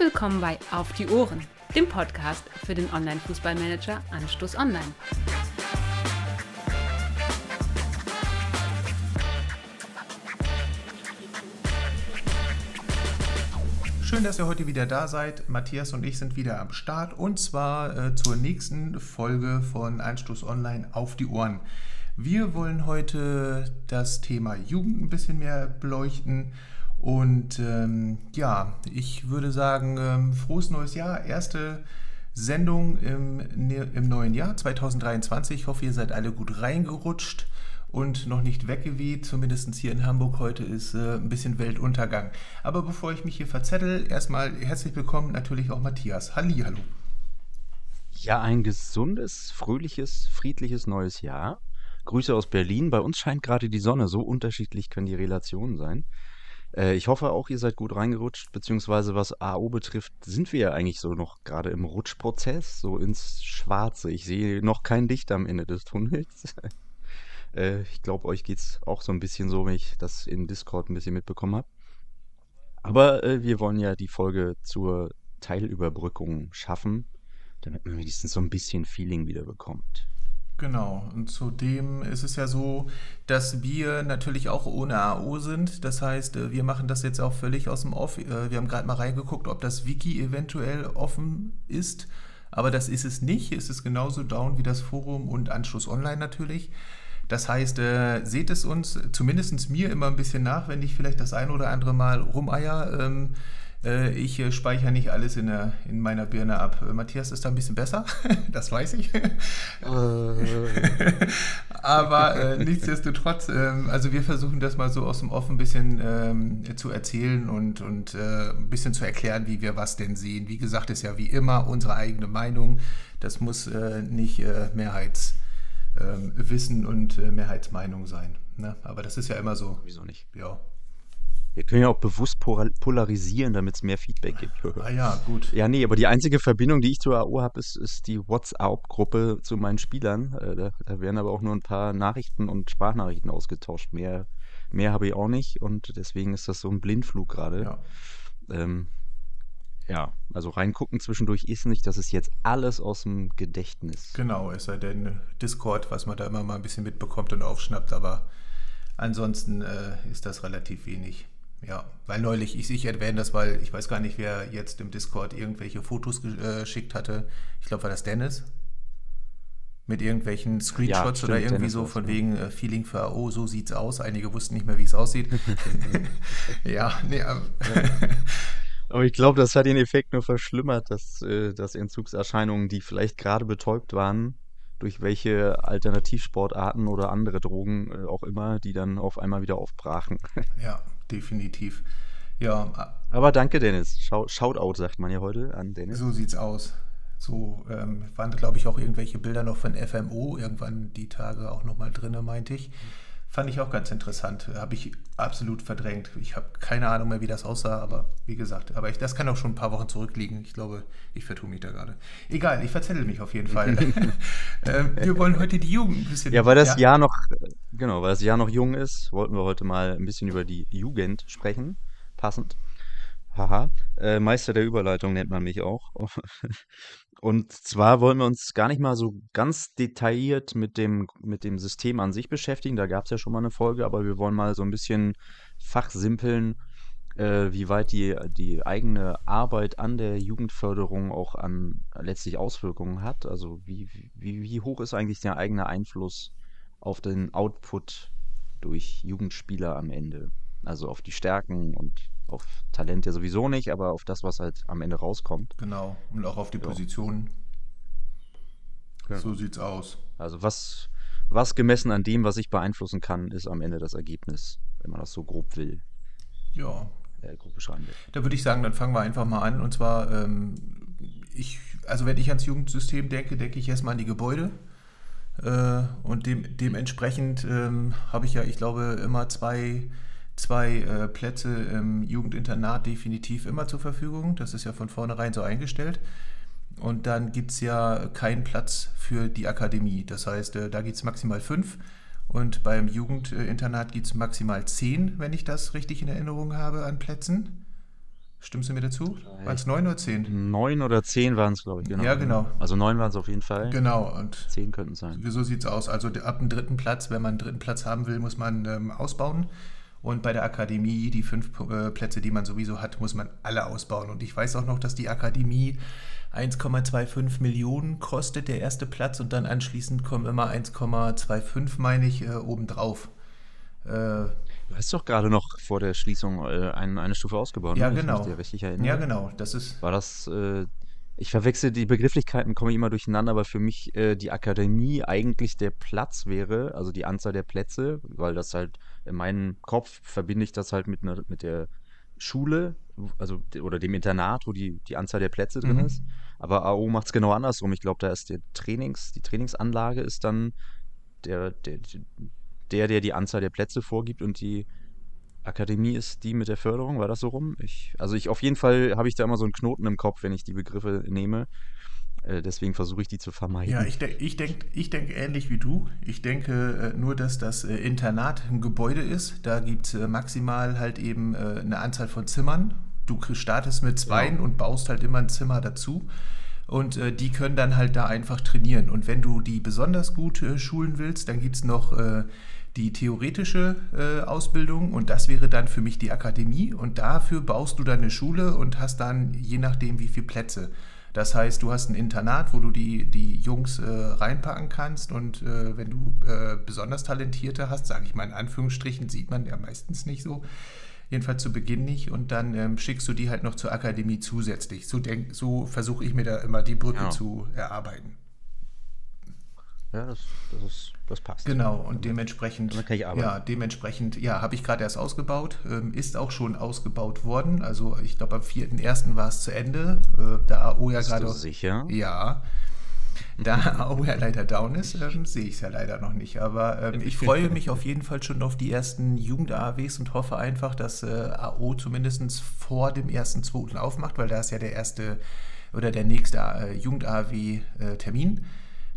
willkommen bei Auf die Ohren, dem Podcast für den Online-Fußballmanager Anstoß Online. Schön, dass ihr heute wieder da seid. Matthias und ich sind wieder am Start und zwar äh, zur nächsten Folge von Anstoß Online auf die Ohren. Wir wollen heute das Thema Jugend ein bisschen mehr beleuchten und ähm, ja, ich würde sagen, ähm, frohes neues Jahr. Erste Sendung im, ne, im neuen Jahr 2023. Ich hoffe, ihr seid alle gut reingerutscht und noch nicht weggeweht. Zumindest hier in Hamburg heute ist äh, ein bisschen Weltuntergang. Aber bevor ich mich hier verzettel, erstmal herzlich willkommen natürlich auch Matthias. Halli, hallo. Ja, ein gesundes, fröhliches, friedliches neues Jahr. Grüße aus Berlin. Bei uns scheint gerade die Sonne. So unterschiedlich können die Relationen sein. Äh, ich hoffe auch, ihr seid gut reingerutscht, beziehungsweise was AO betrifft, sind wir ja eigentlich so noch gerade im Rutschprozess, so ins Schwarze. Ich sehe noch kein Licht am Ende des Tunnels. äh, ich glaube, euch geht es auch so ein bisschen so, wenn ich das in Discord ein bisschen mitbekommen habe. Aber äh, wir wollen ja die Folge zur Teilüberbrückung schaffen, damit man wenigstens so ein bisschen Feeling wieder bekommt. Genau, und zudem ist es ja so, dass wir natürlich auch ohne AO sind. Das heißt, äh, wir machen das jetzt auch völlig aus dem Off. Äh, wir haben gerade mal reingeguckt, ob das Wiki eventuell offen ist. Aber das ist es nicht. Es ist genauso down wie das Forum und Anschluss online natürlich. Das heißt, äh, seht es uns, zumindest mir immer ein bisschen nach, wenn ich vielleicht das ein oder andere Mal rumeier. Ähm, äh, ich äh, speichere nicht alles in, der, in meiner Birne ab. Äh, Matthias ist da ein bisschen besser, das weiß ich. Aber äh, nichtsdestotrotz, ähm, also wir versuchen das mal so aus dem Off ein bisschen ähm, zu erzählen und, und äh, ein bisschen zu erklären, wie wir was denn sehen. Wie gesagt, ist ja wie immer unsere eigene Meinung. Das muss äh, nicht Mehrheitswissen ähm, und Mehrheitsmeinung sein. Ne? Aber das ist ja immer so. Wieso nicht? Ja. Wir können ja auch bewusst polarisieren, damit es mehr Feedback gibt. Ah ja, gut. Ja, nee, aber die einzige Verbindung, die ich zur AO habe, ist, ist die WhatsApp-Gruppe zu meinen Spielern. Äh, da, da, werden aber auch nur ein paar Nachrichten und Sprachnachrichten ausgetauscht. Mehr, mehr habe ich auch nicht und deswegen ist das so ein Blindflug gerade. Ja. Ähm, ja, also reingucken zwischendurch ist nicht, das ist jetzt alles aus dem Gedächtnis. Genau, es sei denn Discord, was man da immer mal ein bisschen mitbekommt und aufschnappt, aber ansonsten äh, ist das relativ wenig. Ja, weil neulich, ich, ich erwähne das, weil ich weiß gar nicht, wer jetzt im Discord irgendwelche Fotos äh, geschickt hatte. Ich glaube, war das Dennis? Mit irgendwelchen Screenshots ja, oder irgendwie Dennis so von wegen äh, Feeling für AO, so sieht's aus. Einige wussten nicht mehr, wie es aussieht. ja, nee, aber, aber ich glaube, das hat den Effekt nur verschlimmert, dass, äh, dass Entzugserscheinungen, die vielleicht gerade betäubt waren, durch welche Alternativsportarten oder andere Drogen äh, auch immer, die dann auf einmal wieder aufbrachen. ja, definitiv. Ja. Aber danke, Dennis. Shoutout, sagt man ja heute an Dennis. So sieht's aus. So ähm, waren, glaube ich, auch irgendwelche Bilder noch von FMO irgendwann die Tage auch nochmal drin, meinte ich. Fand ich auch ganz interessant. Habe ich absolut verdrängt. Ich habe keine Ahnung mehr, wie das aussah, aber wie gesagt, aber ich, das kann auch schon ein paar Wochen zurückliegen. Ich glaube, ich vertue mich da gerade. Egal, ich verzettel mich auf jeden Fall. ähm, wir wollen heute die Jugend ein bisschen. Ja, weil das ja. Jahr noch, genau, weil das Jahr noch jung ist, wollten wir heute mal ein bisschen über die Jugend sprechen. Passend. Haha. Äh, Meister der Überleitung nennt man mich auch. Und zwar wollen wir uns gar nicht mal so ganz detailliert mit dem, mit dem System an sich beschäftigen. Da gab es ja schon mal eine Folge, aber wir wollen mal so ein bisschen fachsimpeln, äh, wie weit die, die eigene Arbeit an der Jugendförderung auch an letztlich Auswirkungen hat. Also wie, wie, wie hoch ist eigentlich der eigene Einfluss auf den Output durch Jugendspieler am Ende? Also auf die Stärken und auf Talent ja sowieso nicht, aber auf das, was halt am Ende rauskommt. Genau, und auch auf die ja. Positionen. Genau. So sieht's aus. Also was, was gemessen an dem, was ich beeinflussen kann, ist am Ende das Ergebnis, wenn man das so grob will. Ja. Äh, grob beschreiben will. Da würde ich sagen, dann fangen wir einfach mal an. Und zwar, ähm, ich, also wenn ich ans Jugendsystem denke, denke ich erstmal an die Gebäude. Äh, und dem, dementsprechend ähm, habe ich ja, ich glaube, immer zwei zwei äh, Plätze im Jugendinternat definitiv immer zur Verfügung. Das ist ja von vornherein so eingestellt. Und dann gibt es ja keinen Platz für die Akademie. Das heißt, äh, da gibt es maximal fünf. Und beim Jugendinternat gibt es maximal zehn, wenn ich das richtig in Erinnerung habe, an Plätzen. Stimmst du mir dazu? Waren es neun oder zehn? Neun oder zehn waren es, glaube ich, genau. Ja, genau. Also neun waren es auf jeden Fall. Genau. Und zehn könnten es sein. So sieht es aus. Also ab dem dritten Platz, wenn man einen dritten Platz haben will, muss man ähm, ausbauen. Und bei der Akademie, die fünf äh, Plätze, die man sowieso hat, muss man alle ausbauen. Und ich weiß auch noch, dass die Akademie 1,25 Millionen kostet, der erste Platz. Und dann anschließend kommen immer 1,25, meine ich, äh, obendrauf. Äh, Du hast doch gerade noch vor der Schließung äh, eine, eine Stufe ausgebaut. Ja, ne? genau. Ich richtig erinnern. Ja, genau. Das ist. War das. Äh, ich verwechsel die Begrifflichkeiten, komme immer durcheinander, aber für mich äh, die Akademie eigentlich der Platz wäre, also die Anzahl der Plätze, weil das halt in meinem Kopf verbinde ich das halt mit, ne, mit der Schule, also oder dem Internat, wo die, die Anzahl der Plätze drin mhm. ist. Aber AO macht es genau andersrum. Ich glaube, da ist der Trainings, die Trainingsanlage ist dann der, der, der, der die Anzahl der Plätze vorgibt und die Akademie ist die mit der Förderung. War das so rum? Ich, also ich auf jeden Fall habe ich da immer so einen Knoten im Kopf, wenn ich die Begriffe nehme. Äh, deswegen versuche ich die zu vermeiden. Ja, ich, de ich denke ich denk ähnlich wie du. Ich denke äh, nur, dass das äh, Internat ein Gebäude ist. Da gibt es äh, maximal halt eben äh, eine Anzahl von Zimmern. Du startest mit zwei ja. und baust halt immer ein Zimmer dazu. Und äh, die können dann halt da einfach trainieren. Und wenn du die besonders gut schulen willst, dann gibt es noch die theoretische äh, Ausbildung und das wäre dann für mich die Akademie und dafür baust du dann eine Schule und hast dann je nachdem wie viele Plätze. Das heißt, du hast ein Internat, wo du die, die Jungs äh, reinpacken kannst und äh, wenn du äh, besonders Talentierte hast, sage ich mal in Anführungsstrichen, sieht man ja meistens nicht so, jedenfalls zu Beginn nicht und dann ähm, schickst du die halt noch zur Akademie zusätzlich. So, so versuche ich mir da immer die Brücke ja. zu erarbeiten. Ja, das, das, ist, das passt. Genau, und dementsprechend, kann ich arbeiten. ja, dementsprechend, ja, habe ich gerade erst ausgebaut, ähm, ist auch schon ausgebaut worden. Also ich glaube, am 4.1. war es zu Ende. Äh, da AO ja gerade. sicher? Ja. Da AO ja leider down ist, ähm, sehe ich es ja leider noch nicht. Aber ähm, ich freue mich auf jeden Fall schon auf die ersten Jugend-AWs und hoffe einfach, dass äh, AO zumindest vor dem 1.2. aufmacht, weil da ist ja der erste oder der nächste äh, Jugend-AW-Termin. Äh,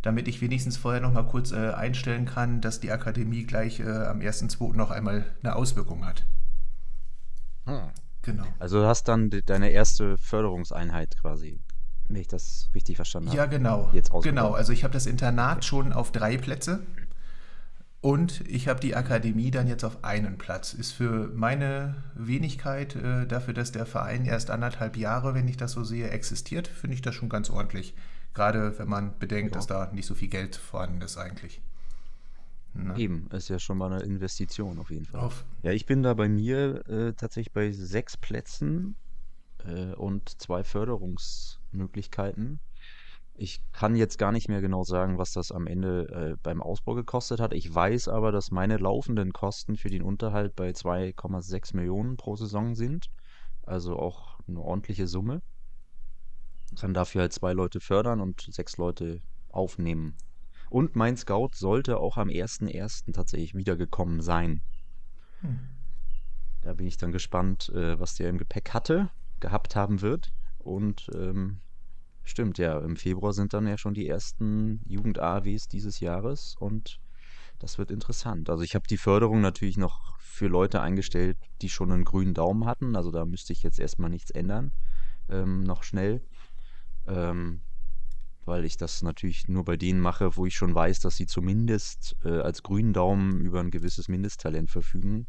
damit ich wenigstens vorher noch mal kurz äh, einstellen kann, dass die Akademie gleich äh, am 1.2. noch einmal eine Auswirkung hat. Hm. Genau. Also du hast dann deine erste Förderungseinheit quasi, wenn ich das richtig verstanden habe. Ja, genau. Jetzt genau, also ich habe das Internat schon auf drei Plätze und ich habe die Akademie dann jetzt auf einen Platz. Ist für meine Wenigkeit, äh, dafür, dass der Verein erst anderthalb Jahre, wenn ich das so sehe, existiert, finde ich das schon ganz ordentlich. Gerade wenn man bedenkt, ja. dass da nicht so viel Geld vorhanden ist eigentlich. Ne? Eben, ist ja schon mal eine Investition auf jeden Fall. Auf. Ja, ich bin da bei mir äh, tatsächlich bei sechs Plätzen äh, und zwei Förderungsmöglichkeiten. Ich kann jetzt gar nicht mehr genau sagen, was das am Ende äh, beim Ausbau gekostet hat. Ich weiß aber, dass meine laufenden Kosten für den Unterhalt bei 2,6 Millionen pro Saison sind. Also auch eine ordentliche Summe kann dafür halt zwei Leute fördern und sechs Leute aufnehmen. Und mein Scout sollte auch am 1.1. tatsächlich wiedergekommen sein. Hm. Da bin ich dann gespannt, äh, was der im Gepäck hatte, gehabt haben wird. Und ähm, stimmt, ja, im Februar sind dann ja schon die ersten Jugend-AWs dieses Jahres und das wird interessant. Also ich habe die Förderung natürlich noch für Leute eingestellt, die schon einen grünen Daumen hatten. Also da müsste ich jetzt erstmal nichts ändern, ähm, noch schnell ähm, weil ich das natürlich nur bei denen mache, wo ich schon weiß, dass sie zumindest äh, als grünen Daumen über ein gewisses Mindesttalent verfügen.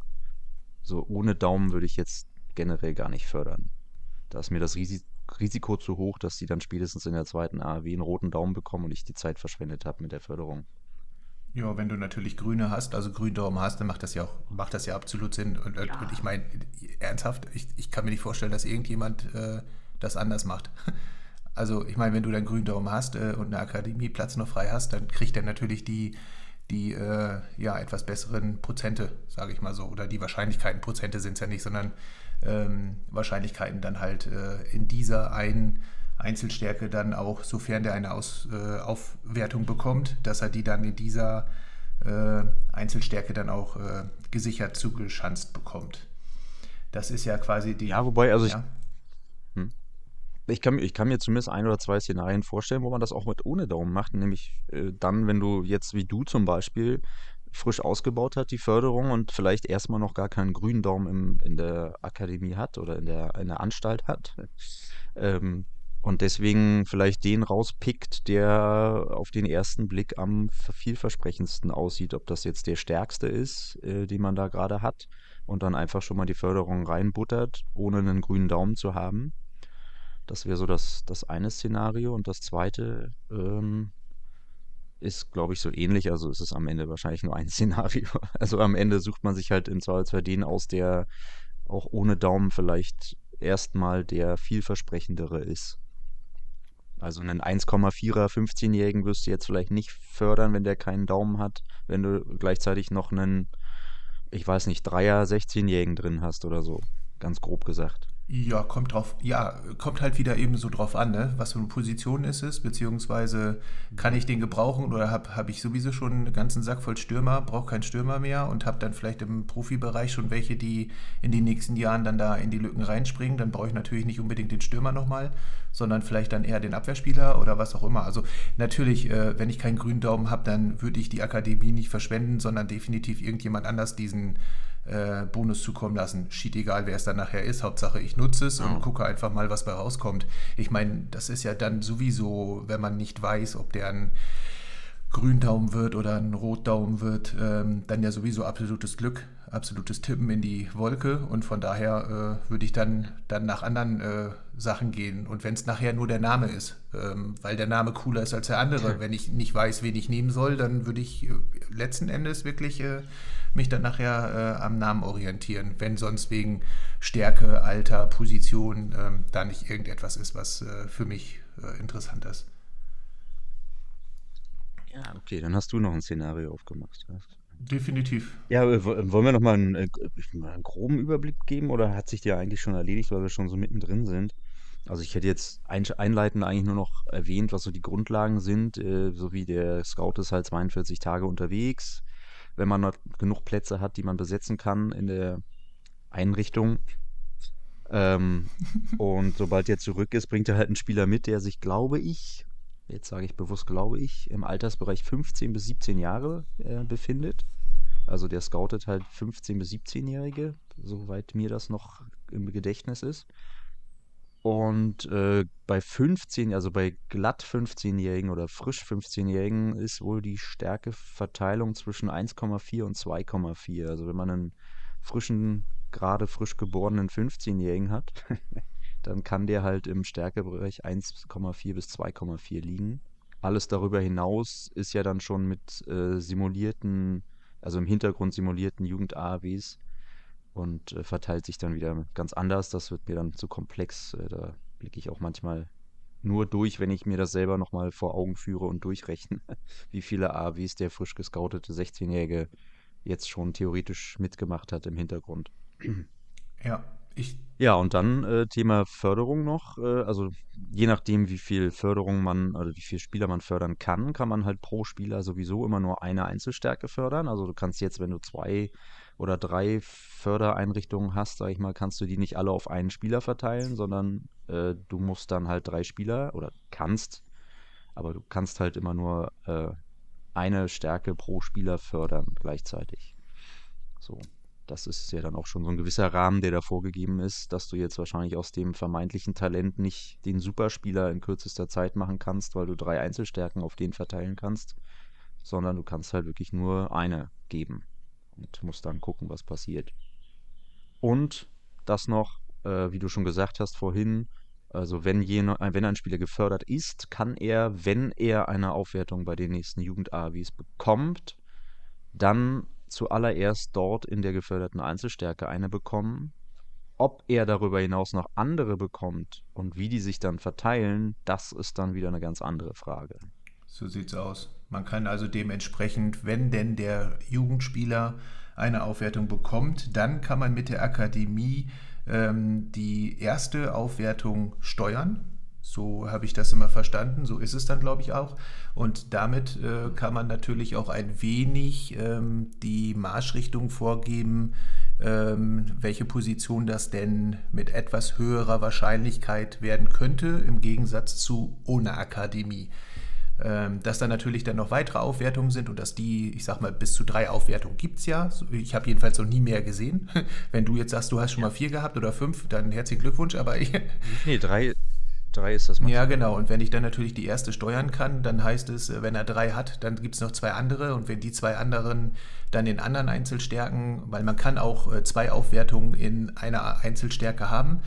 So ohne Daumen würde ich jetzt generell gar nicht fördern. Da ist mir das Risi Risiko zu hoch, dass sie dann spätestens in der zweiten AW einen roten Daumen bekommen und ich die Zeit verschwendet habe mit der Förderung. Ja, wenn du natürlich Grüne hast, also Gründaumen hast, dann macht das ja auch, macht das ja absolut Sinn. Und, ja. und ich meine, ernsthaft, ich, ich kann mir nicht vorstellen, dass irgendjemand äh, das anders macht. Also ich meine, wenn du deinen Gründaumen hast äh, und eine Akademieplatz noch frei hast, dann kriegt er natürlich die, die äh, ja, etwas besseren Prozente, sage ich mal so. Oder die Wahrscheinlichkeiten, Prozente sind es ja nicht, sondern ähm, Wahrscheinlichkeiten dann halt äh, in dieser einen Einzelstärke dann auch, sofern der eine Aus, äh, Aufwertung bekommt, dass er die dann in dieser äh, Einzelstärke dann auch äh, gesichert zugeschanzt bekommt. Das ist ja quasi die. Ja, wobei, also ich, hm. Ich kann, ich kann mir zumindest ein oder zwei Szenarien vorstellen, wo man das auch mit ohne Daumen macht. Nämlich äh, dann, wenn du jetzt wie du zum Beispiel frisch ausgebaut hat, die Förderung, und vielleicht erstmal noch gar keinen grünen Daumen im, in der Akademie hat oder in der, in der Anstalt hat. Ähm, und deswegen vielleicht den rauspickt, der auf den ersten Blick am vielversprechendsten aussieht, ob das jetzt der stärkste ist, äh, den man da gerade hat, und dann einfach schon mal die Förderung reinbuttert, ohne einen grünen Daumen zu haben. Das wäre so das, das eine Szenario. Und das zweite ähm, ist, glaube ich, so ähnlich. Also ist es am Ende wahrscheinlich nur ein Szenario. Also am Ende sucht man sich halt in Zweifelsfall den aus, der auch ohne Daumen vielleicht erstmal der vielversprechendere ist. Also einen 1,4er 15-Jährigen wirst du jetzt vielleicht nicht fördern, wenn der keinen Daumen hat, wenn du gleichzeitig noch einen, ich weiß nicht, 3er 16-Jährigen drin hast oder so. Ganz grob gesagt. Ja, kommt drauf, ja, kommt halt wieder eben so drauf an, ne? was für eine Position ist es, beziehungsweise kann ich den gebrauchen oder habe hab ich sowieso schon einen ganzen Sack voll Stürmer, brauche keinen Stürmer mehr und habe dann vielleicht im Profibereich schon welche, die in den nächsten Jahren dann da in die Lücken reinspringen, dann brauche ich natürlich nicht unbedingt den Stürmer nochmal, sondern vielleicht dann eher den Abwehrspieler oder was auch immer. Also natürlich, äh, wenn ich keinen grünen Daumen habe, dann würde ich die Akademie nicht verschwenden, sondern definitiv irgendjemand anders diesen äh, Bonus zukommen lassen. Schied egal, wer es dann nachher ist. Hauptsache, ich nutze es und gucke einfach mal, was bei rauskommt. Ich meine, das ist ja dann sowieso, wenn man nicht weiß, ob der ein Gründaumen wird oder ein Rotdaumen wird, ähm, dann ja sowieso absolutes Glück, absolutes Tippen in die Wolke und von daher äh, würde ich dann, dann nach anderen äh, Sachen gehen und wenn es nachher nur der Name ist, ähm, weil der Name cooler ist als der andere, wenn ich nicht weiß, wen ich nehmen soll, dann würde ich äh, letzten Endes wirklich äh, mich dann nachher äh, am Namen orientieren, wenn sonst wegen Stärke, Alter, Position ähm, da nicht irgendetwas ist, was äh, für mich äh, interessant ist. Ja, okay, dann hast du noch ein Szenario aufgemacht. Definitiv. Ja, wollen wir noch mal einen, äh, einen, groben Überblick geben oder hat sich der eigentlich schon erledigt, weil wir schon so mittendrin sind? Also ich hätte jetzt einleitend eigentlich nur noch erwähnt, was so die Grundlagen sind, äh, so wie der Scout ist halt 42 Tage unterwegs, wenn man noch genug Plätze hat, die man besetzen kann in der Einrichtung. Ähm, und sobald er zurück ist, bringt er halt einen Spieler mit, der sich, glaube ich, jetzt sage ich bewusst, glaube ich, im Altersbereich 15 bis 17 Jahre äh, befindet. Also der scoutet halt 15 bis 17-Jährige, soweit mir das noch im Gedächtnis ist. Und äh, bei 15, also bei glatt 15-Jährigen oder frisch 15-Jährigen ist wohl die Stärkeverteilung zwischen 1,4 und 2,4. Also wenn man einen frischen, gerade frisch geborenen 15-Jährigen hat, dann kann der halt im Stärkebereich 1,4 bis 2,4 liegen. Alles darüber hinaus ist ja dann schon mit äh, simulierten, also im Hintergrund simulierten Jugend-AAWs und äh, verteilt sich dann wieder ganz anders. Das wird mir dann zu komplex. Äh, da blicke ich auch manchmal nur durch, wenn ich mir das selber nochmal vor Augen führe und durchrechne, wie viele AWs der frisch gescoutete 16-Jährige jetzt schon theoretisch mitgemacht hat im Hintergrund. Ja, ich. Ja, und dann äh, Thema Förderung noch. Äh, also je nachdem, wie viel Förderung man, oder wie viele Spieler man fördern kann, kann man halt pro Spieler sowieso immer nur eine Einzelstärke fördern. Also du kannst jetzt, wenn du zwei oder drei Fördereinrichtungen hast, sag ich mal, kannst du die nicht alle auf einen Spieler verteilen, sondern äh, du musst dann halt drei Spieler oder kannst, aber du kannst halt immer nur äh, eine Stärke pro Spieler fördern gleichzeitig. So. Das ist ja dann auch schon so ein gewisser Rahmen, der da vorgegeben ist, dass du jetzt wahrscheinlich aus dem vermeintlichen Talent nicht den Superspieler in kürzester Zeit machen kannst, weil du drei Einzelstärken auf den verteilen kannst, sondern du kannst halt wirklich nur eine geben und muss dann gucken, was passiert. Und das noch, äh, wie du schon gesagt hast vorhin, also wenn, jene, äh, wenn ein Spieler gefördert ist, kann er, wenn er eine Aufwertung bei den nächsten Jugend-AWs bekommt, dann zuallererst dort in der geförderten Einzelstärke eine bekommen. Ob er darüber hinaus noch andere bekommt und wie die sich dann verteilen, das ist dann wieder eine ganz andere Frage. So sieht's aus. Man kann also dementsprechend, wenn denn der Jugendspieler eine Aufwertung bekommt, dann kann man mit der Akademie ähm, die erste Aufwertung steuern. So habe ich das immer verstanden, so ist es dann, glaube ich, auch. Und damit äh, kann man natürlich auch ein wenig ähm, die Marschrichtung vorgeben, ähm, welche Position das denn mit etwas höherer Wahrscheinlichkeit werden könnte, im Gegensatz zu ohne Akademie. Ähm, dass da natürlich dann noch weitere Aufwertungen sind und dass die, ich sag mal, bis zu drei Aufwertungen gibt es ja. Ich habe jedenfalls noch nie mehr gesehen. Wenn du jetzt sagst, du hast schon mal vier gehabt oder fünf, dann herzlichen Glückwunsch, aber ich. Nee, drei, drei ist das Maximum. Ja, genau. Und wenn ich dann natürlich die erste steuern kann, dann heißt es, wenn er drei hat, dann gibt es noch zwei andere. Und wenn die zwei anderen dann in anderen Einzelstärken, weil man kann auch äh, zwei Aufwertungen in einer Einzelstärke haben,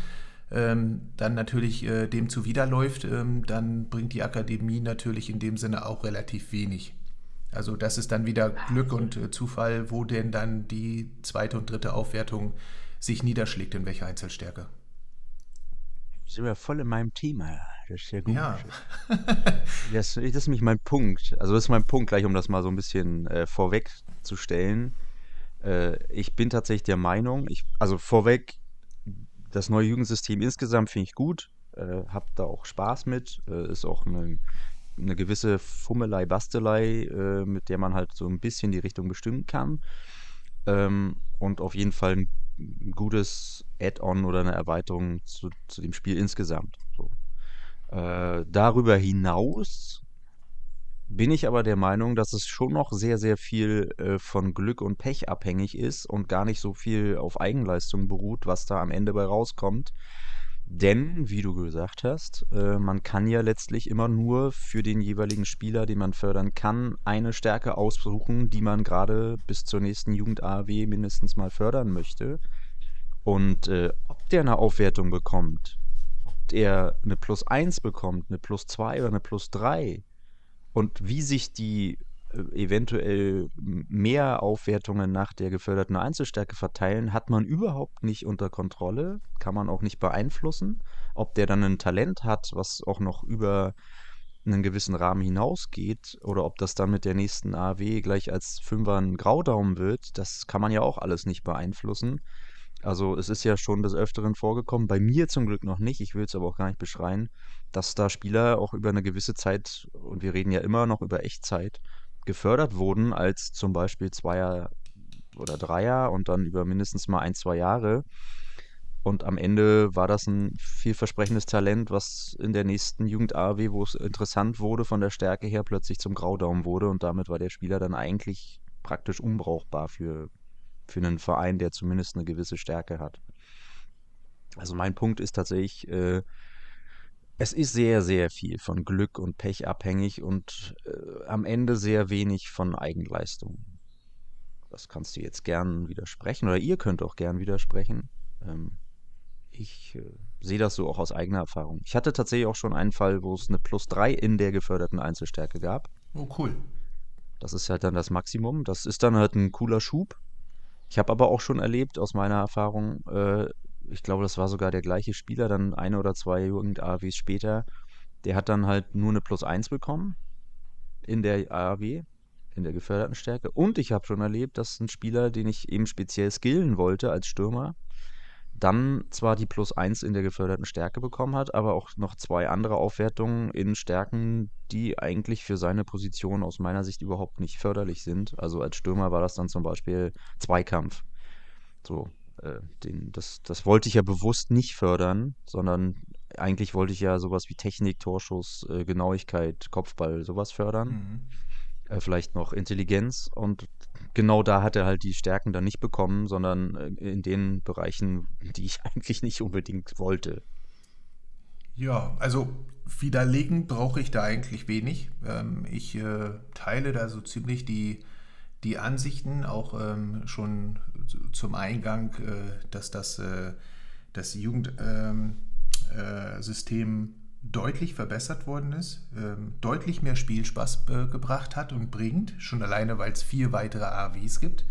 ähm, dann natürlich äh, dem zuwiderläuft, ähm, dann bringt die Akademie natürlich in dem Sinne auch relativ wenig. Also das ist dann wieder Glück und äh, Zufall, wo denn dann die zweite und dritte Aufwertung sich niederschlägt, in welcher Einzelstärke. Sind wir voll in meinem Thema. Das ist ja gut. Ja. das, das, ist nämlich mein Punkt. Also das ist mein Punkt, gleich um das mal so ein bisschen äh, vorwegzustellen. Äh, ich bin tatsächlich der Meinung, ich, also vorweg, das neue Jugendsystem insgesamt finde ich gut. Äh, hab da auch Spaß mit. Äh, ist auch eine, eine gewisse Fummelei, Bastelei, äh, mit der man halt so ein bisschen die Richtung bestimmen kann. Ähm, und auf jeden Fall ein, gutes Add-on oder eine Erweiterung zu, zu dem Spiel insgesamt. So. Äh, darüber hinaus bin ich aber der Meinung, dass es schon noch sehr, sehr viel äh, von Glück und Pech abhängig ist und gar nicht so viel auf Eigenleistung beruht, was da am Ende bei rauskommt. Denn, wie du gesagt hast, äh, man kann ja letztlich immer nur für den jeweiligen Spieler, den man fördern kann, eine Stärke aussuchen, die man gerade bis zur nächsten Jugend-AW mindestens mal fördern möchte. Und äh, ob der eine Aufwertung bekommt, ob der eine Plus 1 bekommt, eine Plus 2 oder eine Plus 3, und wie sich die äh, eventuell mehr Aufwertungen nach der geförderten Einzelstärke verteilen, hat man überhaupt nicht unter Kontrolle, kann man auch nicht beeinflussen. Ob der dann ein Talent hat, was auch noch über einen gewissen Rahmen hinausgeht, oder ob das dann mit der nächsten AW gleich als Fünfer ein Graudaum wird, das kann man ja auch alles nicht beeinflussen. Also es ist ja schon des Öfteren vorgekommen, bei mir zum Glück noch nicht, ich will es aber auch gar nicht beschreien, dass da Spieler auch über eine gewisse Zeit, und wir reden ja immer noch über Echtzeit, gefördert wurden als zum Beispiel Zweier oder Dreier und dann über mindestens mal ein, zwei Jahre. Und am Ende war das ein vielversprechendes Talent, was in der nächsten Jugend-AW, wo es interessant wurde, von der Stärke her plötzlich zum Graudaum wurde. Und damit war der Spieler dann eigentlich praktisch unbrauchbar für, für einen Verein, der zumindest eine gewisse Stärke hat. Also mein Punkt ist tatsächlich, äh, es ist sehr, sehr viel von Glück und Pech abhängig und äh, am Ende sehr wenig von Eigenleistung. Das kannst du jetzt gern widersprechen oder ihr könnt auch gern widersprechen. Ähm, ich äh, sehe das so auch aus eigener Erfahrung. Ich hatte tatsächlich auch schon einen Fall, wo es eine Plus 3 in der geförderten Einzelstärke gab. Oh, cool. Das ist halt dann das Maximum. Das ist dann halt ein cooler Schub. Ich habe aber auch schon erlebt, aus meiner Erfahrung, äh, ich glaube, das war sogar der gleiche Spieler, dann eine oder zwei Jugend-AWs später, der hat dann halt nur eine Plus 1 bekommen in der AAW, in der geförderten Stärke. Und ich habe schon erlebt, dass ein Spieler, den ich eben speziell skillen wollte als Stürmer, dann zwar die Plus 1 in der geförderten Stärke bekommen hat, aber auch noch zwei andere Aufwertungen in Stärken, die eigentlich für seine Position aus meiner Sicht überhaupt nicht förderlich sind. Also als Stürmer war das dann zum Beispiel Zweikampf. So, äh, den, das, das wollte ich ja bewusst nicht fördern, sondern eigentlich wollte ich ja sowas wie Technik, Torschuss, äh, Genauigkeit, Kopfball, sowas fördern. Mhm. Äh, vielleicht noch Intelligenz. Und genau da hat er halt die Stärken dann nicht bekommen, sondern äh, in den Bereichen, die ich eigentlich nicht unbedingt wollte. Ja, also widerlegen brauche ich da eigentlich wenig. Ähm, ich äh, teile da so ziemlich die die Ansichten auch ähm, schon zum Eingang, äh, dass das, äh, das Jugendsystem ähm, äh, deutlich verbessert worden ist, ähm, deutlich mehr Spielspaß äh, gebracht hat und bringt, schon alleine, weil es vier weitere AWs gibt,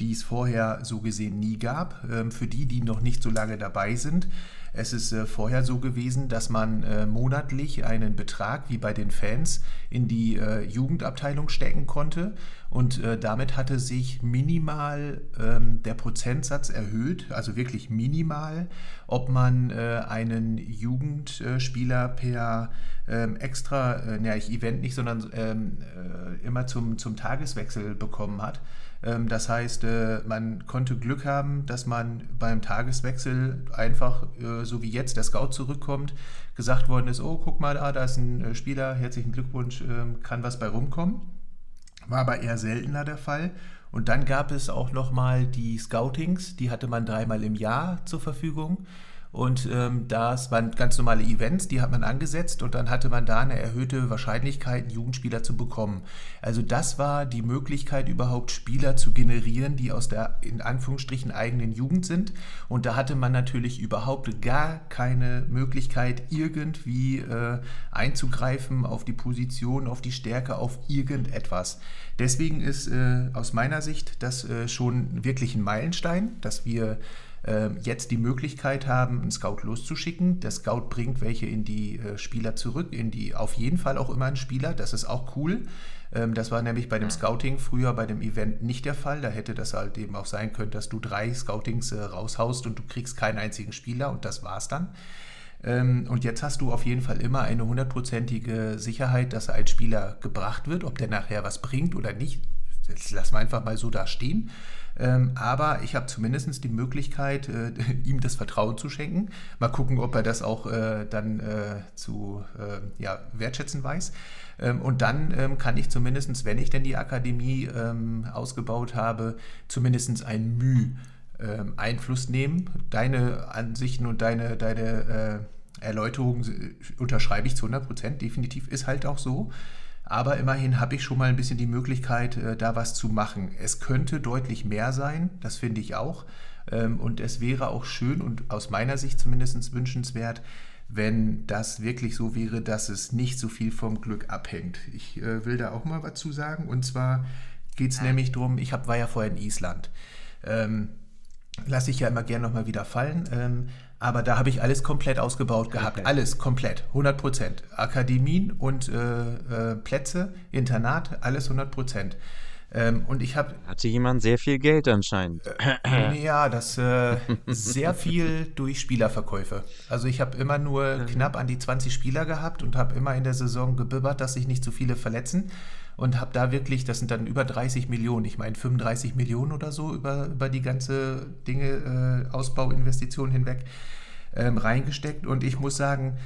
die es vorher so gesehen nie gab. Ähm, für die, die noch nicht so lange dabei sind, es ist äh, vorher so gewesen, dass man äh, monatlich einen Betrag, wie bei den Fans, in die äh, Jugendabteilung stecken konnte. Und damit hatte sich minimal ähm, der Prozentsatz erhöht, also wirklich minimal, ob man einen Jugendspieler per ähm, extra, naja, ich Event nicht, sondern immer zum, zum Tageswechsel bekommen hat. Ähm, das heißt, man konnte Glück haben, dass man beim Tageswechsel einfach äh, so wie jetzt der Scout zurückkommt, gesagt worden ist, oh, guck mal da, da ist ein äh, Spieler, herzlichen Glückwunsch, ähm, kann was bei rumkommen. War aber eher seltener der Fall. Und dann gab es auch nochmal die Scoutings, die hatte man dreimal im Jahr zur Verfügung. Und ähm, das waren ganz normale Events, die hat man angesetzt und dann hatte man da eine erhöhte Wahrscheinlichkeit, Jugendspieler zu bekommen. Also das war die Möglichkeit, überhaupt Spieler zu generieren, die aus der in Anführungsstrichen eigenen Jugend sind. Und da hatte man natürlich überhaupt gar keine Möglichkeit, irgendwie äh, einzugreifen auf die Position, auf die Stärke, auf irgendetwas. Deswegen ist äh, aus meiner Sicht das äh, schon wirklich ein Meilenstein, dass wir jetzt die Möglichkeit haben, einen Scout loszuschicken. Der Scout bringt welche in die äh, Spieler zurück, in die auf jeden Fall auch immer einen Spieler. Das ist auch cool. Ähm, das war nämlich bei dem Scouting früher bei dem Event nicht der Fall. Da hätte das halt eben auch sein können, dass du drei Scoutings äh, raushaust und du kriegst keinen einzigen Spieler und das war's dann. Ähm, und jetzt hast du auf jeden Fall immer eine hundertprozentige Sicherheit, dass ein Spieler gebracht wird. Ob der nachher was bringt oder nicht, das lassen wir einfach mal so da stehen. Ähm, aber ich habe zumindest die Möglichkeit, äh, ihm das Vertrauen zu schenken. Mal gucken, ob er das auch äh, dann äh, zu äh, ja, wertschätzen weiß. Ähm, und dann ähm, kann ich zumindest, wenn ich denn die Akademie ähm, ausgebaut habe, zumindest ein Mühe ähm, Einfluss nehmen. Deine Ansichten und deine, deine äh, Erläuterungen unterschreibe ich zu 100 Prozent. Definitiv ist halt auch so. Aber immerhin habe ich schon mal ein bisschen die Möglichkeit, äh, da was zu machen. Es könnte deutlich mehr sein, das finde ich auch. Ähm, und es wäre auch schön und aus meiner Sicht zumindest wünschenswert, wenn das wirklich so wäre, dass es nicht so viel vom Glück abhängt. Ich äh, will da auch mal was zu sagen. Und zwar geht es ja. nämlich darum, ich hab, war ja vorher in Island. Ähm, lasse ich ja immer gerne nochmal wieder fallen. Ähm, aber da habe ich alles komplett ausgebaut gehabt. Okay. Alles komplett, 100 Prozent. Akademien und äh, äh, Plätze, Internat, alles 100 Prozent. Ähm, und ich habe. Hatte jemand sehr viel Geld anscheinend. Äh, ja, das äh, sehr viel durch Spielerverkäufe. Also ich habe immer nur knapp an die 20 Spieler gehabt und habe immer in der Saison gebibbert, dass sich nicht zu viele verletzen und habe da wirklich, das sind dann über 30 Millionen, ich meine 35 Millionen oder so über, über die ganze Dinge, äh, Ausbauinvestitionen hinweg ähm, reingesteckt. Und ich muss sagen,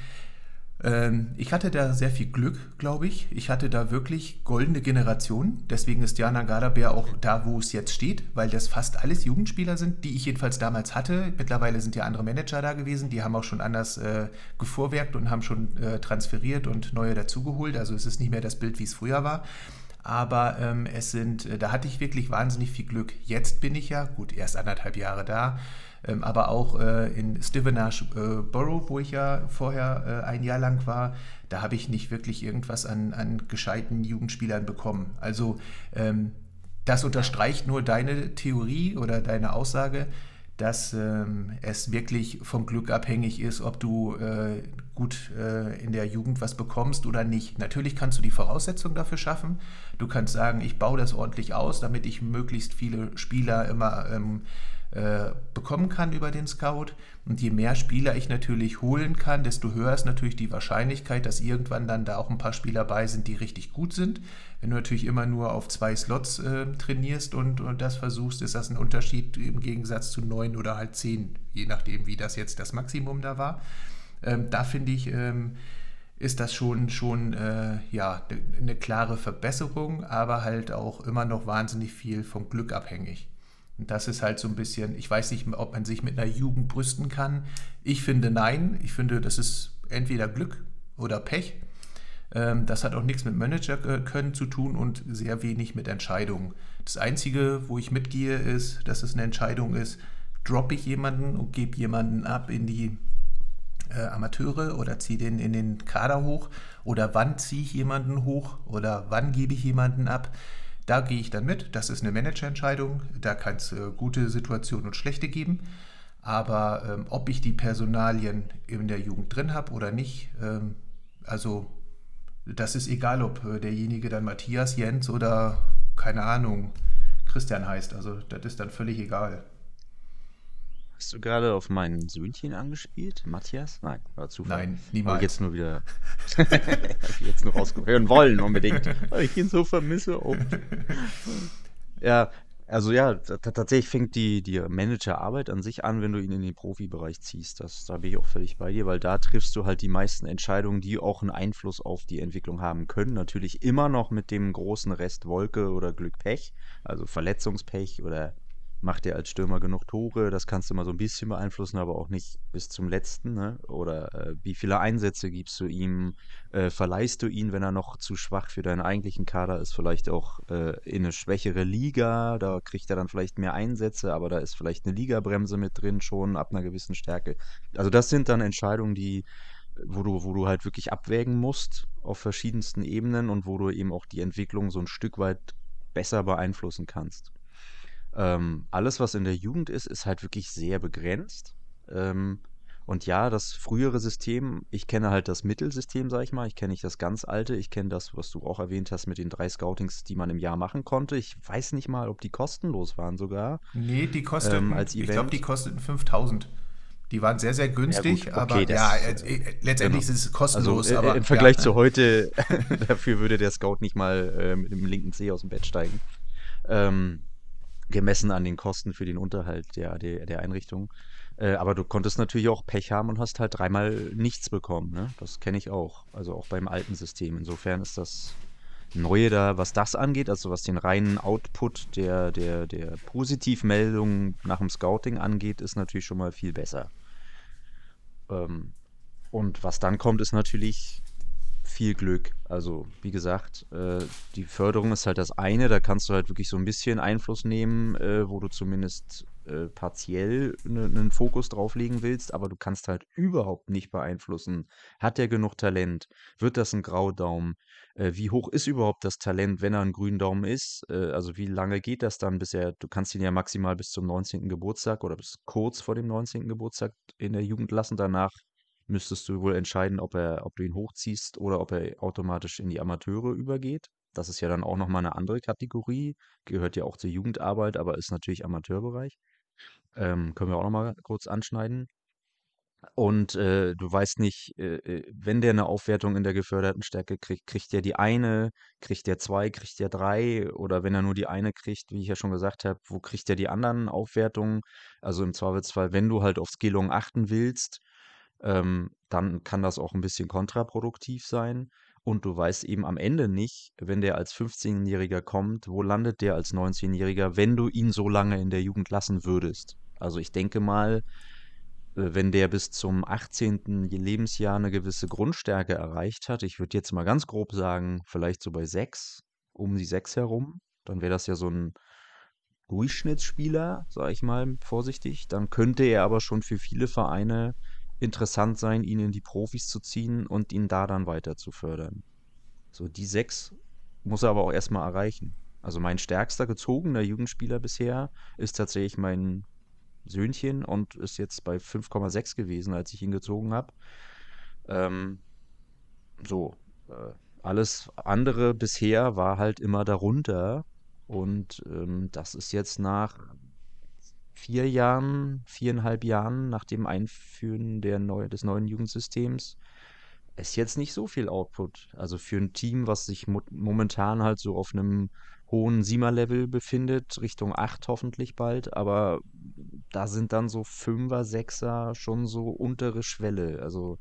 ich hatte da sehr viel Glück, glaube ich. Ich hatte da wirklich goldene Generationen. Deswegen ist Jana Gadaber auch da, wo es jetzt steht, weil das fast alles Jugendspieler sind, die ich jedenfalls damals hatte. Mittlerweile sind ja andere Manager da gewesen, die haben auch schon anders äh, gevorwerkt und haben schon äh, transferiert und neue dazugeholt. Also es ist nicht mehr das Bild, wie es früher war. Aber ähm, es sind, äh, da hatte ich wirklich wahnsinnig viel Glück. Jetzt bin ich ja, gut, erst anderthalb Jahre da ähm, aber auch äh, in Stevenage äh, Borough, wo ich ja vorher äh, ein Jahr lang war, da habe ich nicht wirklich irgendwas an, an gescheiten Jugendspielern bekommen. Also ähm, das unterstreicht nur deine Theorie oder deine Aussage, dass ähm, es wirklich vom Glück abhängig ist, ob du äh, gut äh, in der Jugend was bekommst oder nicht. Natürlich kannst du die Voraussetzungen dafür schaffen. Du kannst sagen, ich baue das ordentlich aus, damit ich möglichst viele Spieler immer ähm, äh, bekommen kann über den Scout. Und je mehr Spieler ich natürlich holen kann, desto höher ist natürlich die Wahrscheinlichkeit, dass irgendwann dann da auch ein paar Spieler bei sind, die richtig gut sind. Wenn du natürlich immer nur auf zwei Slots äh, trainierst und, und das versuchst, ist das ein Unterschied im Gegensatz zu neun oder halt zehn, je nachdem, wie das jetzt das Maximum da war. Ähm, da finde ich, ähm, ist das schon, schon äh, ja, eine klare Verbesserung, aber halt auch immer noch wahnsinnig viel vom Glück abhängig. Und das ist halt so ein bisschen, ich weiß nicht, ob man sich mit einer Jugend brüsten kann. Ich finde nein. Ich finde, das ist entweder Glück oder Pech. Ähm, das hat auch nichts mit Manager können zu tun und sehr wenig mit Entscheidungen. Das Einzige, wo ich mitgehe, ist, dass es eine Entscheidung ist, droppe ich jemanden und gebe jemanden ab in die äh, Amateure oder ziehe den in den Kader hoch oder wann ziehe ich jemanden hoch oder wann gebe ich jemanden ab. Da gehe ich dann mit. Das ist eine Managerentscheidung. Da kann es äh, gute Situationen und schlechte geben. Aber ähm, ob ich die Personalien in der Jugend drin habe oder nicht, ähm, also das ist egal, ob äh, derjenige dann Matthias, Jens oder keine Ahnung, Christian heißt. Also das ist dann völlig egal. Hast du gerade auf meinen Söhnchen angespielt? Matthias? Nein, war Zufall. Nein, niemals. Hab ich jetzt nur wieder. hab ich jetzt nur rausgehören wollen, unbedingt. Weil ich ihn so vermisse. Oh. ja, Also ja, ta- ta- tatsächlich fängt die, die Managerarbeit an sich an, wenn du ihn in den Profibereich ziehst. Das, da bin ich auch völlig bei dir, weil da triffst du halt die meisten Entscheidungen, die auch einen Einfluss auf die Entwicklung haben können. Natürlich immer noch mit dem großen Rest Wolke oder Glück Pech, also Verletzungspech oder macht er als Stürmer genug Tore. Das kannst du mal so ein bisschen beeinflussen, aber auch nicht bis zum letzten. Ne? Oder äh, wie viele Einsätze gibst du ihm? Äh, verleihst du ihn, wenn er noch zu schwach für deinen eigentlichen Kader ist? Vielleicht auch äh, in eine schwächere Liga. Da kriegt er dann vielleicht mehr Einsätze, aber da ist vielleicht eine Ligabremse mit drin schon ab einer gewissen Stärke. Also das sind dann Entscheidungen, die wo du, wo du halt wirklich abwägen musst auf verschiedensten Ebenen und wo du eben auch die Entwicklung so ein Stück weit besser beeinflussen kannst. Ähm, alles, was in der Jugend ist, ist halt wirklich sehr begrenzt. Ähm, und ja, das frühere System, ich kenne halt das Mittelsystem, sag ich mal. Ich kenne nicht das ganz alte. Ich kenne das, was du auch erwähnt hast mit den drei Scoutings, die man im Jahr machen konnte. Ich weiß nicht mal, ob die kostenlos waren sogar Nee, die ähm, kosteten, als ich glaube, die Event. kosteten 5000. Die waren sehr, sehr Ja günstig, okay, aber ja, das, äh, äh, äh, letztendlich genau. ist es Also kostenlos, äh, äh, aber im ja. Vergleich zu heute, dafür würde der Scout nicht mal äh, mit dem linken Zeh aus dem Bett steigen. Ähm, gemessen an den Kosten für den Unterhalt der, der, der Einrichtung. Äh, aber du konntest natürlich auch Pech haben und hast halt dreimal nichts bekommen. Ne? Das kenne ich auch. Also auch beim alten System. Insofern ist das Neue da, was das angeht, also was den reinen Output der, der, der Positivmeldungen nach dem Scouting angeht, ist natürlich schon mal viel besser. Ähm, und was dann kommt, ist natürlich viel Glück. Also, wie gesagt, äh, die Förderung ist halt das eine, da kannst du halt wirklich so ein bisschen Einfluss nehmen, äh, wo du zumindest äh, partiell ne- einen Fokus drauf legen willst, aber du kannst halt überhaupt nicht beeinflussen. Hat er genug Talent? Wird das ein Graudaumen? Äh, wie hoch ist überhaupt das Talent, wenn er ein Gründaumen ist? Äh, also, wie lange geht das dann, bis er, du kannst ihn ja maximal bis zum 19. Geburtstag oder bis kurz vor dem 19. Geburtstag in der Jugend lassen. Danach müsstest du wohl entscheiden, ob er, ob du ihn hochziehst oder ob er automatisch in die Amateure übergeht. Das ist ja dann auch nochmal eine andere Kategorie, gehört ja auch zur Jugendarbeit, aber ist natürlich Amateurbereich. Ähm, können wir auch nochmal kurz anschneiden. Und äh, du weißt nicht, äh, äh, wenn der eine Aufwertung in der geförderten Stärke kriegt, kriegt der die eine, kriegt der zwei, kriegt der drei oder wenn er nur die eine kriegt, wie ich ja schon gesagt habe, wo kriegt er die anderen Aufwertungen? Also im Zweifelsfall, wenn du halt auf Skillung achten willst, ähm, dann kann das auch ein bisschen kontraproduktiv sein. Und du weißt eben am Ende nicht, wenn der als 15-Jähriger kommt, wo landet der als 19-Jähriger, wenn du ihn so lange in der Jugend lassen würdest. Also ich denke mal, äh, wenn der bis zum 18. Lebensjahr eine gewisse Grundstärke erreicht hat, ich würde jetzt mal ganz grob sagen, vielleicht so bei 6, um die 6 herum, dann wäre das ja so ein Durchschnittsspieler, sage ich mal vorsichtig. Dann könnte er aber schon für viele Vereine interessant sein, ihn in die Profis zu ziehen und ihn da dann weiter zu fördern. So, die 6 muss er aber auch erstmal erreichen. Also mein stärkster gezogener Jugendspieler bisher ist tatsächlich mein Söhnchen und ist jetzt bei 5,6 gewesen, als ich ihn gezogen habe. Ähm, so, äh, alles andere bisher war halt immer darunter. Und ähm, das ist jetzt nach vier Jahren, viereinhalb Jahren nach dem Einführen der neu, des neuen Jugendsystems, ist jetzt nicht so viel Output. Also für ein Team, was sich mo momentan halt so auf einem hohen Siemer-Level befindet, Richtung 8 hoffentlich bald, aber da sind dann so Fünfer, Sechser schon so untere Schwelle. Also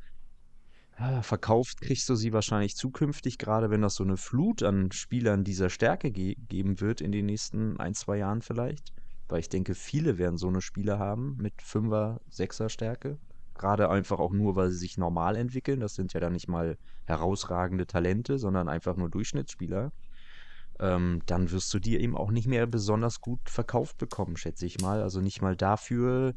verkauft kriegst du sie wahrscheinlich zukünftig, gerade wenn das so eine Flut an Spielern dieser Stärke ge geben wird in den nächsten ein, zwei Jahren vielleicht. Weil ich denke, viele werden so eine Spieler haben mit Fünfer, Sechser Stärke. Gerade einfach auch nur, weil sie sich normal entwickeln. Das sind ja dann nicht mal herausragende Talente, sondern einfach nur Durchschnittsspieler. Ähm, dann wirst du die eben auch nicht mehr besonders gut verkauft bekommen, schätze ich mal. Also nicht mal dafür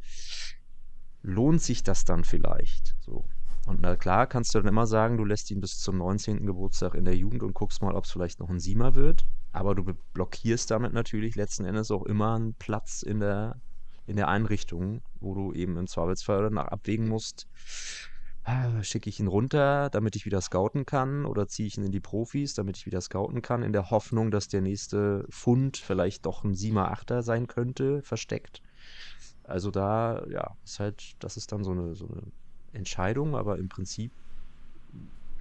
lohnt sich das dann vielleicht. So. Und na klar, kannst du dann immer sagen, du lässt ihn bis zum 19. Geburtstag in der Jugend und guckst mal, ob es vielleicht noch ein Siemer wird. Aber du blockierst damit natürlich letzten Endes auch immer einen Platz in der, in der Einrichtung, wo du eben im Zweifelsfall danach abwägen musst, ah, schicke ich ihn runter, damit ich wieder scouten kann, oder ziehe ich ihn in die Profis, damit ich wieder scouten kann, in der Hoffnung, dass der nächste Fund vielleicht doch ein Siemer Achter sein könnte, versteckt. Also da, ja, ist halt, das ist dann so eine, so eine Entscheidung, aber im Prinzip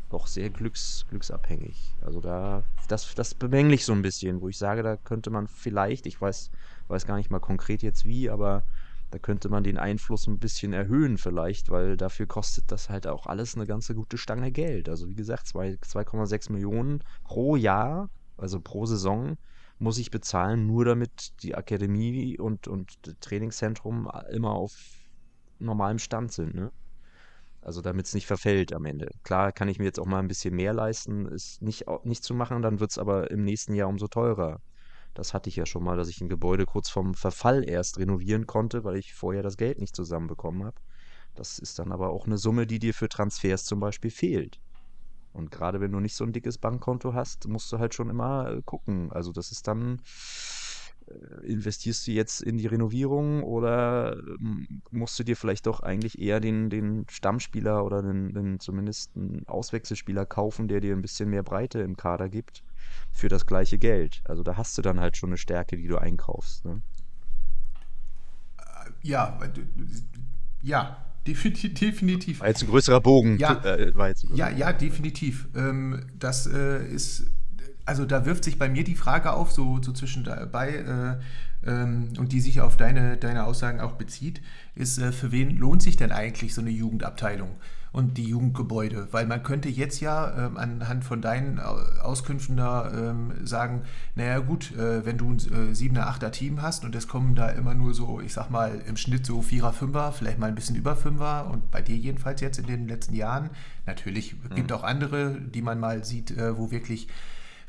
doch sehr glücks, glücksabhängig. Also da, das, das bemängle ich so ein bisschen, wo ich sage, da könnte man vielleicht, ich weiß weiß gar nicht mal konkret jetzt wie, aber da könnte man den Einfluss ein bisschen erhöhen vielleicht, weil dafür kostet das halt auch alles eine ganze gute Stange Geld. Also wie gesagt, 2,6 Millionen pro Jahr, also pro Saison, muss ich bezahlen, nur damit die Akademie und, und das Trainingszentrum immer auf normalem Stand sind, ne? Also damit es nicht verfällt am Ende. Klar kann ich mir jetzt auch mal ein bisschen mehr leisten, es nicht, nicht zu machen, dann wird es aber im nächsten Jahr umso teurer. Das hatte ich ja schon mal, dass ich ein Gebäude kurz vorm Verfall erst renovieren konnte, weil ich vorher das Geld nicht zusammenbekommen habe. Das ist dann aber auch eine Summe, die dir für Transfers zum Beispiel fehlt. Und gerade wenn du nicht so ein dickes Bankkonto hast, musst du halt schon immer äh, gucken. Also das ist dann, investierst du jetzt in die Renovierung oder ähm, musst du dir vielleicht doch eigentlich eher den, den Stammspieler oder den, den zumindest einen Auswechselspieler kaufen, der dir ein bisschen mehr Breite im Kader gibt für das gleiche Geld. Also da hast du dann halt schon eine Stärke, die du einkaufst. Ne? Ja, ja, definitiv. War jetzt ein größerer Bogen. Ja, äh, war jetzt ja, ja, definitiv. Ähm, das äh, ist, also da wirft sich bei mir die Frage auf, so, so zwischenbei, äh, ähm, und die sich auf deine, deine Aussagen auch bezieht, ist, äh, für wen lohnt sich denn eigentlich so eine Jugendabteilung? und die Jugendgebäude. Weil man könnte jetzt ja ähm, anhand von deinen Auskünften da ähm, sagen, naja gut, äh, wenn du ein äh, 7er, 8er Team hast und es kommen da immer nur so, ich sag mal, im Schnitt so 4er, 5er, vielleicht mal ein bisschen über 5er und bei dir jedenfalls jetzt in den letzten Jahren. Natürlich mhm. gibt auch andere, die man mal sieht, äh, wo wirklich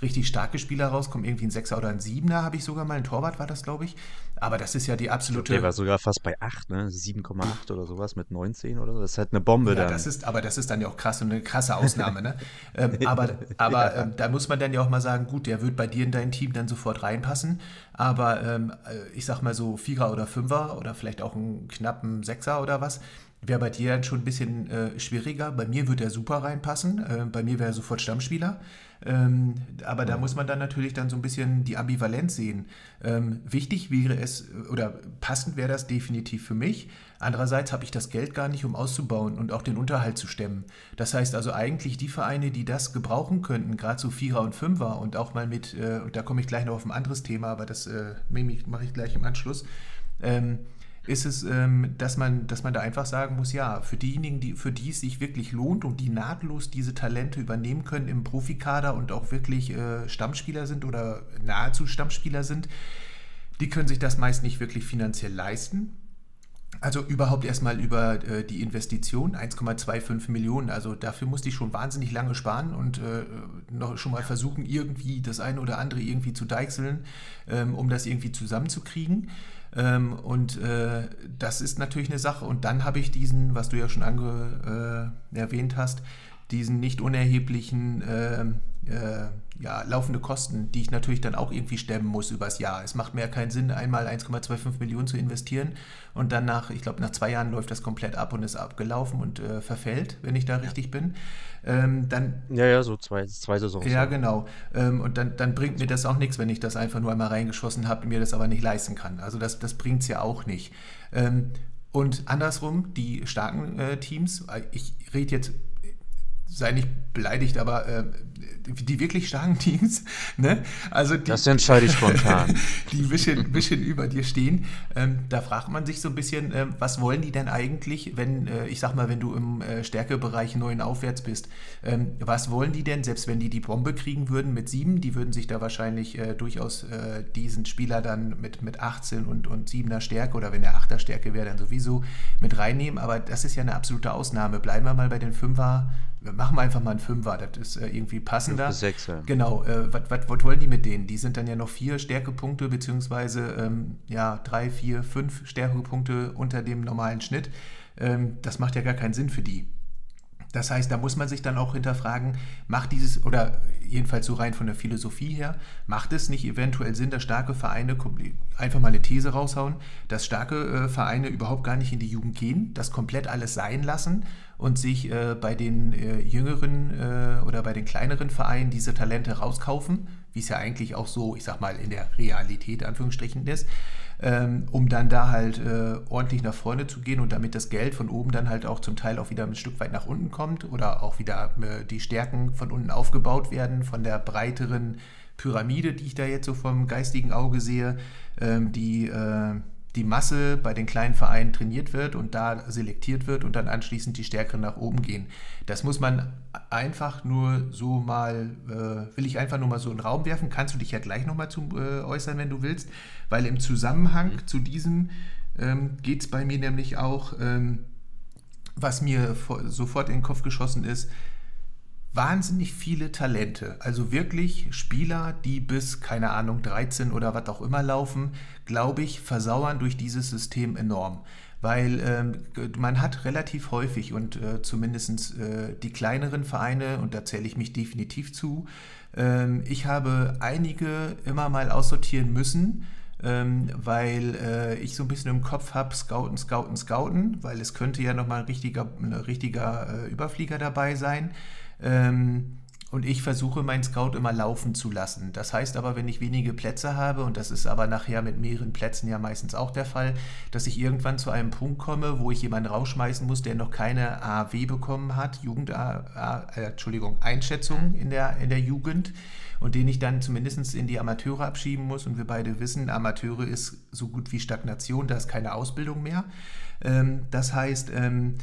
richtig starke Spieler rauskommen. Irgendwie ein Sechser oder ein Siebener habe ich sogar mal. Ein Torwart war das, glaube ich. Aber das ist ja die absolute. Der war sogar fast bei 8, ne? 7,8 oder sowas mit 19 oder so. Das ist halt eine Bombe ja, dann. Das ist, aber das ist dann ja auch krass und eine krasse Ausnahme, ne? ähm, aber aber ja. ähm, da muss man dann ja auch mal sagen, gut, der wird bei dir in dein Team dann sofort reinpassen. Aber ähm, äh, ich sag mal so Vierer oder Fünfer oder vielleicht auch einen knappen Sechser oder was Wäre bei dir dann schon ein bisschen äh, schwieriger. Bei mir würde er super reinpassen. Äh, bei mir wäre er sofort Stammspieler. Ähm, aber da muss man dann natürlich dann so ein bisschen die Ambivalenz sehen. Ähm, wichtig wäre es, oder passend wäre das definitiv für mich. Andererseits habe ich das Geld gar nicht, um auszubauen und auch den Unterhalt zu stemmen. Das heißt also eigentlich die Vereine, die das gebrauchen könnten, gerade so Vierer und Fünfer und auch mal mit, äh, und da komme ich gleich noch auf ein anderes Thema, aber das äh, mache ich gleich im Anschluss. Ähm, ist es, ähm, dass, man, dass man da einfach sagen muss, ja, für diejenigen, die, für die es sich wirklich lohnt und die nahtlos diese Talente übernehmen können im Profikader und auch wirklich äh, Stammspieler sind oder nahezu Stammspieler sind, die können sich das meist nicht wirklich finanziell leisten. Also überhaupt erstmal über äh, die Investition, 1,25 Millionen. Also dafür musste ich schon wahnsinnig lange sparen und äh, noch schon mal versuchen, irgendwie das eine oder andere irgendwie zu deichseln, ähm, um das irgendwie zusammenzukriegen. Ähm, und äh, das ist natürlich eine Sache. Und dann habe ich diesen, was du ja schon ange, äh, erwähnt hast, diesen nicht unerheblichen ähm, äh, ja, laufende Kosten, die ich natürlich dann auch irgendwie stemmen muss übers Jahr. Es macht mir keinen Sinn, einmal 1,25 Millionen zu investieren und dann nach, ich glaube, nach zwei Jahren läuft das komplett ab und ist abgelaufen und äh, verfällt, wenn ich da richtig bin. Ähm, dann, ja, ja, so zwei, zwei Saisons. Ja, genau. Ähm, und dann, dann bringt mir das auch nichts, wenn ich das einfach nur einmal reingeschossen habe und mir das aber nicht leisten kann. Also das, das bringt es ja auch nicht. Ähm, und andersrum, die starken äh, Teams, äh, ich rede jetzt sei nicht beleidigt, aber äh, die wirklich starken Teams, ne? Also die, das entscheide ich spontan. die ein bisschen, bisschen über dir stehen. Ähm, da fragt man sich so ein bisschen, äh, was wollen die denn eigentlich, wenn, äh, ich sag mal, wenn du im äh, Stärkebereich neun aufwärts bist, ähm, was wollen die denn, selbst wenn die die Bombe kriegen würden mit sieben, die würden sich da wahrscheinlich äh, durchaus äh, diesen Spieler dann mit, mit 18 und, und 7er Stärke oder wenn er 8er Stärke wäre, dann sowieso mit reinnehmen, aber das ist ja eine absolute Ausnahme. Bleiben wir mal bei den Fünfer machen wir einfach mal einen Fünfer, das ist äh, irgendwie passender. Sechs, ja. Genau, äh, was wollen die mit denen? Die sind dann ja noch vier Stärkepunkte, beziehungsweise ähm, ja, drei, vier, fünf Stärkepunkte unter dem normalen Schnitt. Ähm, das macht ja gar keinen Sinn für die. Das heißt, da muss man sich dann auch hinterfragen, macht dieses, oder jedenfalls so rein von der Philosophie her, macht es nicht eventuell Sinn, dass starke Vereine, einfach mal eine These raushauen, dass starke äh, Vereine überhaupt gar nicht in die Jugend gehen, das komplett alles sein lassen und sich äh, bei den äh, jüngeren äh, oder bei den kleineren Vereinen diese Talente rauskaufen, wie es ja eigentlich auch so, ich sag mal, in der Realität, Anführungsstrichen ist. ähm, um dann da halt äh, ordentlich nach vorne zu gehen und damit das Geld von oben dann halt auch zum Teil auch wieder ein Stück weit nach unten kommt oder auch wieder äh, die Stärken von unten aufgebaut werden, von der breiteren Pyramide, die ich da jetzt so vom geistigen Auge sehe, ähm, die äh, die Masse bei den kleinen Vereinen trainiert wird und da selektiert wird und dann anschließend die Stärkeren nach oben gehen. Das muss man einfach nur so mal, äh, will ich einfach nur mal so in den Raum werfen. Kannst du dich ja gleich nochmal zu äh, äußern, wenn du willst, weil im Zusammenhang mhm. zu diesem ähm, geht es bei mir nämlich auch, ähm, was mir sofort in den Kopf geschossen ist, wahnsinnig viele Talente. Also wirklich Spieler, die bis, keine Ahnung, 13 oder was auch immer laufen, glaube ich, versauern durch dieses System enorm. Weil ähm, man hat relativ häufig und äh, zumindest äh, die kleineren Vereine, und da zähle ich mich definitiv zu, ähm, ich habe einige immer mal aussortieren müssen, ähm, weil äh, ich so ein bisschen im Kopf habe, Scouten, Scouten, Scouten, weil es könnte ja nochmal ein richtiger, ein richtiger äh, Überflieger dabei sein. Ähm, und ich versuche meinen Scout immer laufen zu lassen. Das heißt aber, wenn ich wenige Plätze habe, und das ist aber nachher mit mehreren Plätzen ja meistens auch der Fall, dass ich irgendwann zu einem Punkt komme, wo ich jemanden rausschmeißen muss, der noch keine AW bekommen hat, Jugend, äh, Entschuldigung, Einschätzung in der, in der Jugend und den ich dann zumindest in die Amateure abschieben muss. Und wir beide wissen, Amateure ist so gut wie Stagnation, da ist keine Ausbildung mehr. Ähm, das heißt, ähm,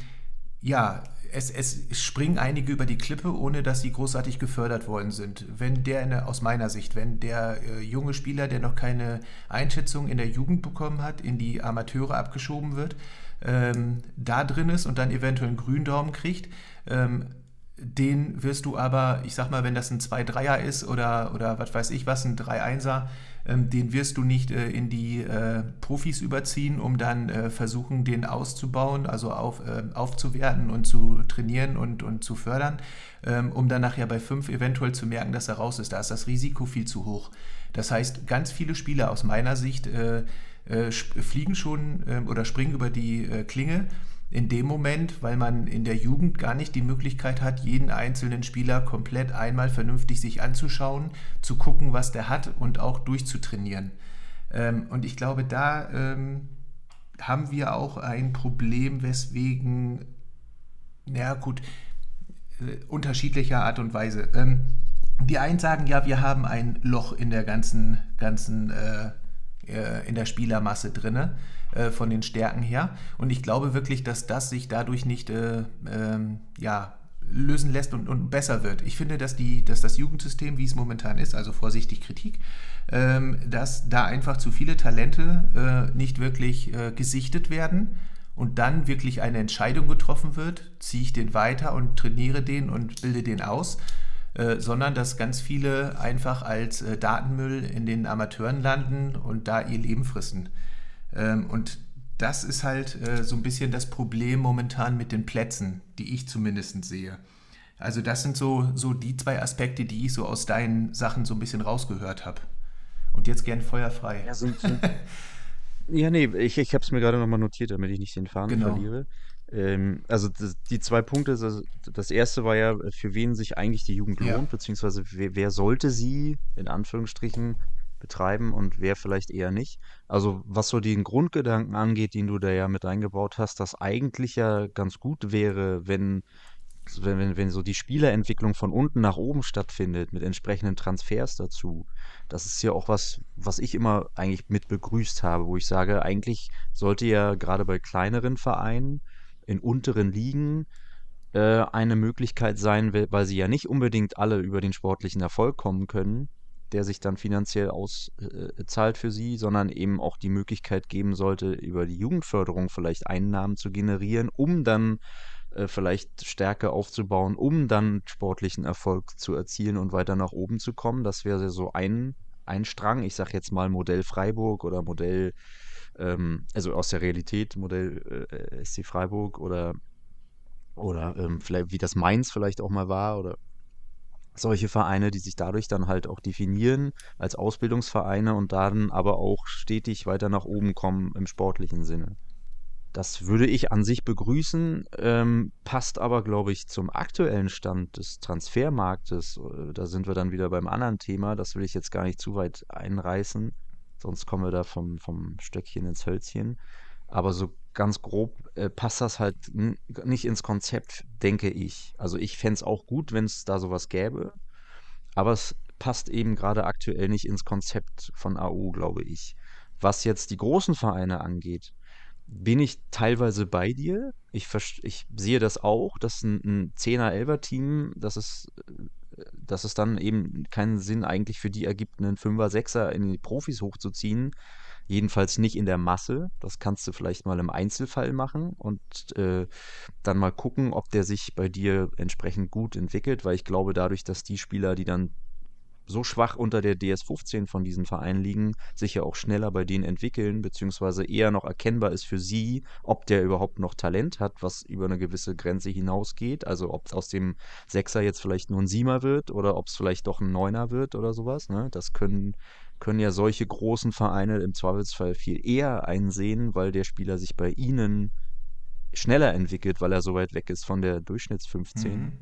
ja, es, es, springen einige über die Klippe, ohne dass sie großartig gefördert worden sind. Wenn der, aus meiner Sicht, wenn der äh, junge Spieler, der noch keine Einschätzung in der Jugend bekommen hat, in die Amateure abgeschoben wird, ähm, da drin ist und dann eventuell einen Gründaumen kriegt, ähm, den wirst du aber, ich sag mal, wenn das ein 2-3er ist oder, oder was weiß ich was, ein 3-1er, ähm, den wirst du nicht äh, in die äh, Profis überziehen, um dann äh, versuchen, den auszubauen, also auf, aufzuwerten und zu trainieren und, und zu fördern, ähm, um dann nachher bei fünf eventuell zu merken, dass er raus ist. Da ist das Risiko viel zu hoch. Das heißt, ganz viele Spieler aus meiner Sicht fliegen schon ähm, oder springen über die Klinge in dem Moment, weil man in der Jugend gar nicht die Möglichkeit hat, jeden einzelnen Spieler komplett einmal vernünftig sich anzuschauen, zu gucken, was der hat und auch durchzutrainieren. Ähm, und ich glaube, da ähm, haben wir auch ein Problem, weswegen, naja gut, äh, unterschiedlicher Art und Weise. Ähm, die einen sagen, ja, wir haben ein Loch in der ganzen, ganzen äh, äh in der Spielermasse drinne. Äh, von den Stärken her. Und ich glaube wirklich, dass das sich dadurch nicht äh, ähm, ja, lösen lässt und, und, besser wird. Ich finde, dass, die, dass das Jugendsystem, wie es momentan ist, also vorsichtig Kritik, ähm, dass da einfach zu viele Talente äh, nicht wirklich äh, gesichtet werden und dann wirklich eine Entscheidung getroffen wird, ziehe ich den weiter und trainiere den und bilde den aus, äh, sondern dass ganz viele einfach als äh, Datenmüll in den Amateuren landen und da ihr Leben fristen. Ähm, und das ist halt äh, so ein bisschen das Problem momentan mit den Plätzen, die ich zumindest sehe. Also das sind so, so die zwei Aspekte, die ich so aus deinen Sachen so ein bisschen rausgehört habe. Und jetzt gern feuerfrei. Ja, so, so, ja nee, ich, ich habe es mir gerade nochmal notiert, damit ich nicht den Faden genau. verliere. Ähm, also das, die zwei Punkte, also das erste war ja, für wen sich eigentlich die Jugend lohnt, ja. beziehungsweise wer, wer sollte sie in Anführungsstrichen betreiben und wer vielleicht eher nicht. Also was so den Grundgedanken angeht, den du da ja mit eingebaut hast, dass eigentlich ja ganz gut wäre, wenn, wenn, wenn, wenn so die Spielerentwicklung von unten nach oben stattfindet, mit entsprechenden Transfers dazu. Das ist ja auch was, was ich immer eigentlich mit begrüßt habe, wo ich sage, eigentlich sollte ja gerade bei kleineren Vereinen in unteren Ligen äh, eine Möglichkeit sein, weil sie ja nicht unbedingt alle über den sportlichen Erfolg kommen können, der sich dann finanziell auszahlt für sie, sondern eben auch die Möglichkeit geben sollte, über die Jugendförderung vielleicht Einnahmen zu generieren, um dann äh, vielleicht Stärke aufzubauen, um dann sportlichen Erfolg zu erzielen und weiter nach oben zu kommen. Das wäre so ein, ein Strang. Ich sage jetzt mal Modell Freiburg oder Modell, ähm, also aus der Realität, Modell äh, SC Freiburg oder oder ähm, vielleicht wie das Mainz vielleicht auch mal war oder solche Vereine, die sich dadurch dann halt auch definieren als Ausbildungsvereine und dann aber auch stetig weiter nach oben kommen im sportlichen Sinne. Das würde ich an sich begrüßen, ähm, passt aber, glaube ich, zum aktuellen Stand des Transfermarktes. Äh, da sind wir dann wieder beim anderen Thema, das will ich jetzt gar nicht zu weit einreißen, sonst kommen wir da vom, vom Stöckchen ins Hölzchen. Aber so ganz grob äh, passt das halt nicht ins Konzept, denke ich. Also ich fände es auch gut, wenn es da sowas gäbe. Aber es passt eben gerade aktuell nicht ins Konzept von AU, glaube ich. Was jetzt die großen Vereine angeht, bin ich teilweise bei dir. Ich, ich sehe das auch, dass ein, ein 10er, 11er Team, dass es, dass es dann eben keinen Sinn eigentlich für die ergibt, einen 5er, 6er in die Profis hochzuziehen. Jedenfalls nicht in der Masse. Das kannst du vielleicht mal im Einzelfall machen und äh, dann mal gucken, ob der sich bei dir entsprechend gut entwickelt, weil ich glaube, dadurch, dass die Spieler, die dann so schwach unter der DS15 von diesen Vereinen liegen, sich ja auch schneller bei denen entwickeln, beziehungsweise eher noch erkennbar ist für sie, ob der überhaupt noch Talent hat, was über eine gewisse Grenze hinausgeht. Also ob aus dem Sechser jetzt vielleicht nur ein Siemer wird oder ob es vielleicht doch ein Neuner wird oder sowas. Ne? Das können, können ja solche großen Vereine im Zweifelsfall viel eher einsehen, weil der Spieler sich bei ihnen schneller entwickelt, weil er so weit weg ist von der Durchschnitts 15. Mhm.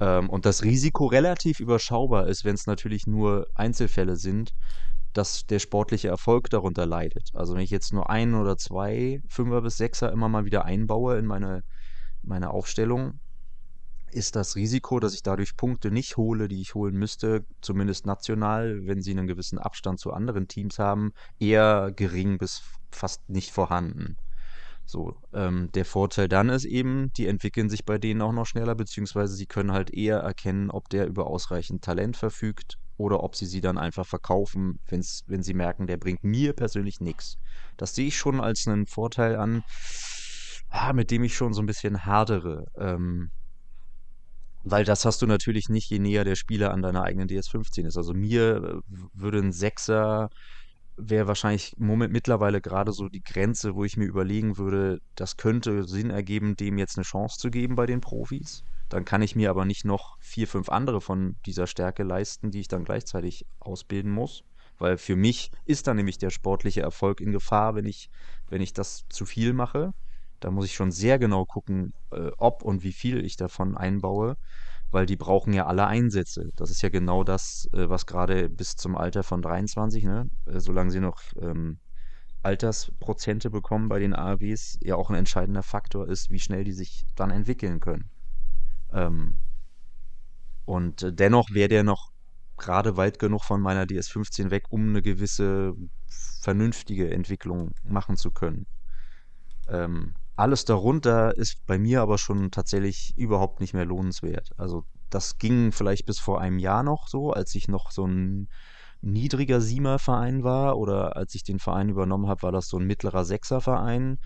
Ähm, und das Risiko relativ überschaubar ist, wenn es natürlich nur Einzelfälle sind, dass der sportliche Erfolg darunter leidet. Also wenn ich jetzt nur ein oder zwei Fünfer bis Sechser immer mal wieder einbaue in meine, meine Aufstellung, ist das Risiko, dass ich dadurch Punkte nicht hole, die ich holen müsste, zumindest national, wenn sie einen gewissen Abstand zu anderen Teams haben, eher gering bis fast nicht vorhanden. So, ähm, der Vorteil dann ist eben, die entwickeln sich bei denen auch noch schneller, beziehungsweise sie können halt eher erkennen, ob der über ausreichend Talent verfügt oder ob sie sie dann einfach verkaufen, wenn's, wenn sie merken, der bringt mir persönlich nichts. Das sehe ich schon als einen Vorteil an, ah, mit dem ich schon so ein bisschen hadere. Ähm, weil das hast du natürlich nicht, je näher der Spieler an deiner eigenen DS15 ist. Also mir äh, würde ein Sechser wäre wahrscheinlich Moment mittlerweile gerade so die Grenze, wo ich mir überlegen würde, das könnte Sinn ergeben, dem jetzt eine Chance zu geben bei den Profis. Dann kann ich mir aber nicht noch vier, fünf andere von dieser Stärke leisten, die ich dann gleichzeitig ausbilden muss. Weil für mich ist dann nämlich der sportliche Erfolg in Gefahr, wenn ich, wenn ich das zu viel mache. Da muss ich schon sehr genau gucken, äh, ob und wie viel ich davon einbaue weil die brauchen ja alle Einsätze. Das ist ja genau das, äh, was gerade bis zum Alter von 23, ne, äh, solange sie noch ähm, Altersprozente bekommen bei den AAWs, ja auch ein entscheidender Faktor ist, wie schnell die sich dann entwickeln können. Ähm, und äh, dennoch wäre der noch gerade weit genug von meiner DS15 weg, um eine gewisse vernünftige Entwicklung machen zu können. Ähm, alles darunter ist bei mir aber schon tatsächlich überhaupt nicht mehr lohnenswert. Also das ging vielleicht bis vor einem Jahr noch so, als ich noch so ein niedriger Siemer-Verein war oder als ich den Verein übernommen habe, war das so ein mittlerer Sechser-Verein.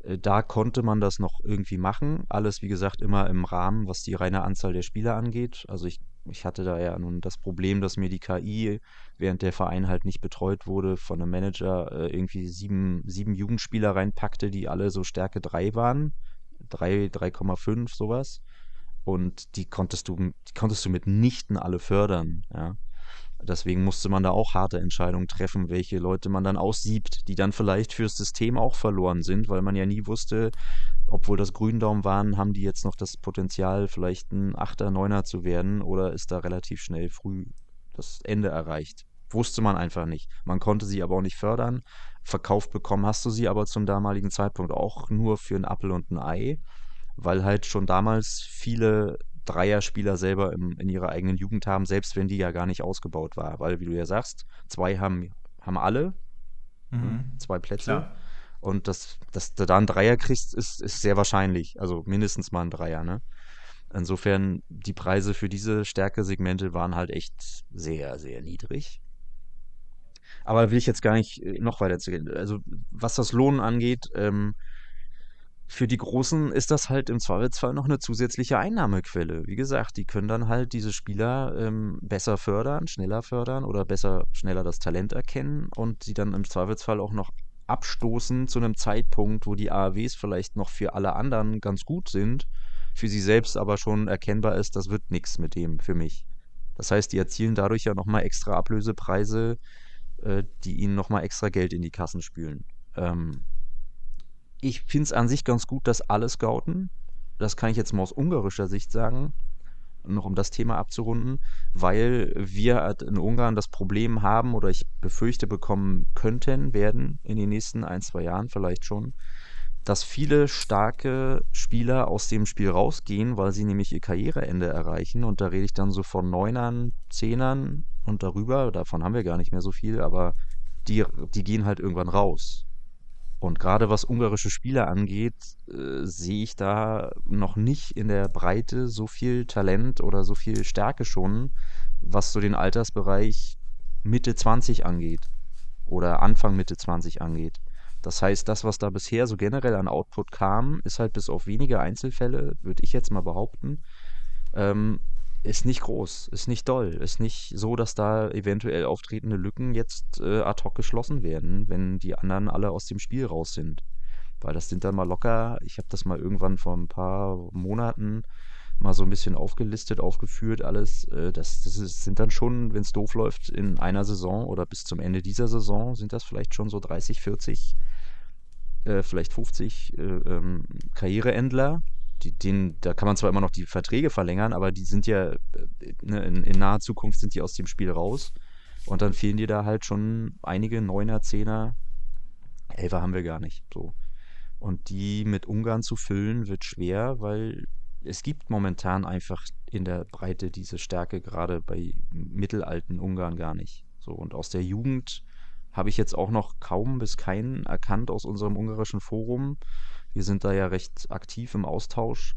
Äh, da konnte man das noch irgendwie machen. Alles, wie gesagt, immer im Rahmen, was die reine Anzahl der Spieler angeht. Also ich ich hatte da ja nun das Problem, dass mir die KI, während der Verein halt nicht betreut wurde, von einem Manager äh, irgendwie sieben, sieben Jugendspieler reinpackte, die alle so Stärke 3 waren. 3, 3,5, sowas. Und die konntest du, die konntest du mitnichten alle fördern, ja. Deswegen musste man da auch harte Entscheidungen treffen, welche Leute man dann aussiebt, die dann vielleicht fürs System auch verloren sind, weil man ja nie wusste, obwohl das Gründaum waren, haben die jetzt noch das Potenzial, vielleicht ein Achter, Neuner zu werden oder ist da relativ schnell früh das Ende erreicht? Wusste man einfach nicht. Man konnte sie aber auch nicht fördern. Verkauft bekommen hast du sie aber zum damaligen Zeitpunkt auch nur für ein Appel und ein Ei, weil halt schon damals viele Dreierspieler selber im, in ihrer eigenen Jugend haben, selbst wenn die ja gar nicht ausgebaut war. Weil, wie du ja sagst, zwei haben, haben alle mhm. zwei Plätze. Klar. Und dass, dass du da einen Dreier kriegst, ist, ist sehr wahrscheinlich. Also mindestens mal ein Dreier, ne? Insofern, die Preise für diese Stärkesegmente waren halt echt sehr, sehr niedrig. Aber will ich jetzt gar nicht äh, noch weiter zu gehen. Also, was das Lohnen angeht, ähm, für die Großen ist das halt im Zweifelsfall noch eine zusätzliche Einnahmequelle. Wie gesagt, die können dann halt diese Spieler ähm, besser fördern, schneller fördern oder besser, schneller das Talent erkennen und sie dann im Zweifelsfall auch noch abstoßen zu einem Zeitpunkt, wo die AAWs vielleicht noch für alle anderen ganz gut sind, für sie selbst aber schon erkennbar ist, das wird nichts mit dem für mich. Das heißt, die erzielen dadurch ja nochmal extra Ablösepreise, äh, die ihnen nochmal extra Geld in die Kassen spülen. Ähm, ich finde es an sich ganz gut, dass alle scouten. Das kann ich jetzt mal aus ungarischer Sicht sagen, noch um das Thema abzurunden, weil wir halt in Ungarn das Problem haben oder ich befürchte bekommen könnten, werden in den nächsten ein, zwei Jahren vielleicht schon, dass viele starke Spieler aus dem Spiel rausgehen, weil sie nämlich ihr Karriereende erreichen. Und da rede ich dann so von Neunern, Zehnern und darüber. Davon haben wir gar nicht mehr so viel, aber die, die gehen halt irgendwann raus. Und gerade was ungarische Spieler angeht, äh, sehe ich da noch nicht in der Breite so viel Talent oder so viel Stärke schon, was so den Altersbereich Mitte 20 angeht oder Anfang Mitte 20 angeht. Das heißt, das, was da bisher so generell an Output kam, ist halt bis auf wenige Einzelfälle, würde ich jetzt mal behaupten, ähm, ist nicht groß, ist nicht doll, ist nicht so, dass da eventuell auftretende Lücken jetzt äh, ad hoc geschlossen werden, wenn die anderen alle aus dem Spiel raus sind. Weil das sind dann mal locker, ich habe das mal irgendwann vor ein paar Monaten mal so ein bisschen aufgelistet, aufgeführt, alles. Äh, das, das ist, sind dann schon, wenn es doof läuft, in einer Saison oder bis zum Ende dieser Saison sind das vielleicht schon so 30, 40, äh, vielleicht 50 äh, ähm, Karriereendler. Die, denen, da kann man zwar immer noch die Verträge verlängern, aber die sind ja äh, ne, in, in naher Zukunft sind die aus dem Spiel raus. Und dann fehlen dir da halt schon einige Neuner, Zehner, Elfer haben wir gar nicht. So. Und die mit Ungarn zu füllen, wird schwer, weil es gibt momentan einfach in der Breite diese Stärke gerade bei mittelalten Ungarn gar nicht. So, und aus der Jugend habe ich jetzt auch noch kaum bis keinen erkannt aus unserem ungarischen Forum. Wir sind da ja recht aktiv im Austausch,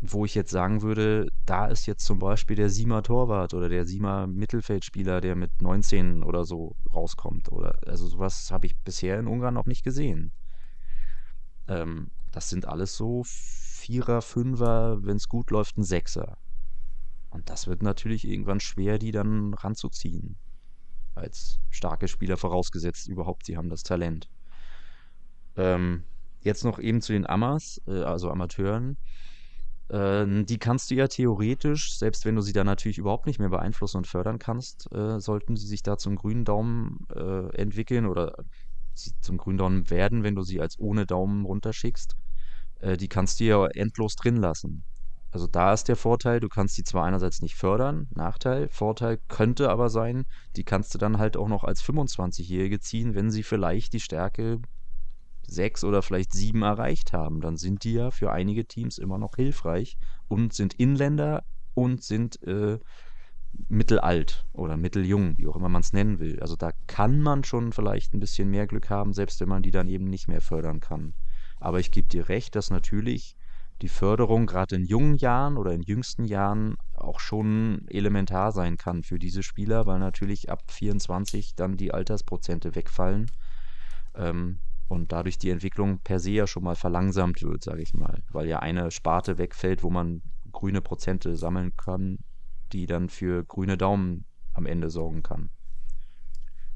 wo ich jetzt sagen würde, da ist jetzt zum Beispiel der Sima Torwart oder der Sima Mittelfeldspieler, der mit 19 oder so rauskommt. Oder also sowas habe ich bisher in Ungarn noch nicht gesehen. Ähm, das sind alles so Vierer, Fünfer, wenn es gut läuft, ein Sechser. Und das wird natürlich irgendwann schwer, die dann ranzuziehen. Als starke Spieler vorausgesetzt, überhaupt, sie haben das Talent. Ähm, jetzt noch eben zu den Amas, äh, also Amateuren. Äh, die kannst du ja theoretisch, selbst wenn du sie dann natürlich überhaupt nicht mehr beeinflussen und fördern kannst, äh, sollten sie sich da zum grünen Daumen äh, entwickeln oder zum grünen Daumen werden, wenn du sie als ohne Daumen runterschickst die kannst du ja endlos drin lassen. Also da ist der Vorteil, du kannst die zwar einerseits nicht fördern, Nachteil, Vorteil könnte aber sein, die kannst du dann halt auch noch als 25-Jährige ziehen, wenn sie vielleicht die Stärke 6 oder vielleicht 7 erreicht haben. Dann sind die ja für einige Teams immer noch hilfreich und sind Inländer und sind äh, mittelalt oder mitteljung, wie auch immer man es nennen will. Also da kann man schon vielleicht ein bisschen mehr Glück haben, selbst wenn man die dann eben nicht mehr fördern kann. Aber ich gebe dir recht, dass natürlich die Förderung gerade in jungen Jahren oder in jüngsten Jahren auch schon elementar sein kann für diese Spieler, weil natürlich ab 24 dann die Altersprozente wegfallen ähm, und dadurch die Entwicklung per se ja schon mal verlangsamt wird, sage ich mal, weil ja eine Sparte wegfällt, wo man grüne Prozente sammeln kann, die dann für grüne Daumen am Ende sorgen kann.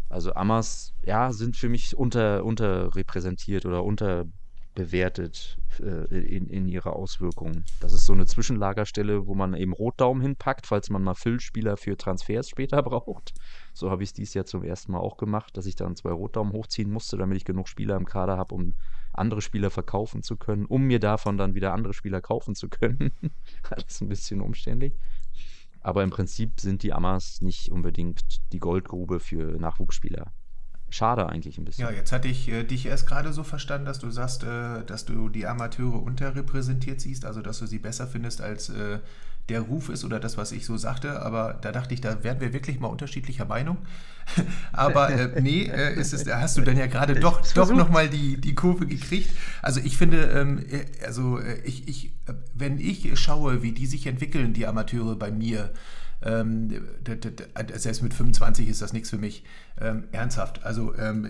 Also Amas, ja, sind für mich unter, unterrepräsentiert oder unter bewertet äh, in, in ihrer Auswirkungen. Das ist so eine Zwischenlagerstelle, wo man eben Rotdaumen hinpackt, falls man mal Füllspieler für Transfers später braucht. So habe ich es dies Jahr zum ersten Mal auch gemacht, dass ich dann zwei Rotdaumen hochziehen musste, damit ich genug Spieler im Kader habe, um andere Spieler verkaufen zu können, um mir davon dann wieder andere Spieler kaufen zu können. das ist ein bisschen umständlich. Aber im Prinzip sind die Amas nicht unbedingt die Goldgrube für Nachwuchsspieler schade eigentlich ein bisschen. Ja, jetzt hatte ich äh, dich erst gerade so verstanden, dass du sagst, äh, dass du die Amateure unterrepräsentiert siehst, also dass du sie besser findest als äh, der Ruf ist oder das, was ich so sagte. Aber da dachte ich, da wären wir wirklich mal unterschiedlicher Meinung. aber äh, nee, äh, ist es, hast du dann ja gerade doch, doch nochmal die, die Kurve gekriegt. Also ich finde, ähm, äh, also ich, ich, wenn ich schaue, wie die sich entwickeln, die Amateure bei mir, selbst mit 25 ist das nichts für mich. Ähm, ernsthaft. Also ähm,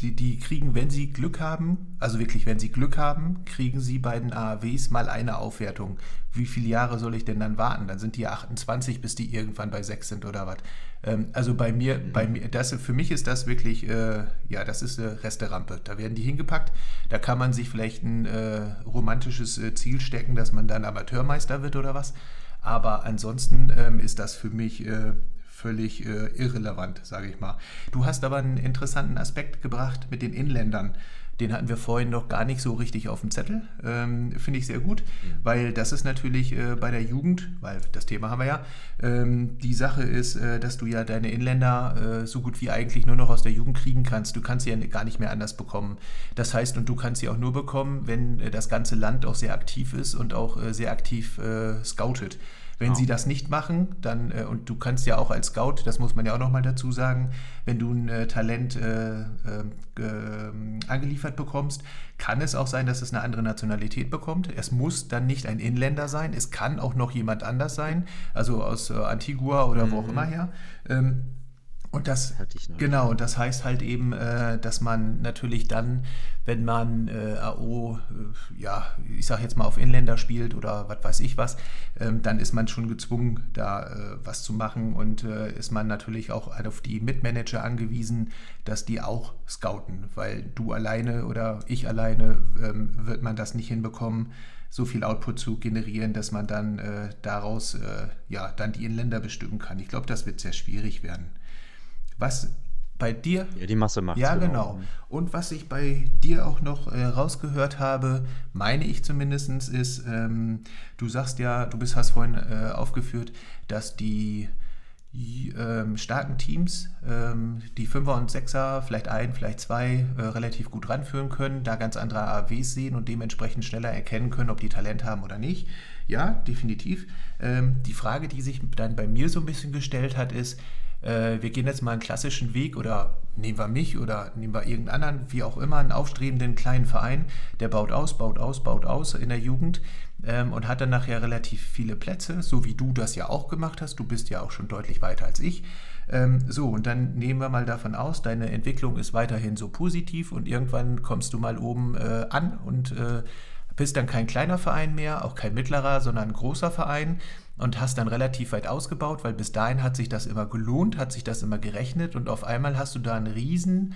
die, die kriegen, wenn sie Glück haben, also wirklich, wenn sie Glück haben, kriegen sie bei den AAWs mal eine Aufwertung. Wie viele Jahre soll ich denn dann warten? Dann sind die 28, bis die irgendwann bei 6 sind oder was. Ähm, also bei mir, mhm. bei mir, das, für mich ist das wirklich, äh, ja, das ist eine Resterampe. Da werden die hingepackt. Da kann man sich vielleicht ein äh, romantisches äh, Ziel stecken, dass man dann Amateurmeister wird oder was. Aber ansonsten ähm, ist das für mich äh, völlig äh, irrelevant, sage ich mal. Du hast aber einen interessanten Aspekt gebracht mit den Inländern. Den hatten wir vorhin noch gar nicht so richtig auf dem Zettel. Ähm, Finde ich sehr gut, mhm. weil das ist natürlich äh, bei der Jugend, weil das Thema haben wir ja, ähm, die Sache ist, äh, dass du ja deine Inländer äh, so gut wie eigentlich nur noch aus der Jugend kriegen kannst. Du kannst sie ja gar nicht mehr anders bekommen. Das heißt, und du kannst sie auch nur bekommen, wenn äh, das ganze Land auch sehr aktiv ist und auch äh, sehr aktiv äh, scoutet. Wenn genau. sie das nicht machen, dann, äh, und du kannst ja auch als Scout, das muss man ja auch nochmal dazu sagen, wenn du ein äh, Talent äh, ähm, angeliefert bekommst, kann es auch sein, dass es eine andere Nationalität bekommt. Es muss dann nicht ein Inländer sein, es kann auch noch jemand anders sein, also aus äh, Antigua oder mhm. wo auch mhm. immer her. Ähm, und das, genau, und das heißt halt eben, äh, dass man natürlich dann, wenn man äh, AO, äh, ja, ich sag jetzt mal auf Inländer spielt oder was weiß ich was, ähm, dann ist man schon gezwungen, da was zu machen und ist man natürlich auch auf die Mitmanager angewiesen, dass die auch scouten, weil du alleine oder ich alleine ähm, wird man das nicht hinbekommen, so viel Output zu generieren, dass man dann daraus ja dann die Inländer bestimmen kann. Ich glaube, das wird sehr schwierig werden. Was bei dir. Ja, die Masse macht Ja, genau. genau. Und was ich bei dir auch noch äh, rausgehört habe, meine ich zumindest, ist, ähm, du sagst ja, du bist, hast vorhin äh, aufgeführt, dass die ähm, starken Teams, ähm, die Fünfer und Sechser, vielleicht ein, vielleicht zwei, äh, relativ gut ranführen können, da ganz andere AWs sehen und dementsprechend schneller erkennen können, ob die Talent haben oder nicht. Ja, definitiv. Ähm, die Frage, die sich dann bei mir so ein bisschen gestellt hat, ist, äh, wir gehen jetzt mal einen klassischen Weg oder nehmen wir mich oder nehmen wir irgendeinen anderen, wie auch immer, einen aufstrebenden kleinen Verein, der baut aus, baut aus, baut aus in der Jugend ähm, und hat dann nachher relativ viele Plätze, so wie du das ja auch gemacht hast. Du bist ja auch schon deutlich weiter als ich. Ähm, so, und dann nehmen wir mal davon aus, deine Entwicklung ist weiterhin so positiv und irgendwann kommst du mal oben äh, an und äh, bist dann kein kleiner Verein mehr, auch kein mittlerer, sondern ein großer Verein und hast dann relativ weit ausgebaut, weil bis dahin hat sich das immer gelohnt, hat sich das immer gerechnet und auf einmal hast du da eine riesen,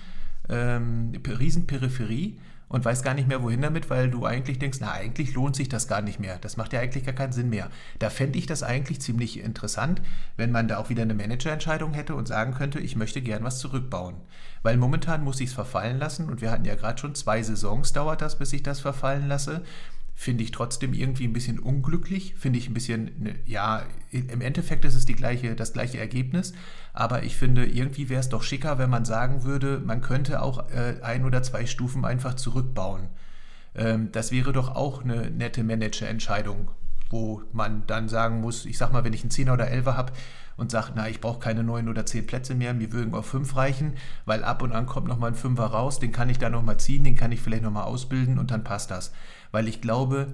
ähm, riesen Peripherie und weißt gar nicht mehr, wohin damit, weil du eigentlich denkst, na, eigentlich lohnt sich das gar nicht mehr. Das macht ja eigentlich gar keinen Sinn mehr. Da fände ich das eigentlich ziemlich interessant, wenn man da auch wieder eine Managerentscheidung hätte und sagen könnte, ich möchte gern was zurückbauen. Weil momentan muss ich es verfallen lassen und wir hatten ja gerade schon zwei Saisons dauert das, bis ich das verfallen lasse finde ich trotzdem irgendwie ein bisschen unglücklich, finde ich ein bisschen, ne, ja, im Endeffekt ist es die gleiche, das gleiche Ergebnis, aber ich finde, irgendwie wäre es doch schicker, wenn man sagen würde, man könnte auch äh, ein oder zwei Stufen einfach zurückbauen. Ähm, das wäre doch auch eine nette Managerentscheidung, wo man dann sagen muss, ich sag mal, wenn ich einen 10er oder 11er habe und sage, na, ich brauche keine neun oder zehn Plätze mehr, mir würden auch fünf reichen, weil ab und an kommt nochmal ein Fünfer raus, den kann ich dann nochmal ziehen, den kann ich vielleicht nochmal ausbilden und dann passt das weil ich glaube,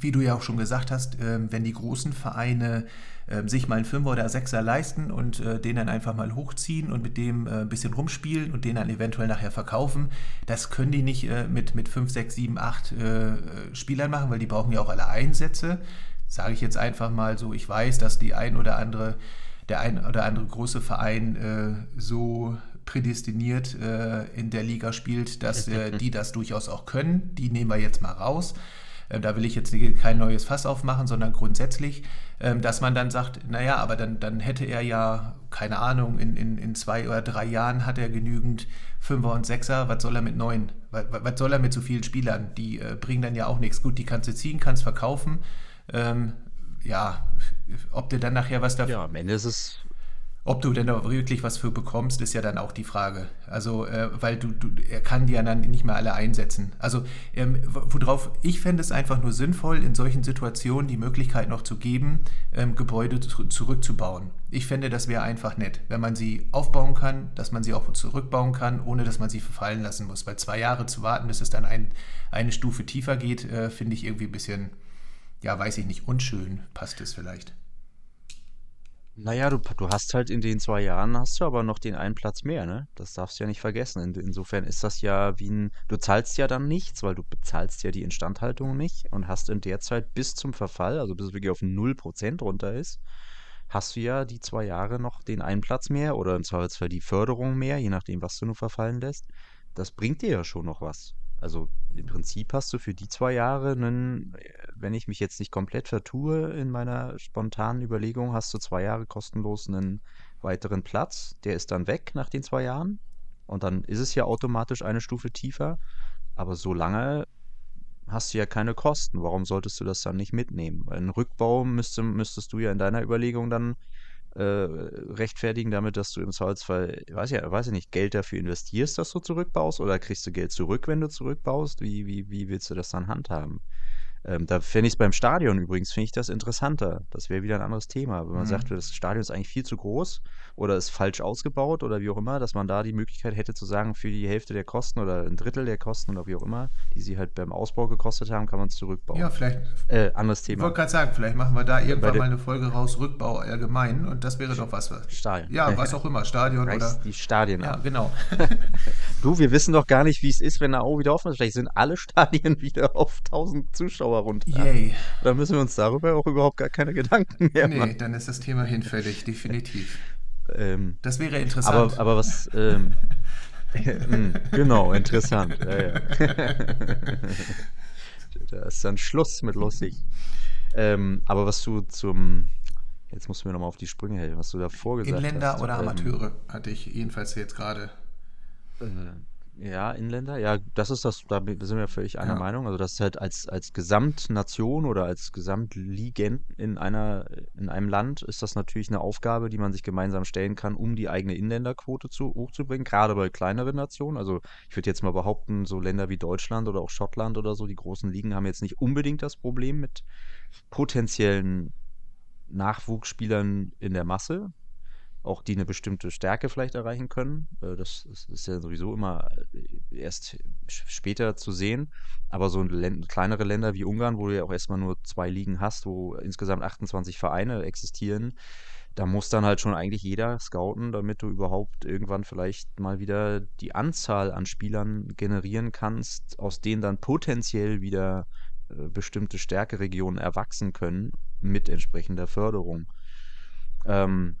wie du ja auch schon gesagt hast, ähm, wenn die großen Vereine ähm, sich mal einen Fünfer oder Sechser leisten und äh, den dann einfach mal hochziehen und mit dem äh, ein bisschen rumspielen und den dann eventuell nachher verkaufen, das können die nicht äh, mit, mit 5, 6, 7, 8 Spielern machen, weil die brauchen ja auch alle Einsätze. Sage ich jetzt einfach mal so, ich weiß, dass die ein oder andere, der ein oder andere große Verein so prädestiniert äh, in der Liga spielt, dass äh, die das durchaus auch können. Die nehmen wir jetzt mal raus. Äh, da will ich jetzt kein neues Fass aufmachen, sondern grundsätzlich, ähm, dass man dann sagt, naja, aber dann, dann hätte er ja, keine Ahnung, in, in, in zwei oder drei Jahren hat er genügend Fünfer und Sechser, was soll er mit neun? Was, was soll er mit so vielen Spielern? Die äh, bringen dann ja auch nichts. Gut, die kannst du ziehen, kannst verkaufen. Ähm, ja, ob du dann nachher was dafür. Ja, am Ende ist es ob du denn da wirklich was für bekommst, ist ja dann auch die Frage. Also, äh, weil du, du, er kann die ja dann nicht mehr alle einsetzen. Also, ähm, worauf ich fände es einfach nur sinnvoll, in solchen Situationen die Möglichkeit noch zu geben, ähm, Gebäude zurückzubauen. Ich fände, das wäre einfach nett, wenn man sie aufbauen kann, dass man sie auch zurückbauen kann, ohne dass man sie verfallen lassen muss. Weil zwei Jahre zu warten, bis es dann ein, eine Stufe tiefer geht, äh, finde ich irgendwie ein bisschen, ja, weiß ich nicht, unschön passt es vielleicht. Naja, du, du hast halt in den zwei Jahren hast du aber noch den einen Platz mehr, ne? Das darfst du ja nicht vergessen. In, insofern ist das ja wie ein, du zahlst ja dann nichts, weil du bezahlst ja die Instandhaltung nicht und hast in der Zeit bis zum Verfall, also bis es wirklich auf 0% runter ist, hast du ja die zwei Jahre noch den einen Platz mehr oder im Zweifelsfall die Förderung mehr, je nachdem, was du nur verfallen lässt. Das bringt dir ja schon noch was. Also im Prinzip hast du für die zwei Jahre einen, wenn ich mich jetzt nicht komplett vertue in meiner spontanen Überlegung, hast du zwei Jahre kostenlos einen weiteren Platz. Der ist dann weg nach den zwei Jahren. Und dann ist es ja automatisch eine Stufe tiefer. Aber so lange hast du ja keine Kosten. Warum solltest du das dann nicht mitnehmen? Weil einen Rückbau müsste, müsstest du ja in deiner Überlegung dann äh, rechtfertigen damit, dass du im Zweifelsfall, weiß ja, weiß ich nicht, Geld dafür investierst, dass du zurückbaust oder kriegst du Geld zurück, wenn du zurückbaust? Wie, wie, wie willst du das dann handhaben? Ähm, da fände ich es beim Stadion übrigens, finde ich das interessanter. Das wäre wieder ein anderes Thema. Wenn man Mhm. sagt, das Stadion ist eigentlich viel zu groß oder ist falsch ausgebaut oder wie auch immer, dass man da die Möglichkeit hätte zu sagen, für die Hälfte der Kosten oder ein Drittel der Kosten oder wie auch immer, die sie halt beim Ausbau gekostet haben, kann man es zurückbauen. Ja, vielleicht, Äh, anderes ich Thema. wollte gerade sagen, vielleicht machen wir da irgendwann mal eine Folge raus, Rückbau allgemein und das wäre doch was. was- Stadion. Ja, was auch immer, Stadion Reichst oder. die Stadien Ja, ab. genau. Du, wir wissen doch gar nicht, wie es ist, wenn Au wieder offen ist. Vielleicht sind alle Stadien wieder auf 1000 Zuschauer runter. Yay. Da müssen wir uns darüber auch überhaupt gar keine Gedanken mehr Nee, machen. dann ist das Thema hinfällig, definitiv. Ähm, Das wäre interessant. aber, aber was, ähm, mm, genau, interessant. Ja, ja. da ist dann Schluss mit lustig. Ähm, aber was du zum, jetzt musst du mir nochmal auf die Sprünge helfen, was du davor gesagt Inländer hast. oder ähm, Amateure hatte ich jedenfalls jetzt gerade. Äh, Ja, Inländer, ja, das ist das, da sind wir völlig einer Ja. Meinung. Also das ist halt als, als Gesamtnation oder als Gesamtligen in einer, in einem Land ist das natürlich eine Aufgabe, die man sich gemeinsam stellen kann, um die eigene Inländerquote zu, hochzubringen, gerade bei kleineren Nationen. Also ich würde jetzt mal behaupten, so Länder wie Deutschland oder auch Schottland oder so, die großen Ligen haben jetzt nicht unbedingt das Problem mit potenziellen Nachwuchsspielern in der Masse auch die eine bestimmte Stärke vielleicht erreichen können. Äh, Das ist, ja sowieso immer äh, erst später zu sehen. Aber so kleinere Länder wie Ungarn, wo du ja auch erstmal nur zwei Ligen hast, wo insgesamt 28 Vereine existieren, da muss dann halt schon eigentlich jeder scouten, damit du überhaupt irgendwann vielleicht mal wieder die Anzahl an Spielern generieren kannst, aus denen dann potenziell wieder äh, bestimmte Stärkeregionen erwachsen können mit entsprechender Förderung. Ähm,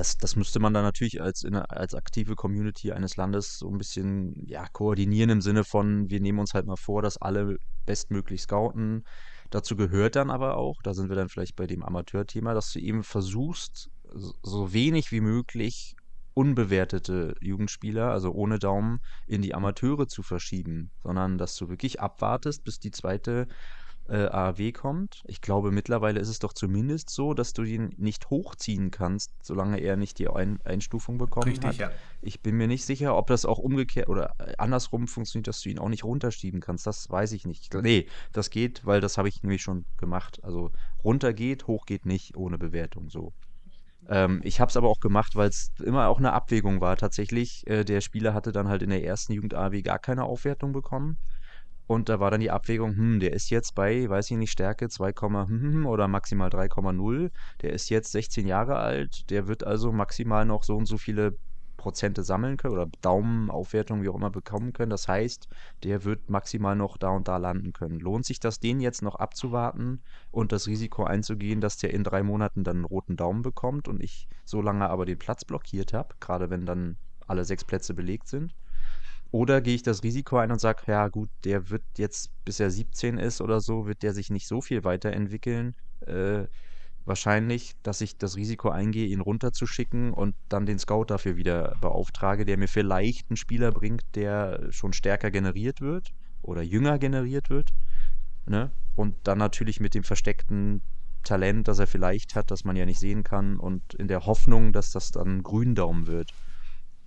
das, das müsste man dann natürlich als, in, als aktive Community eines Landes so ein bisschen ja, koordinieren im Sinne von, wir nehmen uns halt mal vor, dass alle bestmöglich scouten. Dazu gehört dann aber auch, da sind wir dann vielleicht bei dem Amateurthema, dass du eben versuchst, so so wenig wie möglich unbewertete Jugendspieler, also ohne Daumen, in die Amateure zu verschieben, sondern dass du wirklich abwartest, bis die zweite äh, AAW kommt. Ich glaube, mittlerweile ist es doch zumindest so, dass du ihn nicht hochziehen kannst, solange er nicht die Ein Einstufung bekommen Richtig, hat. ja. Ich bin mir nicht sicher, ob das auch umgekehrt oder äh, andersrum funktioniert, dass du ihn auch nicht runterschieben kannst. Das weiß ich nicht. Nee, das geht, weil das habe ich nämlich schon gemacht. Also runter geht, hoch geht nicht ohne Bewertung so. Ähm, ich habe es aber auch gemacht, weil es immer auch eine Abwägung war. Tatsächlich, äh, der Spieler hatte dann halt in der ersten Jugend AW gar keine Aufwertung bekommen. Und da war dann die Abwägung, hm, der ist jetzt bei, weiß ich nicht, Stärke 2, hm, hm, hm, oder maximal 3,0. Der ist jetzt 16 Jahre alt. Der wird also maximal noch so und so viele Prozente sammeln können oder Daumenaufwertung, wie auch immer, bekommen können. Das heißt, der wird maximal noch da und da landen können. Lohnt sich das, den jetzt noch abzuwarten und das Risiko einzugehen, dass der in drei Monaten dann einen roten Daumen bekommt und ich so lange aber den Platz blockiert habe, gerade wenn dann alle sechs Plätze belegt sind? Oder gehe ich das Risiko ein und sage, ja gut, der wird jetzt, bis er 17 ist oder so, wird der sich nicht so viel weiterentwickeln. Äh, wahrscheinlich, dass ich das Risiko eingehe, ihn runterzuschicken und dann den Scout dafür wieder beauftrage, der mir vielleicht einen Spieler bringt, der schon stärker generiert wird oder jünger generiert wird. Ne? Und dann natürlich mit dem versteckten Talent, das er vielleicht hat, das man ja nicht sehen kann und in der Hoffnung, dass das dann Gründaumen wird.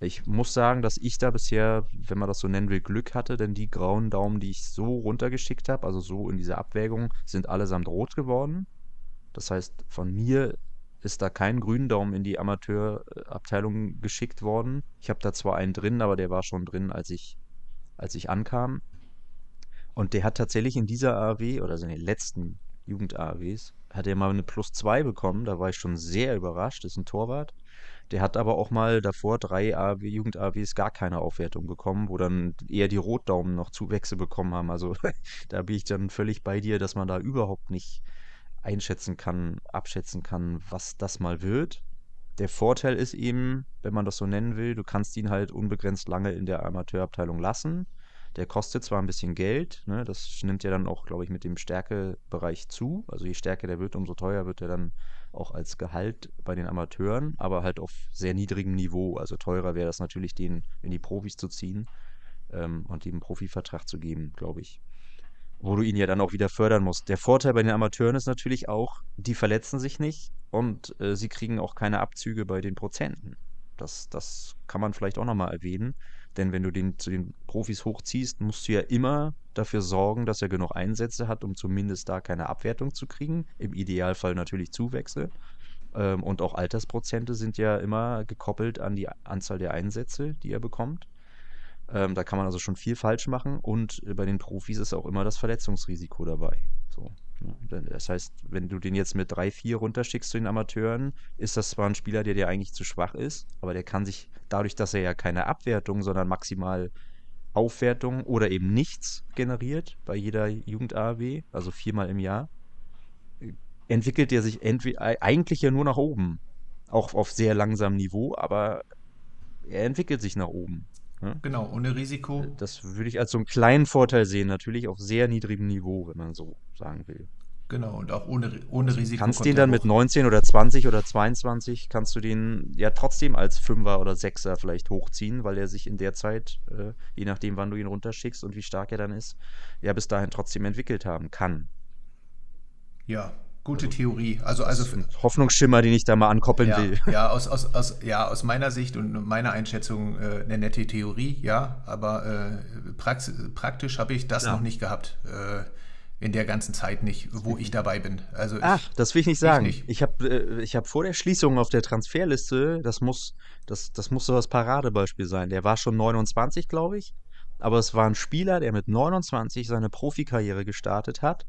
Ich muss sagen, dass ich da bisher, wenn man das so nennen will, Glück hatte, denn die grauen Daumen, die ich so runtergeschickt habe, also so in dieser Abwägung, sind allesamt rot geworden. Das heißt, von mir ist da kein grünen Daumen in die Amateurabteilung geschickt worden. Ich habe da zwar einen drin, aber der war schon drin, als ich, als ich ankam. Und der hat tatsächlich in dieser AAW oder so in den letzten Jugend-AAWs, hat er mal eine Plus 2 bekommen. Da war ich schon sehr überrascht. Das ist ein Torwart. Der hat aber auch mal davor drei AW, Jugend-AWs gar keine Aufwertung bekommen, wo dann eher die Rotdaumen noch Zuwächse bekommen haben. Also da bin ich dann völlig bei dir, dass man da überhaupt nicht einschätzen kann, abschätzen kann, was das mal wird. Der Vorteil ist eben, wenn man das so nennen will, du kannst ihn halt unbegrenzt lange in der Amateurabteilung lassen. Der kostet zwar ein bisschen Geld, ne, das nimmt ja dann auch, glaube ich, mit dem Stärkebereich zu. Also je stärker der wird, umso teuer wird er dann auch als Gehalt bei den Amateuren, aber halt auf sehr niedrigem Niveau. Also teurer wäre das natürlich, den in die Profis zu ziehen ähm, und ihm einen Profivertrag zu geben, glaube ich. Wo du ihn ja dann auch wieder fördern musst. Der Vorteil bei den Amateuren ist natürlich auch, die verletzen sich nicht und äh, sie kriegen auch keine Abzüge bei den Prozenten. Das, das kann man vielleicht auch nochmal erwähnen. Denn wenn du den zu den Profis hochziehst, musst du ja immer dafür sorgen, dass er genug Einsätze hat, um zumindest da keine Abwertung zu kriegen. Im Idealfall natürlich Zuwächse. Ähm, und auch Altersprozente sind ja immer gekoppelt an die Anzahl der Einsätze, die er bekommt. Ähm, da kann man also schon viel falsch machen. Und bei den Profis ist auch immer das Verletzungsrisiko dabei. So. Ne? Das heißt, wenn du den jetzt mit 3, 4 runterschickst zu den Amateuren, ist das zwar ein Spieler, der dir eigentlich zu schwach ist, aber der kann sich dadurch, dass er ja keine Abwertung, sondern maximal Aufwertung oder eben nichts generiert bei jeder Jugend-AW, also viermal im Jahr, entwickelt er sich eigentlich ja nur nach oben. Auch auf sehr langsamem Niveau, aber er entwickelt sich nach oben. Ne? Genau, ohne Risiko. Das würde ich als so einen kleinen Vorteil sehen, natürlich auf sehr niedrigem Niveau, wenn man so sagen will. Genau, und auch ohne, ohne Risiko. Kannst den dann mit 19 oder 20 oder 22, kannst du den ja trotzdem als Fünfer oder Sechser vielleicht hochziehen, weil er sich in der Zeit, äh, je nachdem, wann du ihn runterschickst und wie stark er dann ist, ja bis dahin trotzdem entwickelt haben kann. Ja, Gute also, Theorie. Also, also Hoffnungsschimmer, den ich da mal ankoppeln ja, will. Ja, aus, aus, aus, ja, aus meiner Sicht und meiner Einschätzung äh, eine nette Theorie, ja, aber äh, praktisch habe ich das ja. noch nicht gehabt. Äh, in der ganzen Zeit nicht, wo ich dabei bin. Also Ach, ich, das will ich nicht sagen. Ich, ich habe äh, ich hab vor der Schließung auf der Transferliste, das muss, das, das muss so das Paradebeispiel sein. Der war schon 29, glaube ich. Aber es war ein Spieler, der mit 29 seine Profikarriere gestartet hat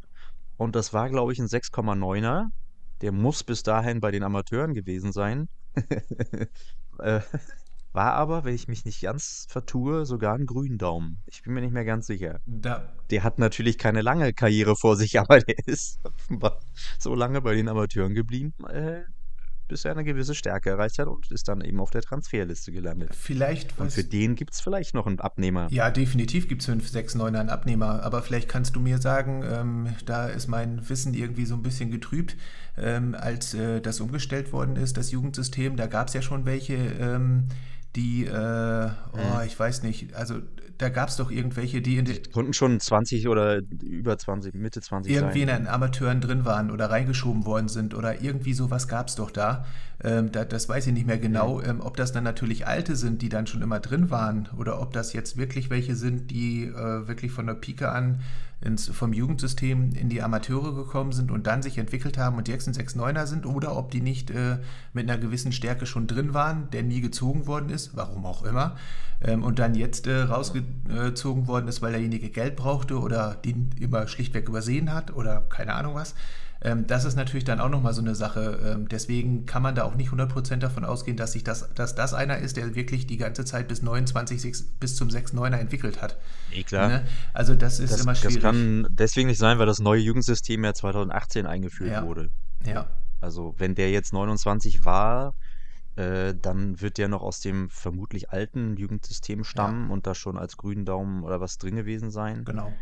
und das war, glaube ich, ein 6,9er. Der muss bis dahin bei den Amateuren gewesen sein. äh, war aber, wenn ich mich nicht ganz vertue, sogar ein Gründaumen. Ich bin mir nicht mehr ganz sicher. Da. Der hat natürlich keine lange Karriere vor sich, aber der ist offenbar so lange bei den Amateuren geblieben, äh, bis er eine gewisse Stärke erreicht hat und ist dann eben auf der Transferliste gelandet. Vielleicht. Und für den gibt es vielleicht noch einen Abnehmer. Ja, definitiv gibt es 5, 6, 9 einen Abnehmer. Aber vielleicht kannst du mir sagen, ähm, da ist mein Wissen irgendwie so ein bisschen getrübt, ähm, als äh, das umgestellt worden ist, das Jugendsystem. Da gab es ja schon welche. Ähm, die, äh, oh, mhm. ich weiß nicht, also da gab es doch irgendwelche, die in den. Konnten schon 20 oder über 20, Mitte 20 irgendwie sein. in den Amateuren drin waren oder reingeschoben worden sind oder irgendwie sowas gab es doch da. Ähm, da. Das weiß ich nicht mehr genau. Mhm. Ähm, ob das dann natürlich alte sind, die dann schon immer drin waren oder ob das jetzt wirklich welche sind, die äh, wirklich von der Pike an ins, vom Jugendsystem in die Amateure gekommen sind und dann sich entwickelt haben und jetzt ein 6-9er sind oder ob die nicht äh, mit einer gewissen Stärke schon drin waren, der nie gezogen worden ist, warum auch immer, ähm, und dann jetzt äh, rausgezogen worden ist, weil derjenige Geld brauchte oder den immer schlichtweg übersehen hat oder keine Ahnung was. Ähm, das ist natürlich dann auch nochmal so eine Sache. Ähm, deswegen kann man da auch nicht 100% davon ausgehen, dass, sich das, dass das einer ist, der wirklich die ganze Zeit bis 29, 6, bis zum 6-9er entwickelt hat. Nee, klar. Ne? Also das ist das, immer schwierig. Das kann deswegen nicht sein, weil das neue Jugendsystem ja 2018 eingeführt ja. wurde. Ja. Also wenn der jetzt 29 war, äh, dann wird der noch aus dem vermutlich alten Jugendsystem stammen ja. und da schon als grünen Daumen oder was drin gewesen sein. Genau.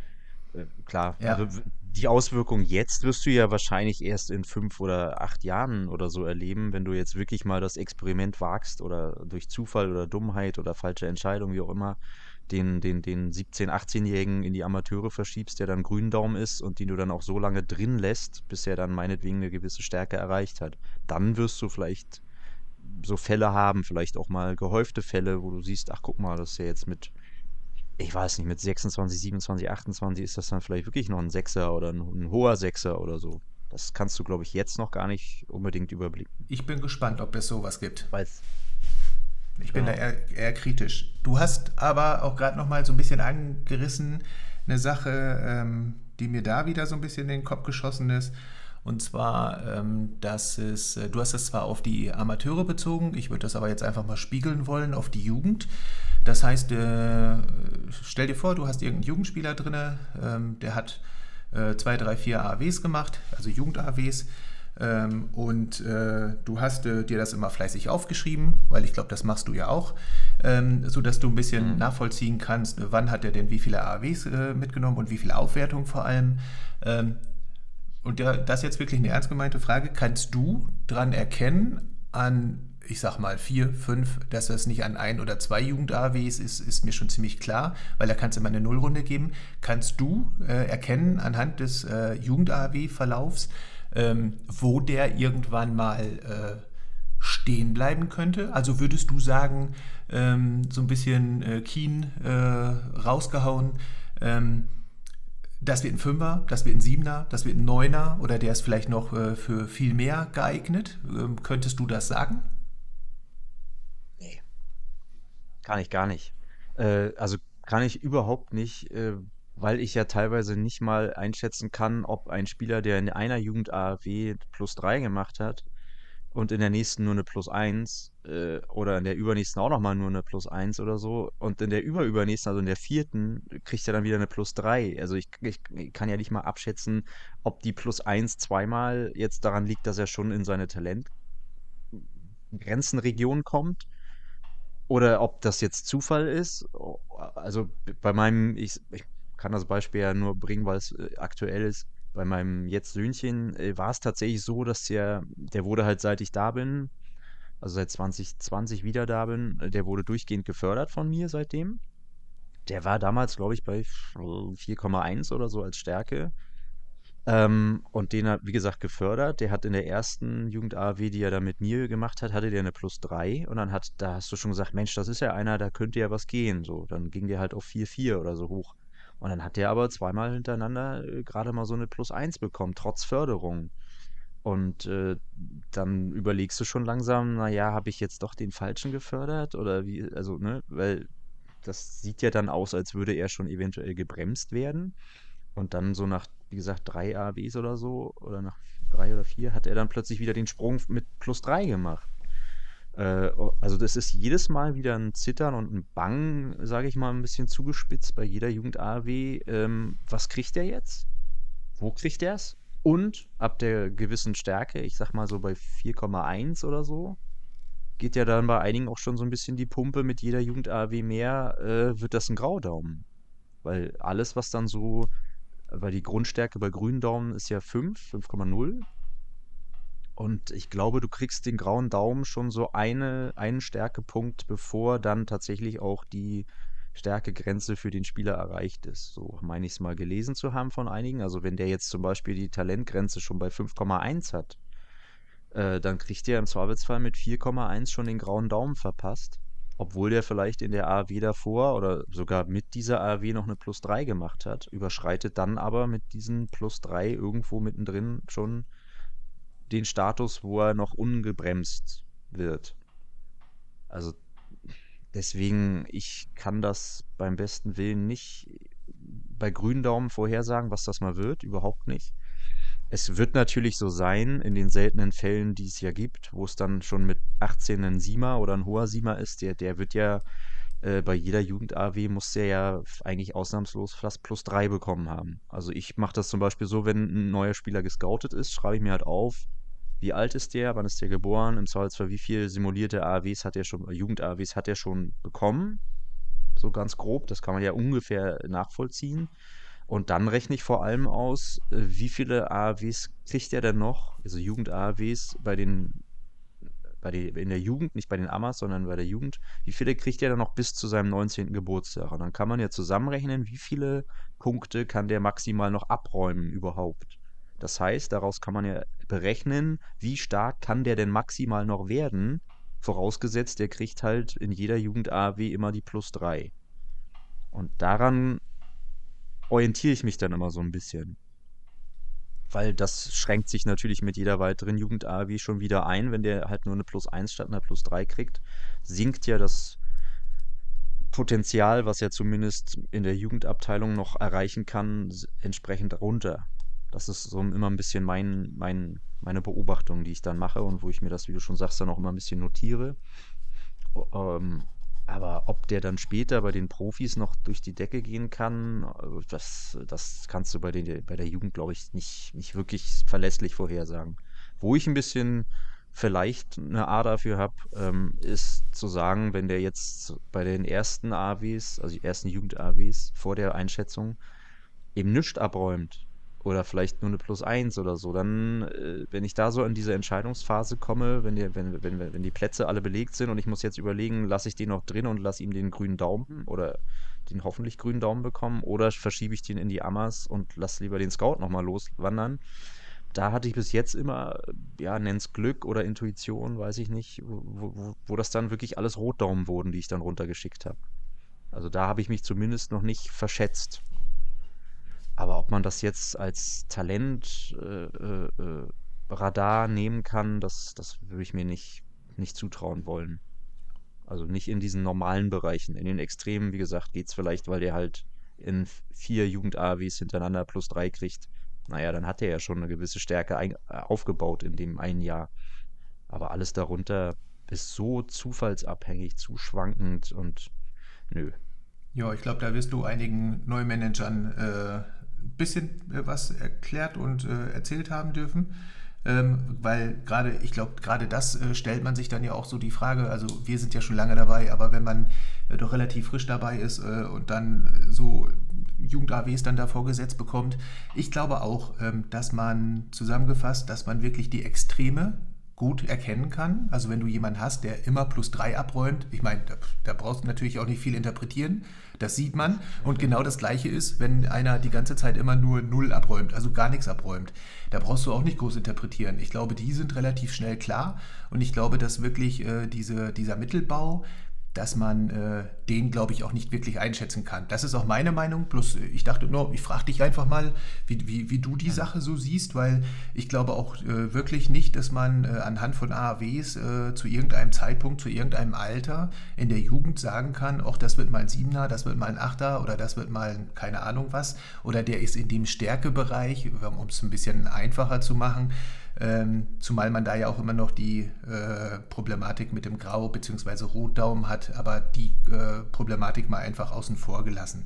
Äh, klar, ja. also die Auswirkung jetzt wirst du ja wahrscheinlich erst in fünf oder acht Jahren oder so erleben, wenn du jetzt wirklich mal das Experiment wagst oder durch Zufall oder Dummheit oder falsche Entscheidung, wie auch immer, den, den, den 17-, 18-Jährigen in die Amateure verschiebst, der dann Gründaumen ist und den du dann auch so lange drin lässt, bis er dann meinetwegen eine gewisse Stärke erreicht hat. Dann wirst du vielleicht so Fälle haben, vielleicht auch mal gehäufte Fälle, wo du siehst, ach guck mal, das ist ja jetzt mit ich weiß nicht, mit 26, 27, 28 ist das dann vielleicht wirklich noch ein Sechser oder ein, ein hoher Sechser oder so. Das kannst du, glaube ich, jetzt noch gar nicht unbedingt überblicken. Ich bin gespannt, ob es sowas gibt. Weiß. Ich bin ja. da eher, eher, kritisch. Du hast aber auch gerade noch mal so ein bisschen angerissen, eine Sache, ähm, die mir da wieder so ein bisschen in den Kopf geschossen ist. Und zwar, ähm, dass es, äh, du hast es zwar auf die Amateure bezogen, ich würde das aber jetzt einfach mal spiegeln wollen auf die Jugend. Das heißt, äh, stell dir vor, du hast irgendeinen Jugendspieler drin, ähm, der hat äh, zwei, drei, vier AWs gemacht, also Jugend-AWs. Ähm, und äh, du hast äh, dir das immer fleißig aufgeschrieben, weil ich glaube, das machst du ja auch, ähm, sodass du ein bisschen mhm. nachvollziehen kannst, wann hat er denn wie viele AAWs äh, mitgenommen und wie viele Aufwertungen vor allem. Ähm, und das ist jetzt wirklich eine ernst gemeinte Frage. Kannst du dran erkennen, an, ich sag mal, vier, fünf, dass das nicht an ein oder zwei Jugend-AWs ist, ist mir schon ziemlich klar, weil da kannst du immer eine Nullrunde geben. Kannst du äh, erkennen anhand des äh, Jugend-AW-Verlaufs, ähm, wo der irgendwann mal äh, stehen bleiben könnte? Also würdest du sagen, ähm, so ein bisschen äh, Keen äh, rausgehauen, ähm, das wird ein Fünfer, das wird ein Siebener, das wird ein Neuner oder der ist vielleicht noch äh, für viel mehr geeignet. Ähm, könntest du das sagen? Nee. Kann ich gar nicht. Äh, also kann ich überhaupt nicht, äh, weil ich ja teilweise nicht mal einschätzen kann, ob ein Spieler, der in einer Jugend AFW plus 3 gemacht hat, und in der nächsten nur eine plus 1 äh, oder in der übernächsten auch nochmal nur eine plus 1 oder so und in der überübernächsten, also in der vierten, kriegt er dann wieder eine plus 3. Also ich, ich, kann ja nicht mal abschätzen, ob die plus 1 zweimal jetzt daran liegt, dass er schon in seine Talentgrenzenregion kommt oder ob das jetzt Zufall ist. Also bei meinem, ich, ich kann das Beispiel ja nur bringen, weil es äh, aktuell ist bei meinem jetzt Söhnchen äh, war es tatsächlich so, dass der, der wurde halt seit ich da bin, also seit 2020 wieder da bin, äh, der wurde durchgehend gefördert von mir seitdem. Der war damals, glaube ich, bei 4,1 oder so als Stärke. Ähm, und den hat, wie gesagt, gefördert. Der hat in der ersten Jugend-AW, die er da mit mir gemacht hat, hatte der eine plus 3. Und dann hat, da hast du schon gesagt, Mensch, das ist ja einer, da könnte ja was gehen. So, dann ging der halt auf 4,4 oder so hoch. Und dann hat der aber zweimal hintereinander äh, gerade mal so eine Plus 1 bekommen, trotz Förderung. Und äh, dann überlegst du schon langsam, naja, habe ich jetzt doch den Falschen gefördert? Oder wie, also, ne, weil das sieht ja dann aus, als würde er schon eventuell gebremst werden. Und dann so nach, wie gesagt, drei AWs oder so, oder nach drei oder vier, hat er dann plötzlich wieder den Sprung mit plus drei gemacht. Äh, also das ist jedes Mal wieder ein Zittern und ein Bang, sage ich mal, ein bisschen zugespitzt bei jeder Jugend-AW. Ähm, was kriegt der jetzt? Wo kriegt er es? Und ab der gewissen Stärke, ich sag mal so bei 4,1 oder so, geht ja dann bei einigen auch schon so ein bisschen die Pumpe mit jeder Jugend-AW mehr, äh, wird das ein Graudaumen. Weil alles, was dann so, weil die Grundstärke bei grünen Daumen ist ja 5, 5,0 und ich glaube, du kriegst den grauen Daumen schon so eine, einen Stärkepunkt, bevor dann tatsächlich auch die Stärkegrenze für den Spieler erreicht ist. So meine ich es mal gelesen zu haben von einigen. Also wenn der jetzt zum Beispiel die Talentgrenze schon bei 5,1 hat, äh, dann kriegt der im Zweifelsfall mit 4,1 schon den grauen Daumen verpasst. Obwohl der vielleicht in der AW davor oder sogar mit dieser AW noch eine Plus 3 gemacht hat, überschreitet dann aber mit diesen Plus 3 irgendwo mittendrin schon den Status, wo er noch ungebremst wird. Also deswegen, ich kann das beim besten Willen nicht bei grünen Daumen vorhersagen, was das mal wird, überhaupt nicht. Es wird natürlich so sein, in den seltenen Fällen, die es ja gibt, wo es dann schon mit 18 ein Siemer oder ein hoher Siemer ist, der, der wird ja äh, bei jeder Jugend-AW muss der ja eigentlich ausnahmslos fast plus 3 bekommen haben. Also ich mache das zum Beispiel so, wenn ein neuer Spieler gescoutet ist, schreibe ich mir halt auf, wie alt ist der, wann ist der geboren, im Zweifelsfall wie viel simulierte AWs hat er schon, Jugend-AWs hat er schon bekommen, so ganz grob, das kann man ja ungefähr nachvollziehen. Und dann rechne ich vor allem aus, äh, wie viele AAWs kriegt er denn noch, also Jugend-AAWs bei den, bei den, in der Jugend, nicht bei den Amas, sondern bei der Jugend, wie viele kriegt er dann noch bis zu seinem 19. Geburtstag? Und dann kann man ja zusammenrechnen, wie viele Punkte kann der maximal noch abräumen überhaupt. Das heißt, daraus kann man ja berechnen, wie stark kann der denn maximal noch werden, vorausgesetzt, der kriegt halt in jeder Jugend AW immer die plus 3. Und daran orientiere ich mich dann immer so ein bisschen. Weil das schränkt sich natürlich mit jeder weiteren Jugend AW schon wieder ein. Wenn der halt nur eine plus 1 statt einer plus 3 kriegt, sinkt ja das Potenzial, was er zumindest in der Jugendabteilung noch erreichen kann, entsprechend runter. Das ist so immer ein bisschen mein, mein, meine Beobachtung, die ich dann mache und wo ich mir das, wie du schon sagst, dann auch immer ein bisschen notiere. Ähm, aber ob der dann später bei den Profis noch durch die Decke gehen kann, äh, das, das kannst du bei, den, bei der Jugend, glaube ich, nicht, nicht wirklich verlässlich vorhersagen. Wo ich ein bisschen vielleicht eine A dafür habe, ähm, ist zu sagen, wenn der jetzt bei den ersten AWs, also die ersten Jugend-AWs vor der Einschätzung eben nichts abräumt oder vielleicht nur eine Plus 1 oder so, dann, äh, wenn ich da so in diese Entscheidungsphase komme, wenn die, wenn, wenn, wenn die Plätze alle belegt sind und ich muss jetzt überlegen, lasse ich den noch drin und lasse ihm den grünen Daumen oder den hoffentlich grünen Daumen bekommen oder verschiebe ich den in die Amas und lasse lieber den Scout nochmal loswandern. Da hatte ich bis jetzt immer, ja, nenn's Glück oder Intuition, weiß ich nicht, wo, wo, wo das dann wirklich alles Rotdaumen wurden, die ich dann runtergeschickt habe. Also da habe ich mich zumindest noch nicht verschätzt. Aber ob man das jetzt als Talent äh, äh, äh, Radar nehmen kann, das, das würde ich mir nicht, nicht zutrauen wollen. Also nicht in diesen normalen Bereichen. In den Extremen, wie gesagt, geht es vielleicht, weil der halt in vier Jugend-AWs hintereinander plus drei kriegt. Naja, dann hat er ja schon eine gewisse Stärke ein, äh, aufgebaut in dem einen Jahr. Aber alles darunter ist so zufallsabhängig, zu schwankend und nö. Ja, ich glaube, da wirst du einigen Neumanagern äh, bisschen äh, was erklärt und äh, erzählt haben dürfen. Ähm, weil gerade, ich glaube, gerade das äh, stellt man sich dann ja auch so die Frage, also wir sind ja schon lange dabei, aber wenn man äh, doch relativ frisch dabei ist äh, und dann so Jugend-AWs dann da vorgesetzt bekommt, ich glaube auch, ähm, dass man zusammengefasst, dass man wirklich die Extreme gut erkennen kann. Also wenn du jemanden hast, der immer plus drei abräumt, ich meine, da, da, brauchst du natürlich auch nicht viel interpretieren, das sieht man. Und genau das gleiche ist, wenn einer die ganze Zeit immer nur null abräumt, also gar nichts abräumt. Da brauchst du auch nicht groß interpretieren. Ich glaube, die sind relativ schnell klar und ich glaube, dass wirklich äh, diese, dieser Mittelbau, dass man äh, den, glaube ich, auch nicht wirklich einschätzen kann. Das ist auch meine Meinung. Bloß äh, ich dachte, no, ich frage dich einfach mal, wie, wie, wie du die Sache so siehst, weil ich glaube auch äh, wirklich nicht, dass man äh, anhand von AAWs äh, zu irgendeinem Zeitpunkt, zu irgendeinem Alter in der Jugend sagen kann, auch das wird mal ein Siebener, das wird mal ein Achter oder das wird mal keine Ahnung was. Oder der ist in dem Stärkebereich, um es ein bisschen einfacher zu machen ähm, zumal man da ja auch immer noch die äh, Problematik mit dem Grau- bzw. Rotdaum hat, aber die äh, Problematik mal einfach außen vor gelassen.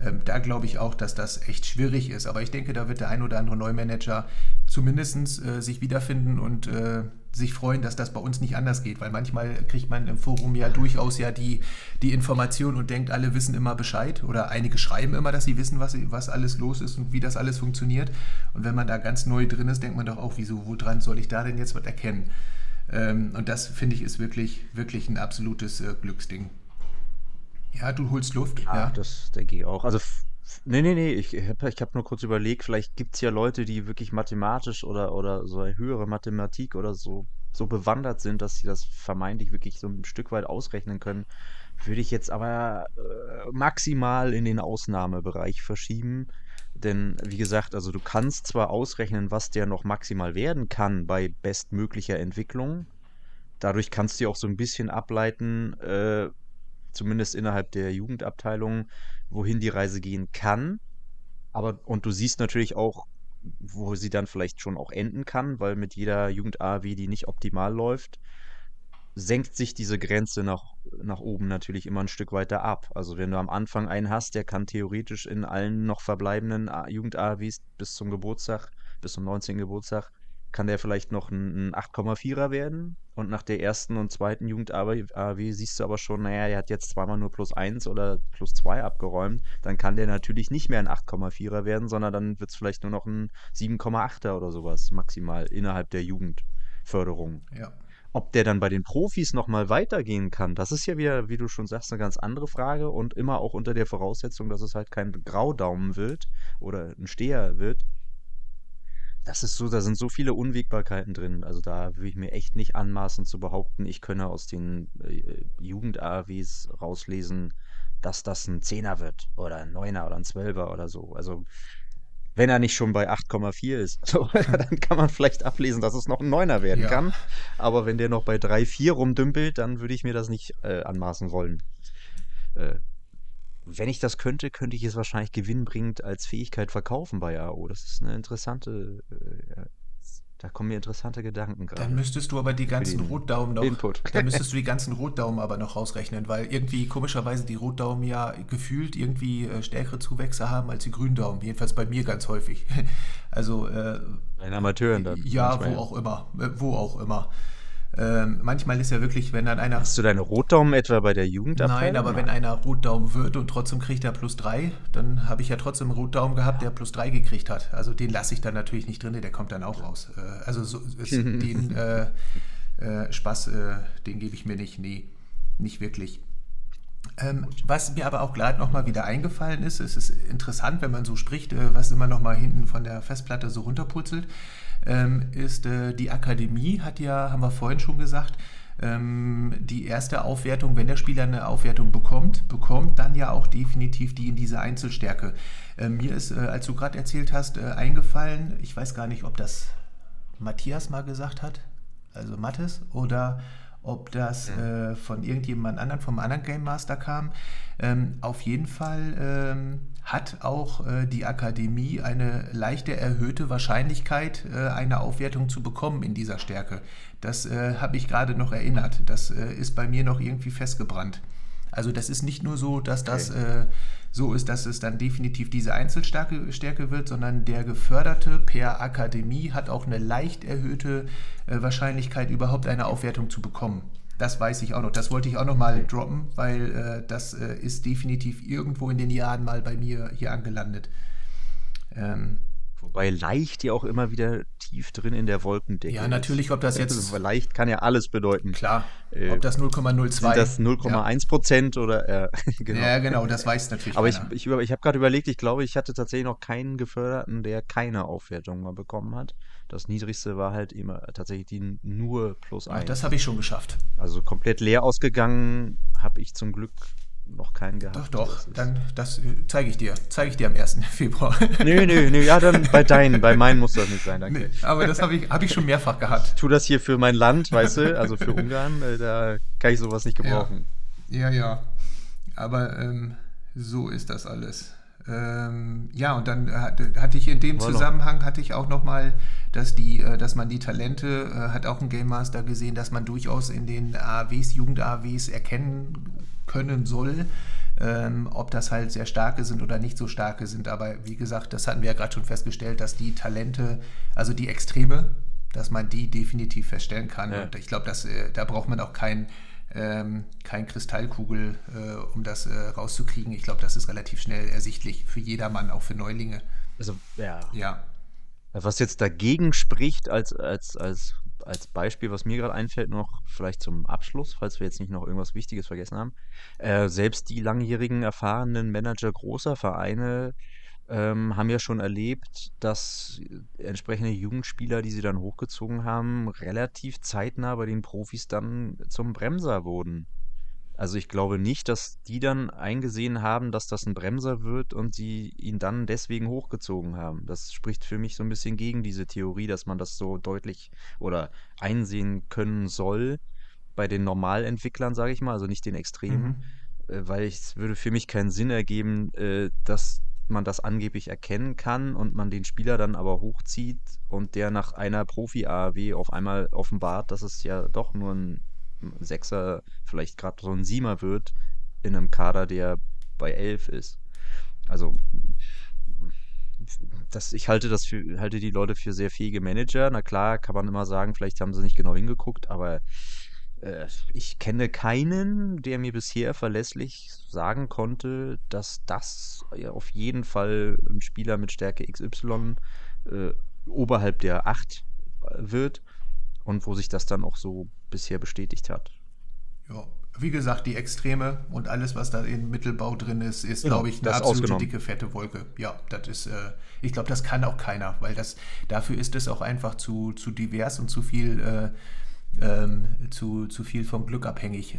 Ähm, da glaube ich auch, dass das echt schwierig ist. Aber ich denke, da wird der ein oder andere Neumanager zumindest äh, sich wiederfinden und äh, sich freuen, dass das bei uns nicht anders geht. Weil manchmal kriegt man im Forum ja durchaus ja die, die Information und denkt, alle wissen immer Bescheid. Oder einige schreiben immer, dass sie wissen, was, was alles los ist und wie das alles funktioniert. Und wenn man da ganz neu drin ist, denkt man doch auch, wieso, woran soll ich da denn jetzt was erkennen? Ähm, und das finde ich ist wirklich, wirklich ein absolutes äh, Glücksding. Ja, du holst Luft. Ja, ja. das denke ich auch. Also, nee, nee, nee, ich habe ich hab nur kurz überlegt, vielleicht gibt es ja Leute, die wirklich mathematisch oder, oder so eine höhere Mathematik oder so, so bewandert sind, dass sie das vermeintlich wirklich so ein Stück weit ausrechnen können. Würde ich jetzt aber äh, maximal in den Ausnahmebereich verschieben. Denn, wie gesagt, also du kannst zwar ausrechnen, was der noch maximal werden kann bei bestmöglicher Entwicklung. Dadurch kannst du auch so ein bisschen ableiten, äh, zumindest innerhalb der Jugendabteilung, wohin die Reise gehen kann. Aber, und du siehst natürlich auch, wo sie dann vielleicht schon auch enden kann, weil mit jeder Jugend-AW, die nicht optimal läuft, senkt sich diese Grenze nach, nach oben natürlich immer ein Stück weiter ab. Also wenn du am Anfang einen hast, der kann theoretisch in allen noch verbleibenden Jugend-AWs bis zum Geburtstag, bis zum 19. Geburtstag, kann der vielleicht noch ein 8,4er werden. Und nach der ersten und zweiten Jugend-AW siehst du aber schon, naja, der hat jetzt zweimal nur plus 1 oder plus 2 abgeräumt. Dann kann der natürlich nicht mehr ein 8,4er werden, sondern dann wird es vielleicht nur noch ein 7,8er oder sowas maximal innerhalb der Jugendförderung. Ja. Ob der dann bei den Profis nochmal weitergehen kann, das ist ja wieder, wie du schon sagst, eine ganz andere Frage und immer auch unter der Voraussetzung, dass es halt kein Graudaumen wird oder ein Steher wird, das ist so, da sind so viele Unwägbarkeiten drin. Also da würde ich mir echt nicht anmaßen zu behaupten, ich könne aus den äh, Jugend-AWs rauslesen, dass das ein Zehner wird oder ein Neuner oder ein Zwölfer oder so. Also wenn er nicht schon bei 8,4 ist, so, dann kann man vielleicht ablesen, dass es noch ein Neuner werden Ja. kann. Aber wenn der noch bei 3, 4 rumdümpelt, dann würde ich mir das nicht äh, anmaßen wollen. Äh, wenn ich das könnte, könnte ich es wahrscheinlich gewinnbringend als Fähigkeit verkaufen bei AO. Das ist eine interessante, äh, Da kommen mir interessante Gedanken gerade. Dann müsstest du aber die ganzen den Rotdaumen noch. Input. Dann müsstest du die ganzen Rotdaumen aber noch rausrechnen, weil irgendwie komischerweise die Rotdaumen ja gefühlt irgendwie äh, stärkere Zuwächse haben als die Gründaumen. Jedenfalls bei mir ganz häufig. Also äh, Bei den Amateuren dann. ja, manchmal, wo auch immer, äh, wo auch immer. Ähm, manchmal ist ja wirklich, wenn dann einer. Hast du deine Rotdaumen etwa bei der Jugendabteilung? Nein, aber wenn einer Rotdaumen wird und trotzdem kriegt er plus drei, dann habe ich ja trotzdem einen Rotdaumen gehabt, der plus drei gekriegt hat. Also den lasse ich dann natürlich nicht drin, der kommt dann auch raus. Äh, also so, ist den äh, äh, Spaß, äh, den gebe ich mir nicht, nee, nicht wirklich. Ähm, was mir aber auch gerade nochmal wieder eingefallen ist, es ist interessant, wenn man so spricht, äh, was immer nochmal hinten von der Festplatte so runterpurzelt, ähm, ist äh, die Akademie, hat ja, haben wir vorhin schon gesagt, ähm, die erste Aufwertung, wenn der Spieler eine Aufwertung bekommt, bekommt dann ja auch definitiv die in diese Einzelstärke. Äh, mir ist, äh, als du gerade erzählt hast, äh, eingefallen, ich weiß gar nicht, ob das Matthias mal gesagt hat, also Mattes, oder ob das äh, von irgendjemand anderen, vom anderen Game Master kam. Ähm, auf jeden Fall ähm, hat auch äh, die Akademie eine leichte erhöhte Wahrscheinlichkeit, äh, eine Aufwertung zu bekommen in dieser Stärke. Das äh, habe ich gerade noch erinnert. Das äh, ist bei mir noch irgendwie festgebrannt. Also das ist nicht nur so, dass das äh, so ist, dass es dann definitiv diese Einzelstärke Stärke wird, sondern der Geförderte per Akademie hat auch eine leicht erhöhte äh, Wahrscheinlichkeit, überhaupt eine Aufwertung zu bekommen. Das weiß ich auch noch. Das wollte ich auch noch mal droppen, weil äh, das äh, ist definitiv irgendwo in den Jahren mal bei mir hier angelandet. Ähm, Wobei leicht ja auch immer wieder tief drin in der Wolkendecke ja, natürlich, ob das jetzt, leicht kann ja alles bedeuten. klar, Äh, ob das 0,02 Sind das 0,1 Prozent oder äh, genau. Ja, genau, das weiß natürlich Aber ich, keiner. ich, über- ich habe gerade überlegt, ich glaube, ich hatte tatsächlich noch keinen Geförderten, der keine Aufwertung mal bekommen hat. Das niedrigste war halt immer tatsächlich die nur plus Ach, 1. das habe ich schon geschafft. Also komplett leer ausgegangen habe ich zum Glück noch keinen gehabt. Doch, doch, Das dann das äh, zeige ich dir. Zeige ich dir am 1. Februar. Nö, nö, nö, ja, dann bei deinen, bei meinen muss das nicht sein, danke. Nee, aber das habe ich, hab ich schon mehrfach gehabt. Tu das hier für mein Land, weißt du, also für Ungarn, äh, da kann ich sowas nicht gebrauchen. Ja, ja. Aber ähm, so ist das alles. Ähm, ja, und dann hat, hatte ich in dem War Zusammenhang hatte ich auch nochmal, dass die, äh, dass man die Talente, äh, hat auch ein Game Master gesehen, dass man durchaus in den AWs, Jugend-AWs erkennen können soll, ähm, ob das halt sehr starke sind oder nicht so starke sind. Aber wie gesagt, das hatten wir ja gerade schon festgestellt, dass die Talente, also die Extreme, dass man die definitiv feststellen kann. Ja. Und ich glaube, dass äh, da braucht man auch kein, ähm, kein Kristallkugel, äh, um das äh, rauszukriegen. Ich glaube, das ist relativ schnell ersichtlich für jedermann, auch für Neulinge. Also, ja. Ja. Was jetzt dagegen spricht, als, als, als, als Beispiel, was mir gerade einfällt, noch vielleicht zum Abschluss, falls wir jetzt nicht noch irgendwas Wichtiges vergessen haben. Äh, selbst die langjährigen, erfahrenen Manager großer Vereine ähm, haben ja schon erlebt, dass entsprechende Jugendspieler, die sie dann hochgezogen haben, relativ zeitnah bei den Profis dann zum Bremser wurden. Also ich glaube nicht, dass die dann eingesehen haben, dass das ein Bremser wird und sie ihn dann deswegen hochgezogen haben. Das spricht für mich so ein bisschen gegen diese Theorie, dass man das so deutlich oder einsehen können soll bei den Normalentwicklern, sage ich mal, also nicht den Extremen, äh, weil es würde für mich keinen Sinn ergeben, äh, dass man das angeblich erkennen kann und man den Spieler dann aber hochzieht und der nach einer Profi-AAW auf einmal offenbart, dass es ja doch nur ein Sechser, vielleicht gerade so ein Siemer wird in einem Kader, der bei elf ist. Also das, ich halte das für, halte die Leute für sehr fähige Manager. Na klar, kann man immer sagen, vielleicht haben sie nicht genau hingeguckt, aber äh, ich kenne keinen, der mir bisher verlässlich sagen konnte, dass das auf jeden Fall ein Spieler mit Stärke XY äh, oberhalb der 8 wird und wo sich das dann auch so bisher bestätigt hat. ja. Wie gesagt, die Extreme und alles, was da in Mittelbau drin ist, ist, Genau, glaube ich, eine absolute dicke, fette Wolke. Ja, das ist, äh, ich glaube, das kann auch keiner, weil das, dafür ist es auch einfach zu, zu divers und zu viel, äh, ähm, zu, zu viel vom Glück abhängig.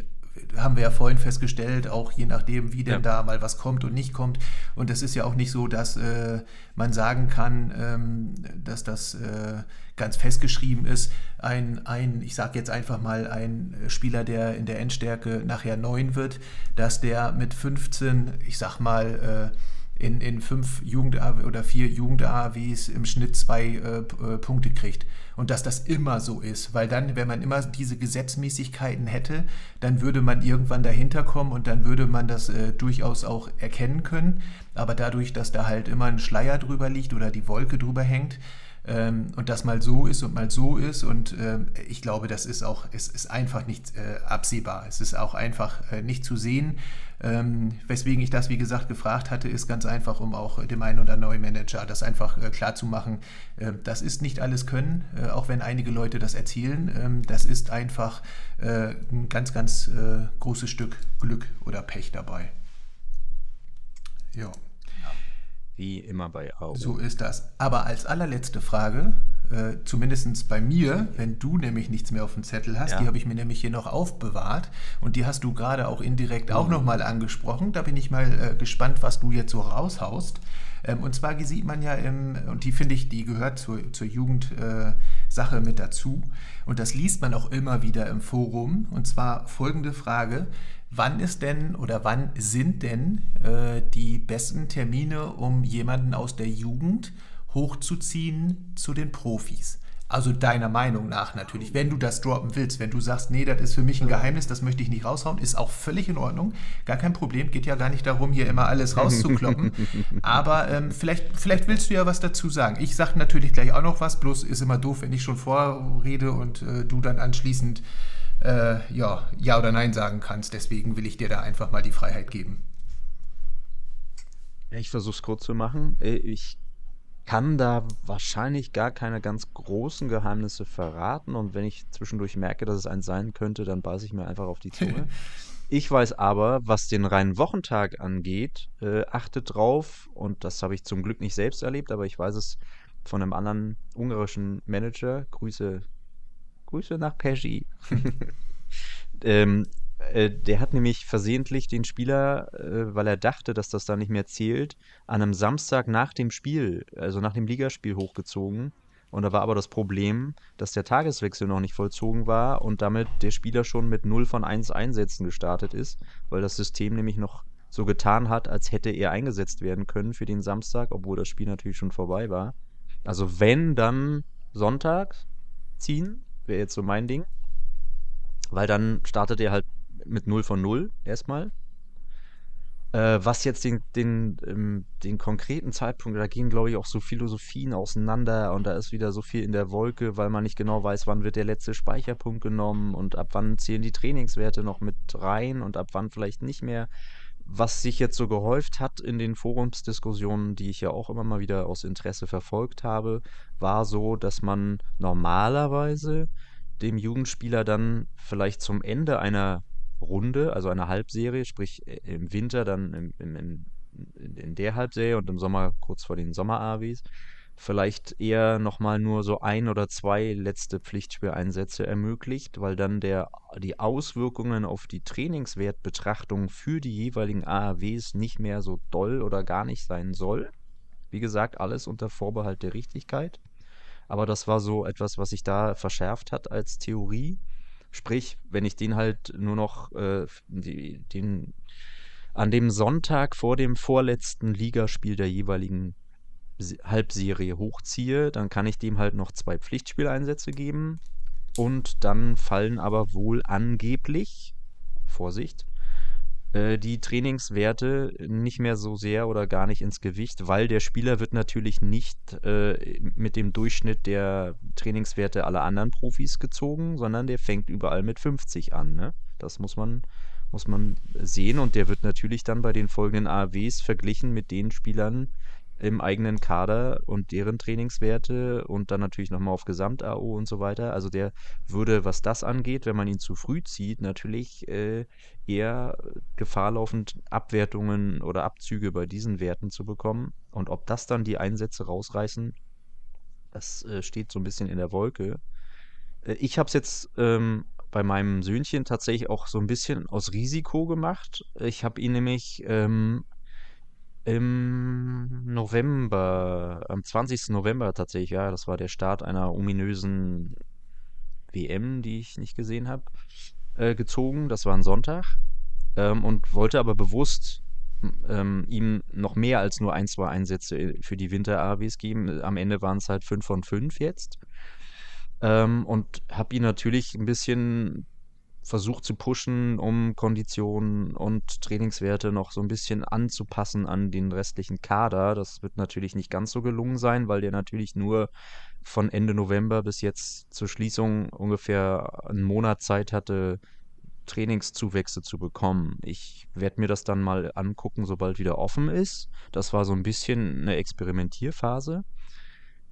Haben wir ja vorhin festgestellt, auch je nachdem, wie denn Ja. da mal was kommt und nicht kommt. Und es ist ja auch nicht so, dass äh, man sagen kann, ähm, dass das äh, ganz festgeschrieben ist. Ein, ein ich sage jetzt einfach mal, ein Spieler, der in der Endstärke nachher 9 wird, dass der mit 15, ich sag mal, äh, in, in fünf Jugend oder vier Jugend-AAWs im Schnitt zwei äh, äh, Punkte kriegt. Und dass das immer so ist, weil dann, wenn man immer diese Gesetzmäßigkeiten hätte, dann würde man irgendwann dahinter kommen und dann würde man das äh, durchaus auch erkennen können. Aber dadurch, dass da halt immer ein Schleier drüber liegt oder die Wolke drüber hängt, ähm, und das mal so ist und mal so ist. Und äh, ich glaube, das ist auch, es ist einfach nicht äh, absehbar. Es ist auch einfach äh, nicht zu sehen. Ähm, weswegen ich das, wie gesagt, gefragt hatte, ist ganz einfach, um auch dem einen oder neuen Manager das einfach äh, klar zu machen. Äh, das ist nicht alles Können, äh, auch wenn einige Leute das erzählen. Ähm, das ist einfach äh, ein ganz, ganz äh, großes Stück Glück oder Pech dabei. Ja. Wie immer bei AO. So ist das. Aber als allerletzte Frage, äh, zumindest bei mir, wenn du nämlich nichts mehr auf dem Zettel hast, ja. die habe ich mir nämlich hier noch aufbewahrt und die hast du gerade auch indirekt mhm. auch nochmal angesprochen. Da bin ich mal äh, gespannt, was du jetzt so raushaust. Ähm, und zwar sieht man ja im, und die finde ich, die gehört zur, zur Jugendsache äh, mit dazu. Und das liest man auch immer wieder im Forum. Und zwar folgende Frage. Wann ist denn oder wann sind denn äh, die besten Termine, um jemanden aus der Jugend hochzuziehen zu den Profis? Also deiner Meinung nach natürlich. Wenn du das droppen willst, wenn du sagst, nee, das ist für mich ein Geheimnis, das möchte ich nicht raushauen, ist auch völlig in Ordnung. Gar kein Problem. Geht ja gar nicht darum, hier immer alles rauszukloppen. Aber ähm, vielleicht, vielleicht willst du ja was dazu sagen. Ich sage natürlich gleich auch noch was, bloß ist immer doof, wenn ich schon vorrede und äh, du dann anschließend äh, ja, ja oder nein sagen kannst. Deswegen will ich dir da einfach mal die Freiheit geben. Ich versuche es kurz zu machen. Äh, ich kann da wahrscheinlich gar keine ganz großen Geheimnisse verraten und wenn ich zwischendurch merke, dass es eins sein könnte, dann beiße ich mir einfach auf die Zunge. ich weiß aber, was den reinen Wochentag angeht, äh, achtet drauf und das habe ich zum Glück nicht selbst erlebt, aber ich weiß es von einem anderen ungarischen Manager. Grüße Grüße nach Pesci. ähm, äh, der hat nämlich versehentlich den Spieler, äh, weil er dachte, dass das da nicht mehr zählt, an einem Samstag nach dem Spiel, also nach dem Ligaspiel hochgezogen. Und da war aber das Problem, dass der Tageswechsel noch nicht vollzogen war und damit der Spieler schon mit 0 von 1 Einsätzen gestartet ist, weil das System nämlich noch so getan hat, als hätte er eingesetzt werden können für den Samstag, obwohl das Spiel natürlich schon vorbei war. Also wenn, dann Sonntag ziehen wäre jetzt so mein Ding. Weil dann startet er halt mit 0 von 0 erstmal. Äh, was jetzt den, den, ähm, den konkreten Zeitpunkt, da gehen, glaube ich, auch so Philosophien auseinander und da ist wieder so viel in der Wolke, weil man nicht genau weiß, wann wird der letzte Speicherpunkt genommen und ab wann zählen die Trainingswerte noch mit rein und ab wann vielleicht nicht mehr. Was sich jetzt so gehäuft hat in den Forumsdiskussionen, die ich ja auch immer mal wieder aus Interesse verfolgt habe, war so, dass man normalerweise dem Jugendspieler dann vielleicht zum Ende einer Runde, also einer Halbserie, sprich äh, im Winter dann im, im, in, in der Halbserie und im Sommer kurz vor den Sommer-AWs, vielleicht eher nochmal nur so ein oder zwei letzte Pflichtspieleinsätze ermöglicht, weil dann der, die Auswirkungen auf die Trainingswertbetrachtung für die jeweiligen AAWs nicht mehr so doll oder gar nicht sein soll. Wie gesagt, alles unter Vorbehalt der Richtigkeit. Aber das war so etwas, was sich da verschärft hat als Theorie. Sprich, wenn ich den halt nur noch äh, den an dem Sonntag vor dem vorletzten Ligaspiel der jeweiligen Halbserie hochziehe, dann kann ich dem halt noch zwei Pflichtspieleinsätze geben. Und dann fallen aber wohl angeblich, Vorsicht, äh, die Trainingswerte nicht mehr so sehr oder gar nicht ins Gewicht, weil der Spieler wird natürlich nicht äh, mit dem Durchschnitt der Trainingswerte aller anderen Profis gezogen, sondern der fängt überall mit 50 an. Ne? Das muss man, muss man sehen und der wird natürlich dann bei den folgenden AWs verglichen mit den Spielern, im eigenen Kader und deren Trainingswerte und dann natürlich nochmal auf Gesamt-AO und so weiter. Also der würde, was das angeht, wenn man ihn zu früh zieht, natürlich äh, eher Gefahr laufen, Abwertungen oder Abzüge bei diesen Werten zu bekommen. Und ob das dann die Einsätze rausreißen, das äh, steht so ein bisschen in der Wolke. Äh, ich habe es jetzt ähm, bei meinem Söhnchen tatsächlich auch so ein bisschen aus Risiko gemacht. Ich habe ihn nämlich ähm, im November, am 20. November tatsächlich, ja, das war der Start einer ominösen WM, die ich nicht gesehen habe, äh, gezogen. Das war ein Sonntag. Ähm, und wollte aber bewusst ähm, ihm noch mehr als nur ein, zwei Einsätze für die Winter-AWs geben. Am Ende waren es halt fünf von fünf jetzt. Ähm, und habe ihn natürlich ein bisschen versucht zu pushen, um Konditionen und Trainingswerte noch so ein bisschen anzupassen an den restlichen Kader. Das wird natürlich nicht ganz so gelungen sein, weil der natürlich nur von Ende November bis jetzt zur Schließung ungefähr einen Monat Zeit hatte, Trainingszuwächse zu bekommen. Ich werde mir das dann mal angucken, sobald wieder offen ist. Das war so ein bisschen eine Experimentierphase.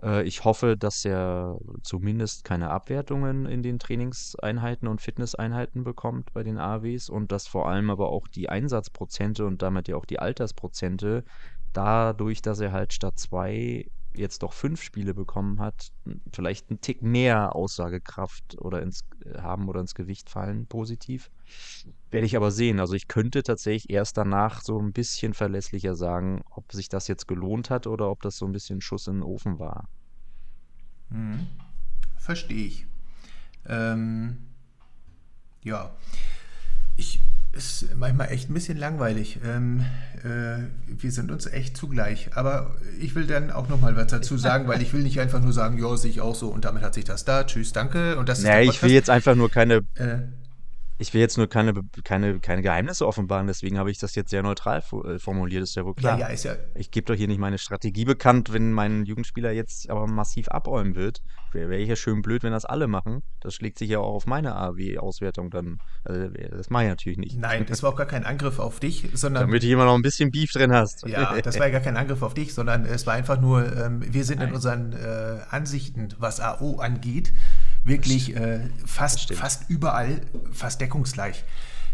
Äh, ich hoffe, dass er zumindest keine Abwertungen in den Trainingseinheiten und Fitnesseinheiten bekommt bei den AWs und dass vor allem aber auch die Einsatzprozente und damit ja auch die Altersprozente dadurch, dass er halt statt zwei jetzt doch fünf Spiele bekommen hat, vielleicht einen Tick mehr Aussagekraft oder ins äh, haben oder ins Gewicht fallen, positiv. Werde ich aber sehen. Also ich könnte tatsächlich erst danach so ein bisschen verlässlicher sagen, ob sich das jetzt gelohnt hat oder ob das so ein bisschen Schuss in den Ofen war. Hm. Verstehe ich. Ähm, ja. Ich ist manchmal echt ein bisschen langweilig. Ähm, äh, wir sind uns echt zugleich. Aber ich will dann auch noch mal was dazu sagen, weil ich will nicht einfach nur sagen, ja, sehe ich auch so und damit hat sich das da. Tschüss, danke. Und das naja, ich will jetzt einfach nur keine äh, ich will jetzt nur keine, keine, keine Geheimnisse offenbaren, deswegen habe ich das jetzt sehr neutral äh, formuliert, ist ja wohl klar. Ja, ja, ist ja. Ich gebe doch hier nicht meine Strategie bekannt, wenn mein Jugendspieler jetzt aber massiv abräumen wird. Wäre wär ich ja schön blöd, wenn das alle machen. Das schlägt sich ja auch auf meine AW-Auswertung dann. Also, das mache ich natürlich nicht. Nein, das war auch gar kein Angriff auf dich, sondern. Damit du immer noch ein bisschen Beef drin hast. Ja, das war ja gar kein Angriff auf dich, sondern es war einfach nur, ähm, wir sind Nein. in unseren äh, Ansichten, was AO angeht, wirklich äh, fast, fast überall fast deckungsgleich.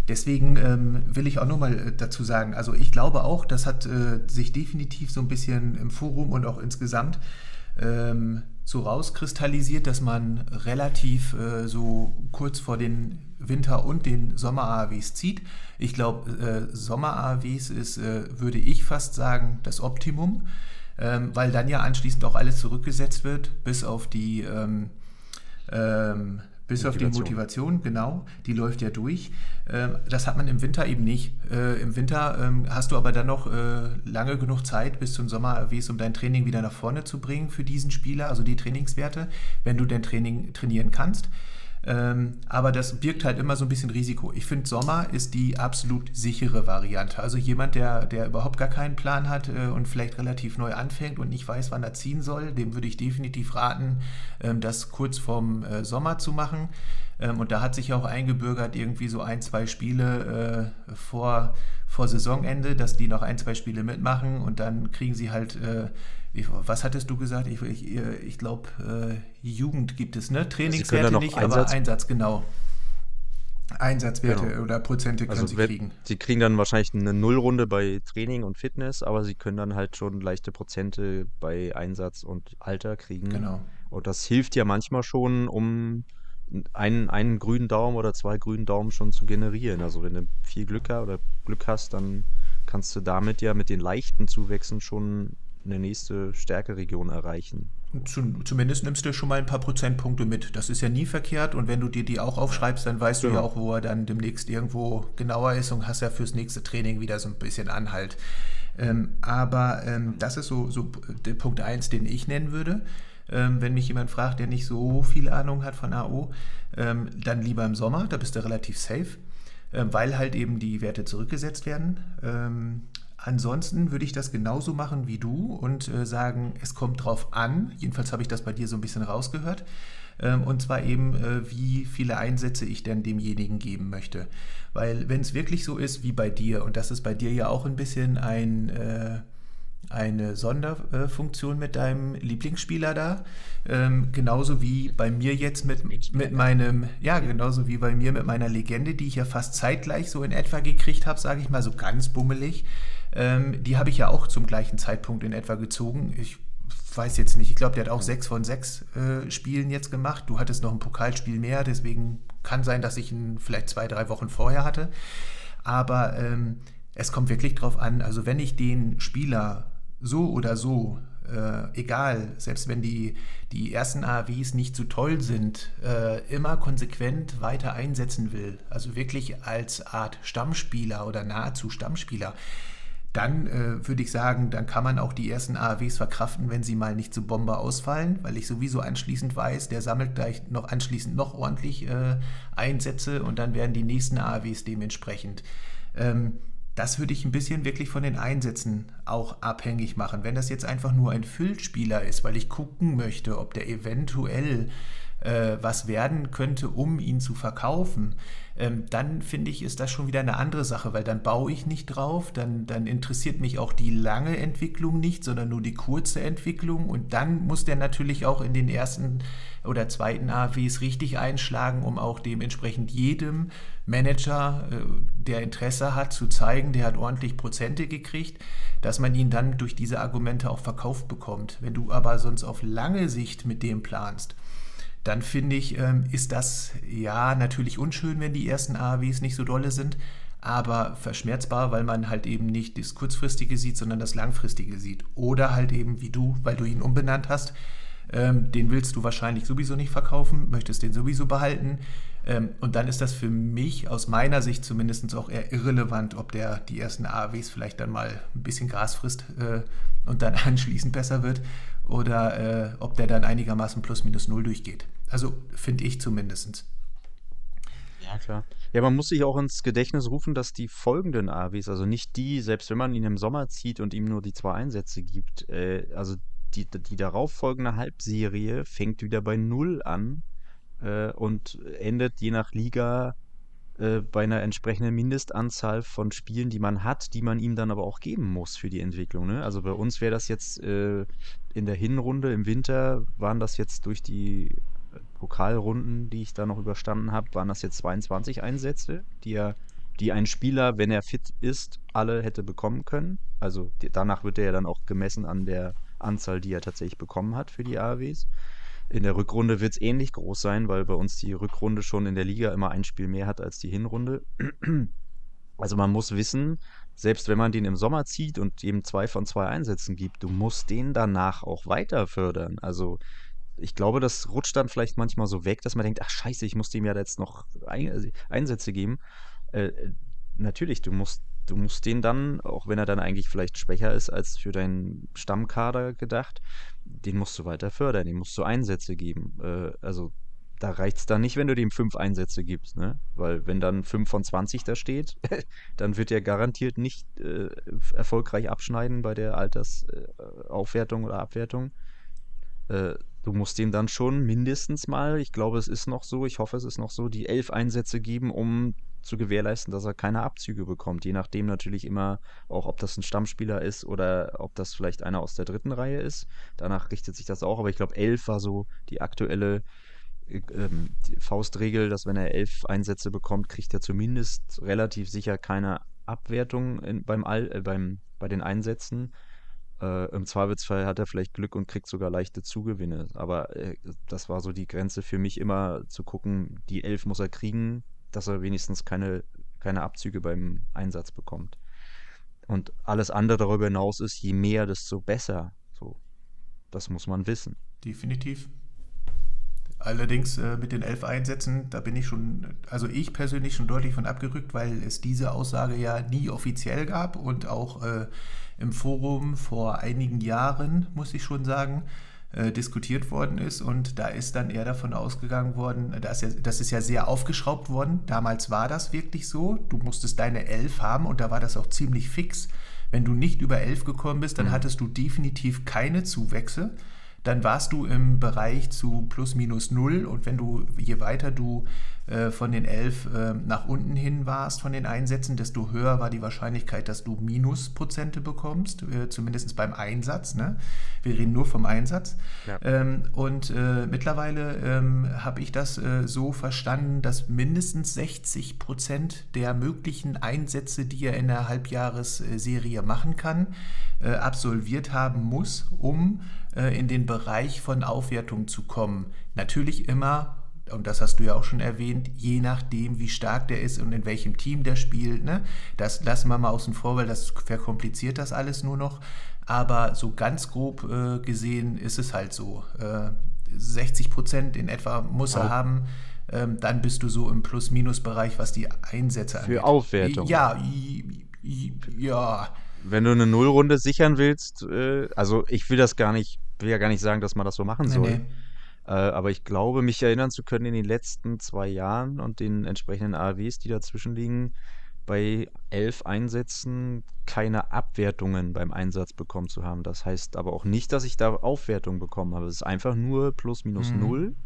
Deswegen ähm, will ich auch nur mal äh, dazu sagen, also ich glaube auch, das hat äh, sich definitiv so ein bisschen im Forum und auch insgesamt ähm, so rauskristallisiert, dass man relativ äh, so kurz vor den Winter- und den Sommer-AWs zieht. Ich glaube, äh, Sommer-AWs ist, äh, würde ich fast sagen, das Optimum, ähm, weil dann ja anschließend auch alles zurückgesetzt wird, bis auf die ähm, ähm, bis auf die Motivation, genau, die läuft ja durch. Ähm, das hat man im Winter eben nicht. Äh, Im Winter ähm, hast du aber dann noch äh, lange genug Zeit bis zum Sommer erwies, um dein Training wieder nach vorne zu bringen für diesen Spieler, also die Trainingswerte, wenn du dein Training trainieren kannst. Ähm, aber das birgt halt immer so ein bisschen Risiko. Ich finde, Sommer ist die absolut sichere Variante. Also jemand, der, der überhaupt gar keinen Plan hat äh, und vielleicht relativ neu anfängt und nicht weiß, wann er ziehen soll, dem würde ich definitiv raten, ähm, das kurz vorm äh, Sommer zu machen. Ähm, und da hat sich auch eingebürgert, irgendwie so ein, zwei Spiele äh, vor, vor Saisonende, dass die noch ein, zwei Spiele mitmachen und dann kriegen sie halt äh, ich, was hattest du gesagt? Ich, ich, ich glaube, äh, Jugend gibt es, ne? Trainingswerte nicht, Einsatz? aber Einsatz, genau. Einsatzwerte genau. oder Prozente können also, sie kriegen. Sie kriegen dann wahrscheinlich eine Nullrunde bei Training und Fitness, aber sie können dann halt schon leichte Prozente bei Einsatz und Alter kriegen. Genau. Und das hilft ja manchmal schon, um einen, einen grünen Daumen oder zwei grünen Daumen schon zu generieren. Also wenn du viel Glück, oder Glück hast, dann kannst du damit ja mit den leichten Zuwächsen schon eine nächste Stärkeregion erreichen. Zumindest nimmst du schon mal ein paar Prozentpunkte mit. Das ist ja nie verkehrt. Und wenn du dir die auch aufschreibst, dann weißt ja. du ja auch, wo er dann demnächst irgendwo genauer ist und hast ja fürs nächste Training wieder so ein bisschen Anhalt. Ähm, aber ähm, das ist so, so der Punkt 1, den ich nennen würde. Ähm, wenn mich jemand fragt, der nicht so viel Ahnung hat von AO, ähm, dann lieber im Sommer, da bist du relativ safe, ähm, weil halt eben die Werte zurückgesetzt werden. Ähm, Ansonsten würde ich das genauso machen wie du und äh, sagen, es kommt drauf an. Jedenfalls habe ich das bei dir so ein bisschen rausgehört. Ähm, und zwar eben, äh, wie viele Einsätze ich denn demjenigen geben möchte. Weil wenn es wirklich so ist wie bei dir, und das ist bei dir ja auch ein bisschen ein, äh, eine Sonderfunktion mit deinem Lieblingsspieler da, ähm, genauso wie bei mir jetzt mit, mit meinem, ja, genauso wie bei mir mit meiner Legende, die ich ja fast zeitgleich so in etwa gekriegt habe, sage ich mal, so ganz bummelig. Ähm, die habe ich ja auch zum gleichen Zeitpunkt in etwa gezogen. Ich weiß jetzt nicht, ich glaube, der hat auch sechs von sechs äh, Spielen jetzt gemacht. Du hattest noch ein Pokalspiel mehr, deswegen kann sein, dass ich ihn vielleicht zwei, drei Wochen vorher hatte. Aber ähm, es kommt wirklich drauf an, also wenn ich den Spieler so oder so, äh, egal, selbst wenn die, die ersten AWs nicht so toll sind, äh, immer konsequent weiter einsetzen will, also wirklich als Art Stammspieler oder nahezu Stammspieler, dann äh, würde ich sagen, dann kann man auch die ersten AAWs verkraften, wenn sie mal nicht zu Bombe ausfallen, weil ich sowieso anschließend weiß, der sammelt gleich noch anschließend noch ordentlich äh, Einsätze und dann werden die nächsten AAWs dementsprechend. Ähm, das würde ich ein bisschen wirklich von den Einsätzen auch abhängig machen. Wenn das jetzt einfach nur ein Füllspieler ist, weil ich gucken möchte, ob der eventuell äh, was werden könnte, um ihn zu verkaufen, ähm, dann finde ich, ist das schon wieder eine andere Sache, weil dann baue ich nicht drauf, dann, dann interessiert mich auch die lange Entwicklung nicht, sondern nur die kurze Entwicklung und dann muss der natürlich auch in den ersten oder zweiten AWs richtig einschlagen, um auch dementsprechend jedem Manager, äh, der Interesse hat, zu zeigen, der hat ordentlich Prozente gekriegt, dass man ihn dann durch diese Argumente auch verkauft bekommt. Wenn du aber sonst auf lange Sicht mit dem planst, dann finde ich, ähm, ist das ja natürlich unschön, wenn die ersten AAWs nicht so dolle sind, aber verschmerzbar, weil man halt eben nicht das kurzfristige sieht, sondern das langfristige sieht. Oder halt eben wie du, weil du ihn umbenannt hast, ähm, den willst du wahrscheinlich sowieso nicht verkaufen, möchtest den sowieso behalten. Ähm, und dann ist das für mich aus meiner Sicht zumindest auch eher irrelevant, ob der die ersten AAWs vielleicht dann mal ein bisschen Gras frisst äh, und dann anschließend besser wird oder äh, ob der dann einigermaßen plus minus null durchgeht. Also finde ich zumindest. Ja, klar. Ja, man muss sich auch ins Gedächtnis rufen, dass die folgenden AWs, also nicht die, selbst wenn man ihn im Sommer zieht und ihm nur die zwei Einsätze gibt, äh, also die, die darauffolgende Halbserie fängt wieder bei Null an äh, und endet je nach Liga äh, bei einer entsprechenden Mindestanzahl von Spielen, die man hat, die man ihm dann aber auch geben muss für die Entwicklung. Ne? Also bei uns wäre das jetzt äh, in der Hinrunde im Winter, waren das jetzt durch die Pokalrunden, die ich da noch überstanden habe, waren das jetzt 22 Einsätze, die er die ein Spieler, wenn er fit ist, alle hätte bekommen können. Also danach wird er ja dann auch gemessen an der Anzahl, die er tatsächlich bekommen hat für die AWs. In der Rückrunde wird es ähnlich groß sein, weil bei uns die Rückrunde schon in der Liga immer ein Spiel mehr hat als die Hinrunde. Also man muss wissen, selbst wenn man den im Sommer zieht und ihm zwei von zwei Einsätzen gibt, du musst den danach auch weiter fördern. Also ich glaube, das rutscht dann vielleicht manchmal so weg, dass man denkt, ach scheiße, ich muss dem ja jetzt noch Einsätze geben. Äh, natürlich, du musst du musst den dann, auch wenn er dann eigentlich vielleicht schwächer ist als für deinen Stammkader gedacht, den musst du weiter fördern, den musst du Einsätze geben. Äh, also da reicht es dann nicht, wenn du dem fünf Einsätze gibst, ne? Weil wenn dann fünf von 20 da steht, dann wird er garantiert nicht äh, erfolgreich abschneiden bei der Altersaufwertung äh, oder Abwertung. Du musst dem dann schon mindestens mal, ich glaube, es ist noch so, ich hoffe, es ist noch so, die elf Einsätze geben, um zu gewährleisten, dass er keine Abzüge bekommt. Je nachdem natürlich immer auch, ob das ein Stammspieler ist oder ob das vielleicht einer aus der dritten Reihe ist. Danach richtet sich das auch. Aber ich glaube, elf war so die aktuelle äh, ähm, die Faustregel, dass wenn er elf Einsätze bekommt, kriegt er zumindest relativ sicher keine Abwertung in, beim, All, äh, beim bei den Einsätzen. Äh, Im Zweifelsfall hat er vielleicht Glück und kriegt sogar leichte Zugewinne. Aber äh, das war so die Grenze für mich immer zu gucken, die elf muss er kriegen, dass er wenigstens keine, keine Abzüge beim Einsatz bekommt. Und alles andere darüber hinaus ist, je mehr, desto besser. So, das muss man wissen. Definitiv. Allerdings äh, mit den elf Einsätzen, da bin ich schon, also ich persönlich schon deutlich von abgerückt, weil es diese Aussage ja nie offiziell gab und auch äh, im Forum vor einigen Jahren, muss ich schon sagen, äh, diskutiert worden ist und da ist dann eher davon ausgegangen worden, dass ja, das ist ja sehr aufgeschraubt worden. Damals war das wirklich so. Du musstest deine elf haben und da war das auch ziemlich fix. Wenn du nicht über elf gekommen bist, dann mhm. hattest du definitiv keine Zuwächse dann warst du im Bereich zu plus minus null und wenn du, je weiter du äh, von den elf äh, nach unten hin warst von den Einsätzen, desto höher war die Wahrscheinlichkeit, dass du Minusprozente bekommst, äh, zumindest beim Einsatz. Ne? Wir reden nur vom Einsatz. Ja. Ähm, und äh, mittlerweile ähm, habe ich das äh, so verstanden, dass mindestens 60 Prozent der möglichen Einsätze, die er in der Halbjahresserie machen kann, äh, absolviert haben muss, um äh, in den Bereich von Aufwertung zu kommen. Natürlich immer, und das hast du ja auch schon erwähnt, je nachdem, wie stark der ist und in welchem Team der spielt. Ne? Das lassen wir mal außen vor, weil das verkompliziert das alles nur noch. Aber so ganz grob äh, gesehen ist es halt so. Äh, 60 Prozent in etwa muss er haben. Ähm, dann bist du so im Plus-Minus-Bereich, was die Einsätze angeht. Für Aufwertung. Ja, ja, wenn du eine Nullrunde sichern willst, äh, also ich will das gar nicht, will ja gar nicht sagen, dass man das so machen Nee, soll. nee. Äh, aber ich glaube, mich erinnern zu können, in den letzten zwei Jahren und den entsprechenden AAWs, die dazwischen liegen, bei elf Einsätzen keine Abwertungen beim Einsatz bekommen zu haben. Das heißt aber auch nicht, dass ich da Aufwertungen bekommen habe. Es ist einfach nur plus minus Mhm. null.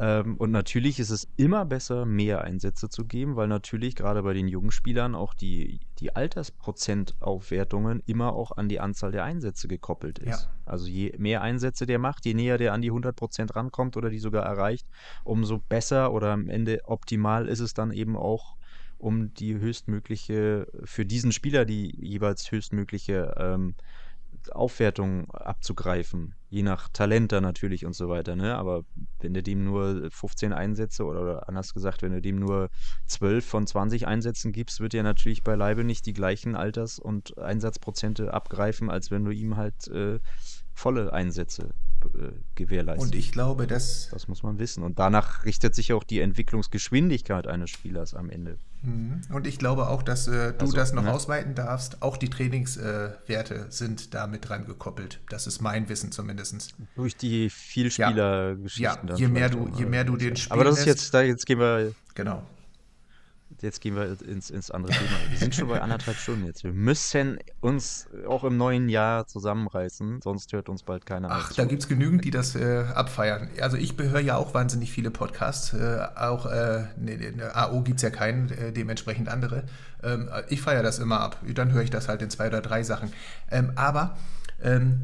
Ähm, und natürlich ist es immer besser, mehr Einsätze zu geben, weil natürlich gerade bei den jungen Spielern auch die, die Altersprozentaufwertungen immer auch an die Anzahl der Einsätze gekoppelt ist. Ja. Also je mehr Einsätze der macht, je näher der an die 100% rankommt oder die sogar erreicht, umso besser oder am Ende optimal ist es dann eben auch, um die höchstmögliche, für diesen Spieler die jeweils höchstmögliche ähm, Aufwertung abzugreifen. Je nach Talent dann natürlich und so weiter, ne? Aber wenn du dem nur 15 Einsätze oder, oder anders gesagt, wenn du dem nur 12 von 20 Einsätzen gibst, wird er natürlich beileibe nicht die gleichen Alters- und Einsatzprozente abgreifen, als wenn du ihm halt äh, volle Einsätze äh, gewährleistest. Und ich glaube, dass Das muss man wissen. Und danach richtet sich auch die Entwicklungsgeschwindigkeit eines Spielers am Ende. Mhm. Und ich glaube auch, dass äh, du Also, das noch ne? ausweiten darfst. Auch die Trainingswerte äh, sind da mit dran gekoppelt. Das ist mein Wissen zumindest. Durch die Vielspielergeschichten Ja, dann je mehr du- je mehr du den spielen Aber das ist jetzt, da jetzt gehen wir, Genau. Jetzt gehen wir ins, ins andere Thema. Wir sind schon bei anderthalb Stunden jetzt. Wir müssen uns auch im neuen Jahr zusammenreißen, sonst hört uns bald keiner Ach, da gibt es genügend, die das äh, abfeiern. Also ich höre ja auch wahnsinnig viele Podcasts. Äh, auch äh, ne, ne, AO gibt es ja keinen, äh, dementsprechend andere. Ähm, ich feiere das immer ab. Dann höre ich das halt in zwei oder drei Sachen. Ähm, aber ähm,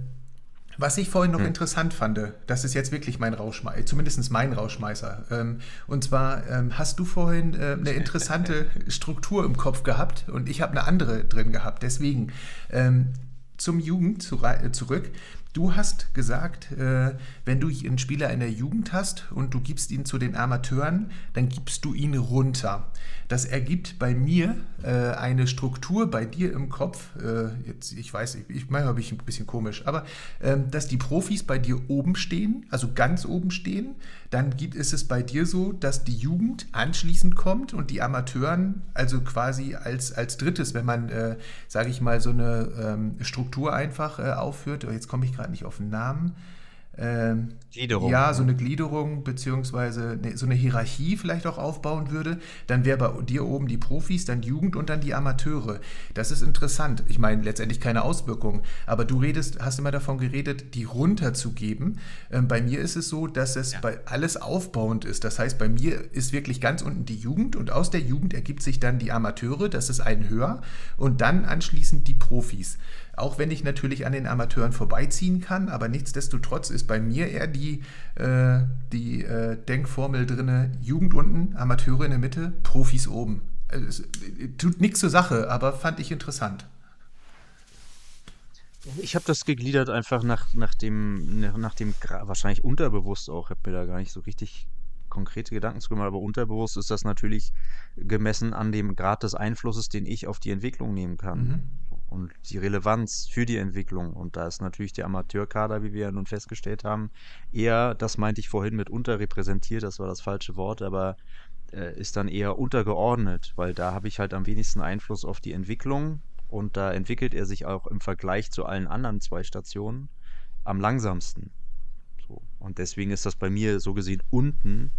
was ich vorhin noch Hm. interessant fand, das ist jetzt wirklich mein Rauschmeißer, zumindest mein Rauschmeißer. Ähm, und zwar ähm, hast du vorhin äh, eine interessante Struktur im Kopf gehabt und ich habe eine andere drin gehabt. Deswegen ähm, zum Jugend äh, zurück. Du hast gesagt, äh, wenn du einen Spieler in der Jugend hast und du gibst ihn zu den Amateuren, dann gibst du ihn runter. Das ergibt bei mir äh, eine Struktur bei dir im Kopf. Äh, jetzt, ich weiß, ich, ich manchmal bin ich ein bisschen komisch, aber ähm, dass die Profis bei dir oben stehen, also ganz oben stehen. Dann gibt, ist es bei dir so, dass die Jugend anschließend kommt und die Amateuren, also quasi als, als drittes, wenn man, äh, sage ich mal, so eine ähm, Struktur einfach äh, aufführt. Oh, jetzt komme ich gerade nicht auf den Namen. Ähm, Gliederung. Ja, so eine Gliederung beziehungsweise ne, so eine Hierarchie vielleicht auch aufbauen würde, dann wäre bei dir oben die Profis, dann Jugend und dann die Amateure. Das ist interessant. Ich meine, letztendlich keine Auswirkungen, aber du redest, hast immer davon geredet, die runterzugeben. Ähm, bei mir ist es so, dass es bei alles aufbauend ist. Das heißt, bei mir ist wirklich ganz unten die Jugend und aus der Jugend ergibt sich dann die Amateure, das ist ein höher und dann anschließend die Profis. Auch wenn ich natürlich an den Amateuren vorbeiziehen kann, aber nichtsdestotrotz ist bei mir eher die, äh, die äh, Denkformel drin, Jugend unten, Amateure in der Mitte, Profis oben. Äh, Es tut nichts zur Sache, aber fand ich interessant. Ich habe das gegliedert einfach nach, nach dem, nach nach dem, wahrscheinlich unterbewusst auch, ich habe mir da gar nicht so richtig konkrete Gedanken zu gemacht, aber unterbewusst ist das natürlich gemessen an dem Grad des Einflusses, den ich auf die Entwicklung nehmen kann. Mhm. Und die Relevanz für die Entwicklung. Und da ist natürlich der Amateurkader, wie wir ja nun festgestellt haben, eher, das meinte ich vorhin mit unterrepräsentiert, das war das falsche Wort, aber äh, ist dann eher untergeordnet, weil da habe ich halt am wenigsten Einfluss auf die Entwicklung und da entwickelt er sich auch im Vergleich zu allen anderen zwei Stationen am langsamsten. So. Und deswegen ist das bei mir so gesehen unten,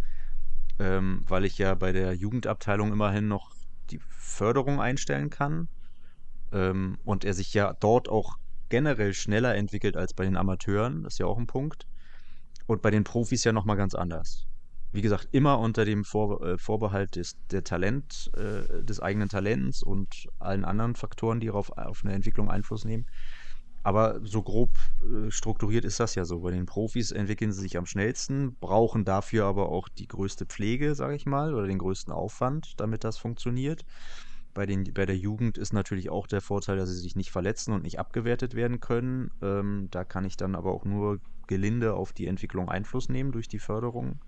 ähm, weil ich ja bei der Jugendabteilung immerhin noch die Förderung einstellen kann ähm, und er sich ja dort auch generell schneller entwickelt als bei den Amateuren, das ist ja auch ein Punkt. Und bei den Profis ja nochmal ganz anders. Wie gesagt, immer unter dem Vor äh, Vorbehalt des, der Talent, äh, des eigenen Talents und allen anderen Faktoren, die darauf auf eine Entwicklung Einfluss nehmen. Aber so grob äh, strukturiert ist das ja so. Bei den Profis entwickeln sie sich am schnellsten, brauchen dafür aber auch die größte Pflege, sage ich mal, oder den größten Aufwand, damit das funktioniert. Bei, den, bei der Jugend ist natürlich auch der Vorteil, dass sie sich nicht verletzen und nicht abgewertet werden können. Ähm, da kann ich dann aber auch nur gelinde auf die Entwicklung Einfluss nehmen durch die Förderung.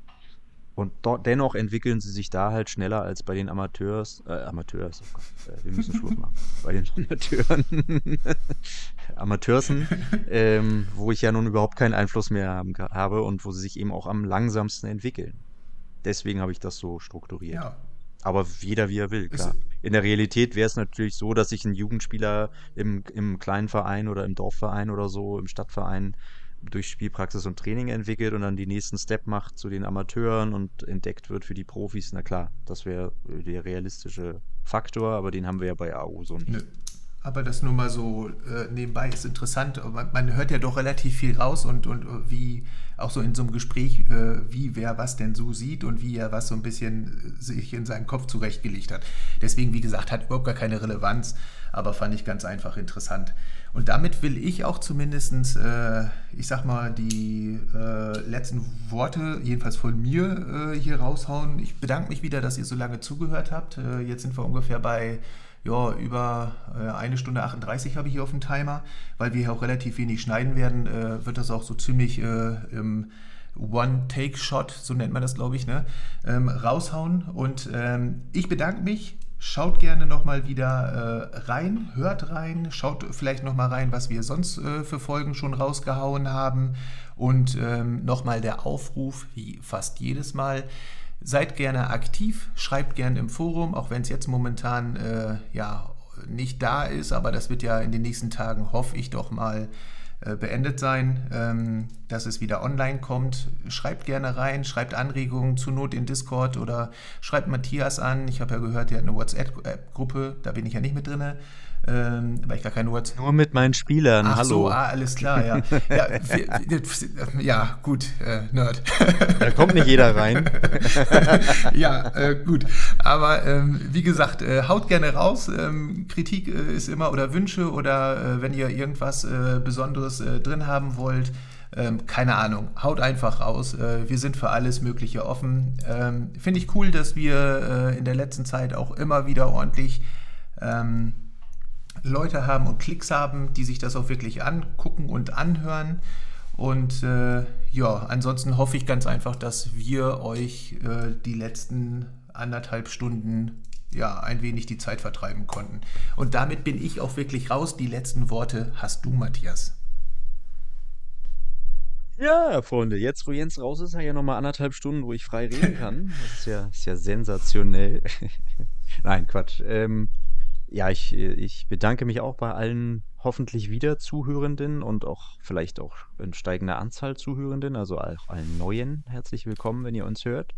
Und dennoch entwickeln sie sich da halt schneller als bei den Amateurs. Äh, Amateurs, oh Gott, äh, wir müssen Schluss machen. Bei den Amateuren. Amateursen, ähm, wo ich ja nun überhaupt keinen Einfluss mehr haben, habe und wo sie sich eben auch am langsamsten entwickeln. Deswegen habe ich das so strukturiert. Ja, Aber jeder wie er will, klar. In der Realität wäre es natürlich so, dass sich ein Jugendspieler im, im kleinen Verein oder im Dorfverein oder so, im Stadtverein durch Spielpraxis und Training entwickelt und dann die nächsten Step macht zu den Amateuren und entdeckt wird für die Profis. Na klar, das wäre der realistische Faktor, aber den haben wir ja bei AO so nicht. Nö. Aber das nur mal so äh, nebenbei ist interessant. Man, man, hört ja doch relativ viel raus und, und äh, wie auch so in so einem Gespräch, äh, wie wer was denn so sieht und wie er was so ein bisschen äh, sich in seinen Kopf zurechtgelegt hat. Deswegen, wie gesagt, hat überhaupt gar keine Relevanz, aber fand ich ganz einfach interessant. Und damit will ich auch zumindest, äh, ich sag mal, die äh, letzten Worte, jedenfalls von mir, hier raushauen. Ich bedanke mich wieder, dass ihr so lange zugehört habt. jetzt sind wir ungefähr bei ja, über äh, eine Stunde 38 habe ich hier auf dem Timer, weil wir hier auch relativ wenig schneiden werden, äh, wird das auch so ziemlich äh, im One-Take-Shot, so nennt man das, glaube ich, ne, ähm, raushauen. Und ähm, ich bedanke mich. Schaut gerne nochmal wieder äh, rein, hört rein, schaut vielleicht nochmal rein, was wir sonst äh, für Folgen schon rausgehauen haben. Und ähm, nochmal der Aufruf, wie fast jedes Mal, Seid gerne aktiv, schreibt gerne im Forum, auch wenn es jetzt momentan äh, ja nicht da ist, aber das wird ja in den nächsten Tagen, hoffe ich doch mal, äh, beendet sein, ähm, dass es wieder online kommt. Schreibt gerne rein, schreibt Anregungen zur Not in Discord oder schreibt Matthias an. Ich habe ja gehört, der hat eine WhatsApp-Gruppe, da bin ich ja nicht mit drin ähm, weil ich gar keine Words. Nur mit meinen Spielern, Ach hallo. so, ah, alles klar, ja. ja, ja, gut, äh, Nerd. Da kommt nicht jeder rein. ja, äh, gut. Aber ähm, wie gesagt, äh, haut gerne raus. Ähm, Kritik äh, ist immer oder Wünsche oder äh, wenn ihr irgendwas äh, Besonderes drin haben wollt. Ähm, keine Ahnung, haut einfach raus. Äh, wir sind für alles Mögliche offen. Ähm, Finde ich cool, dass wir äh, in der letzten Zeit auch immer wieder ordentlich ähm, Leute haben und Klicks haben, die sich das auch wirklich angucken und anhören. Und äh, ja, ansonsten hoffe ich ganz einfach, dass wir euch äh, die letzten anderthalb Stunden ja ein wenig die Zeit vertreiben konnten. Und damit bin ich auch wirklich raus. Die letzten Worte hast du, Matthias. Ja, Freunde, jetzt wo Jens raus ist, habe ich ja nochmal anderthalb Stunden, wo ich frei reden kann. Das ist ja, ist ja sensationell. Nein, Quatsch. Ähm, ja, ich, ich bedanke mich auch bei allen hoffentlich wieder Zuhörenden und auch vielleicht auch in steigender Anzahl Zuhörenden, also auch allen Neuen herzlich willkommen, wenn ihr uns hört.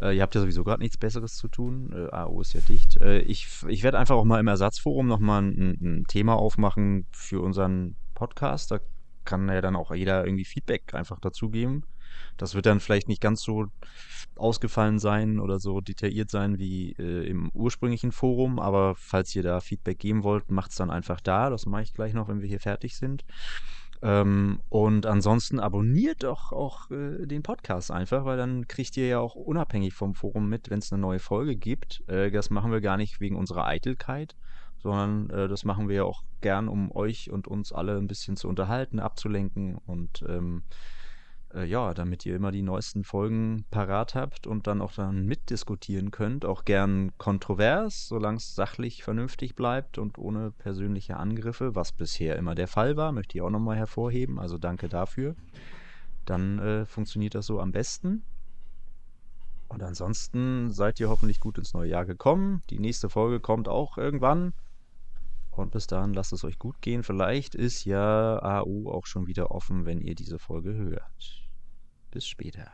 Äh, ihr habt ja sowieso gerade nichts Besseres zu tun. Äh, AO ist ja dicht. Äh, ich ich werde einfach auch mal im Ersatzforum nochmal ein, ein Thema aufmachen für unseren Podcast. Da kann ja dann auch jeder irgendwie Feedback einfach dazugeben. Das wird dann vielleicht nicht ganz so ausgefallen sein oder so detailliert sein wie äh, im ursprünglichen Forum, aber falls ihr da Feedback geben wollt, macht es dann einfach da. Das mache ich gleich noch, wenn wir hier fertig sind. Ähm, und ansonsten abonniert doch auch äh, den Podcast einfach, weil dann kriegt ihr ja auch unabhängig vom Forum mit, wenn es eine neue Folge gibt. Äh, das machen wir gar nicht wegen unserer Eitelkeit, sondern äh, das machen wir ja auch gern, um euch und uns alle ein bisschen zu unterhalten, abzulenken und ähm, äh, ja, damit ihr immer die neuesten Folgen parat habt und dann auch dann mitdiskutieren könnt. Auch gern kontrovers, solange es sachlich vernünftig bleibt und ohne persönliche Angriffe, was bisher immer der Fall war, möchte ich auch nochmal hervorheben. Also danke dafür. Dann äh, funktioniert das so am besten. Und ansonsten seid ihr hoffentlich gut ins neue Jahr gekommen. Die nächste Folge kommt auch irgendwann. Und bis dahin lasst es euch gut gehen. Vielleicht ist ja AU auch schon wieder offen, wenn ihr diese Folge hört. Bis später.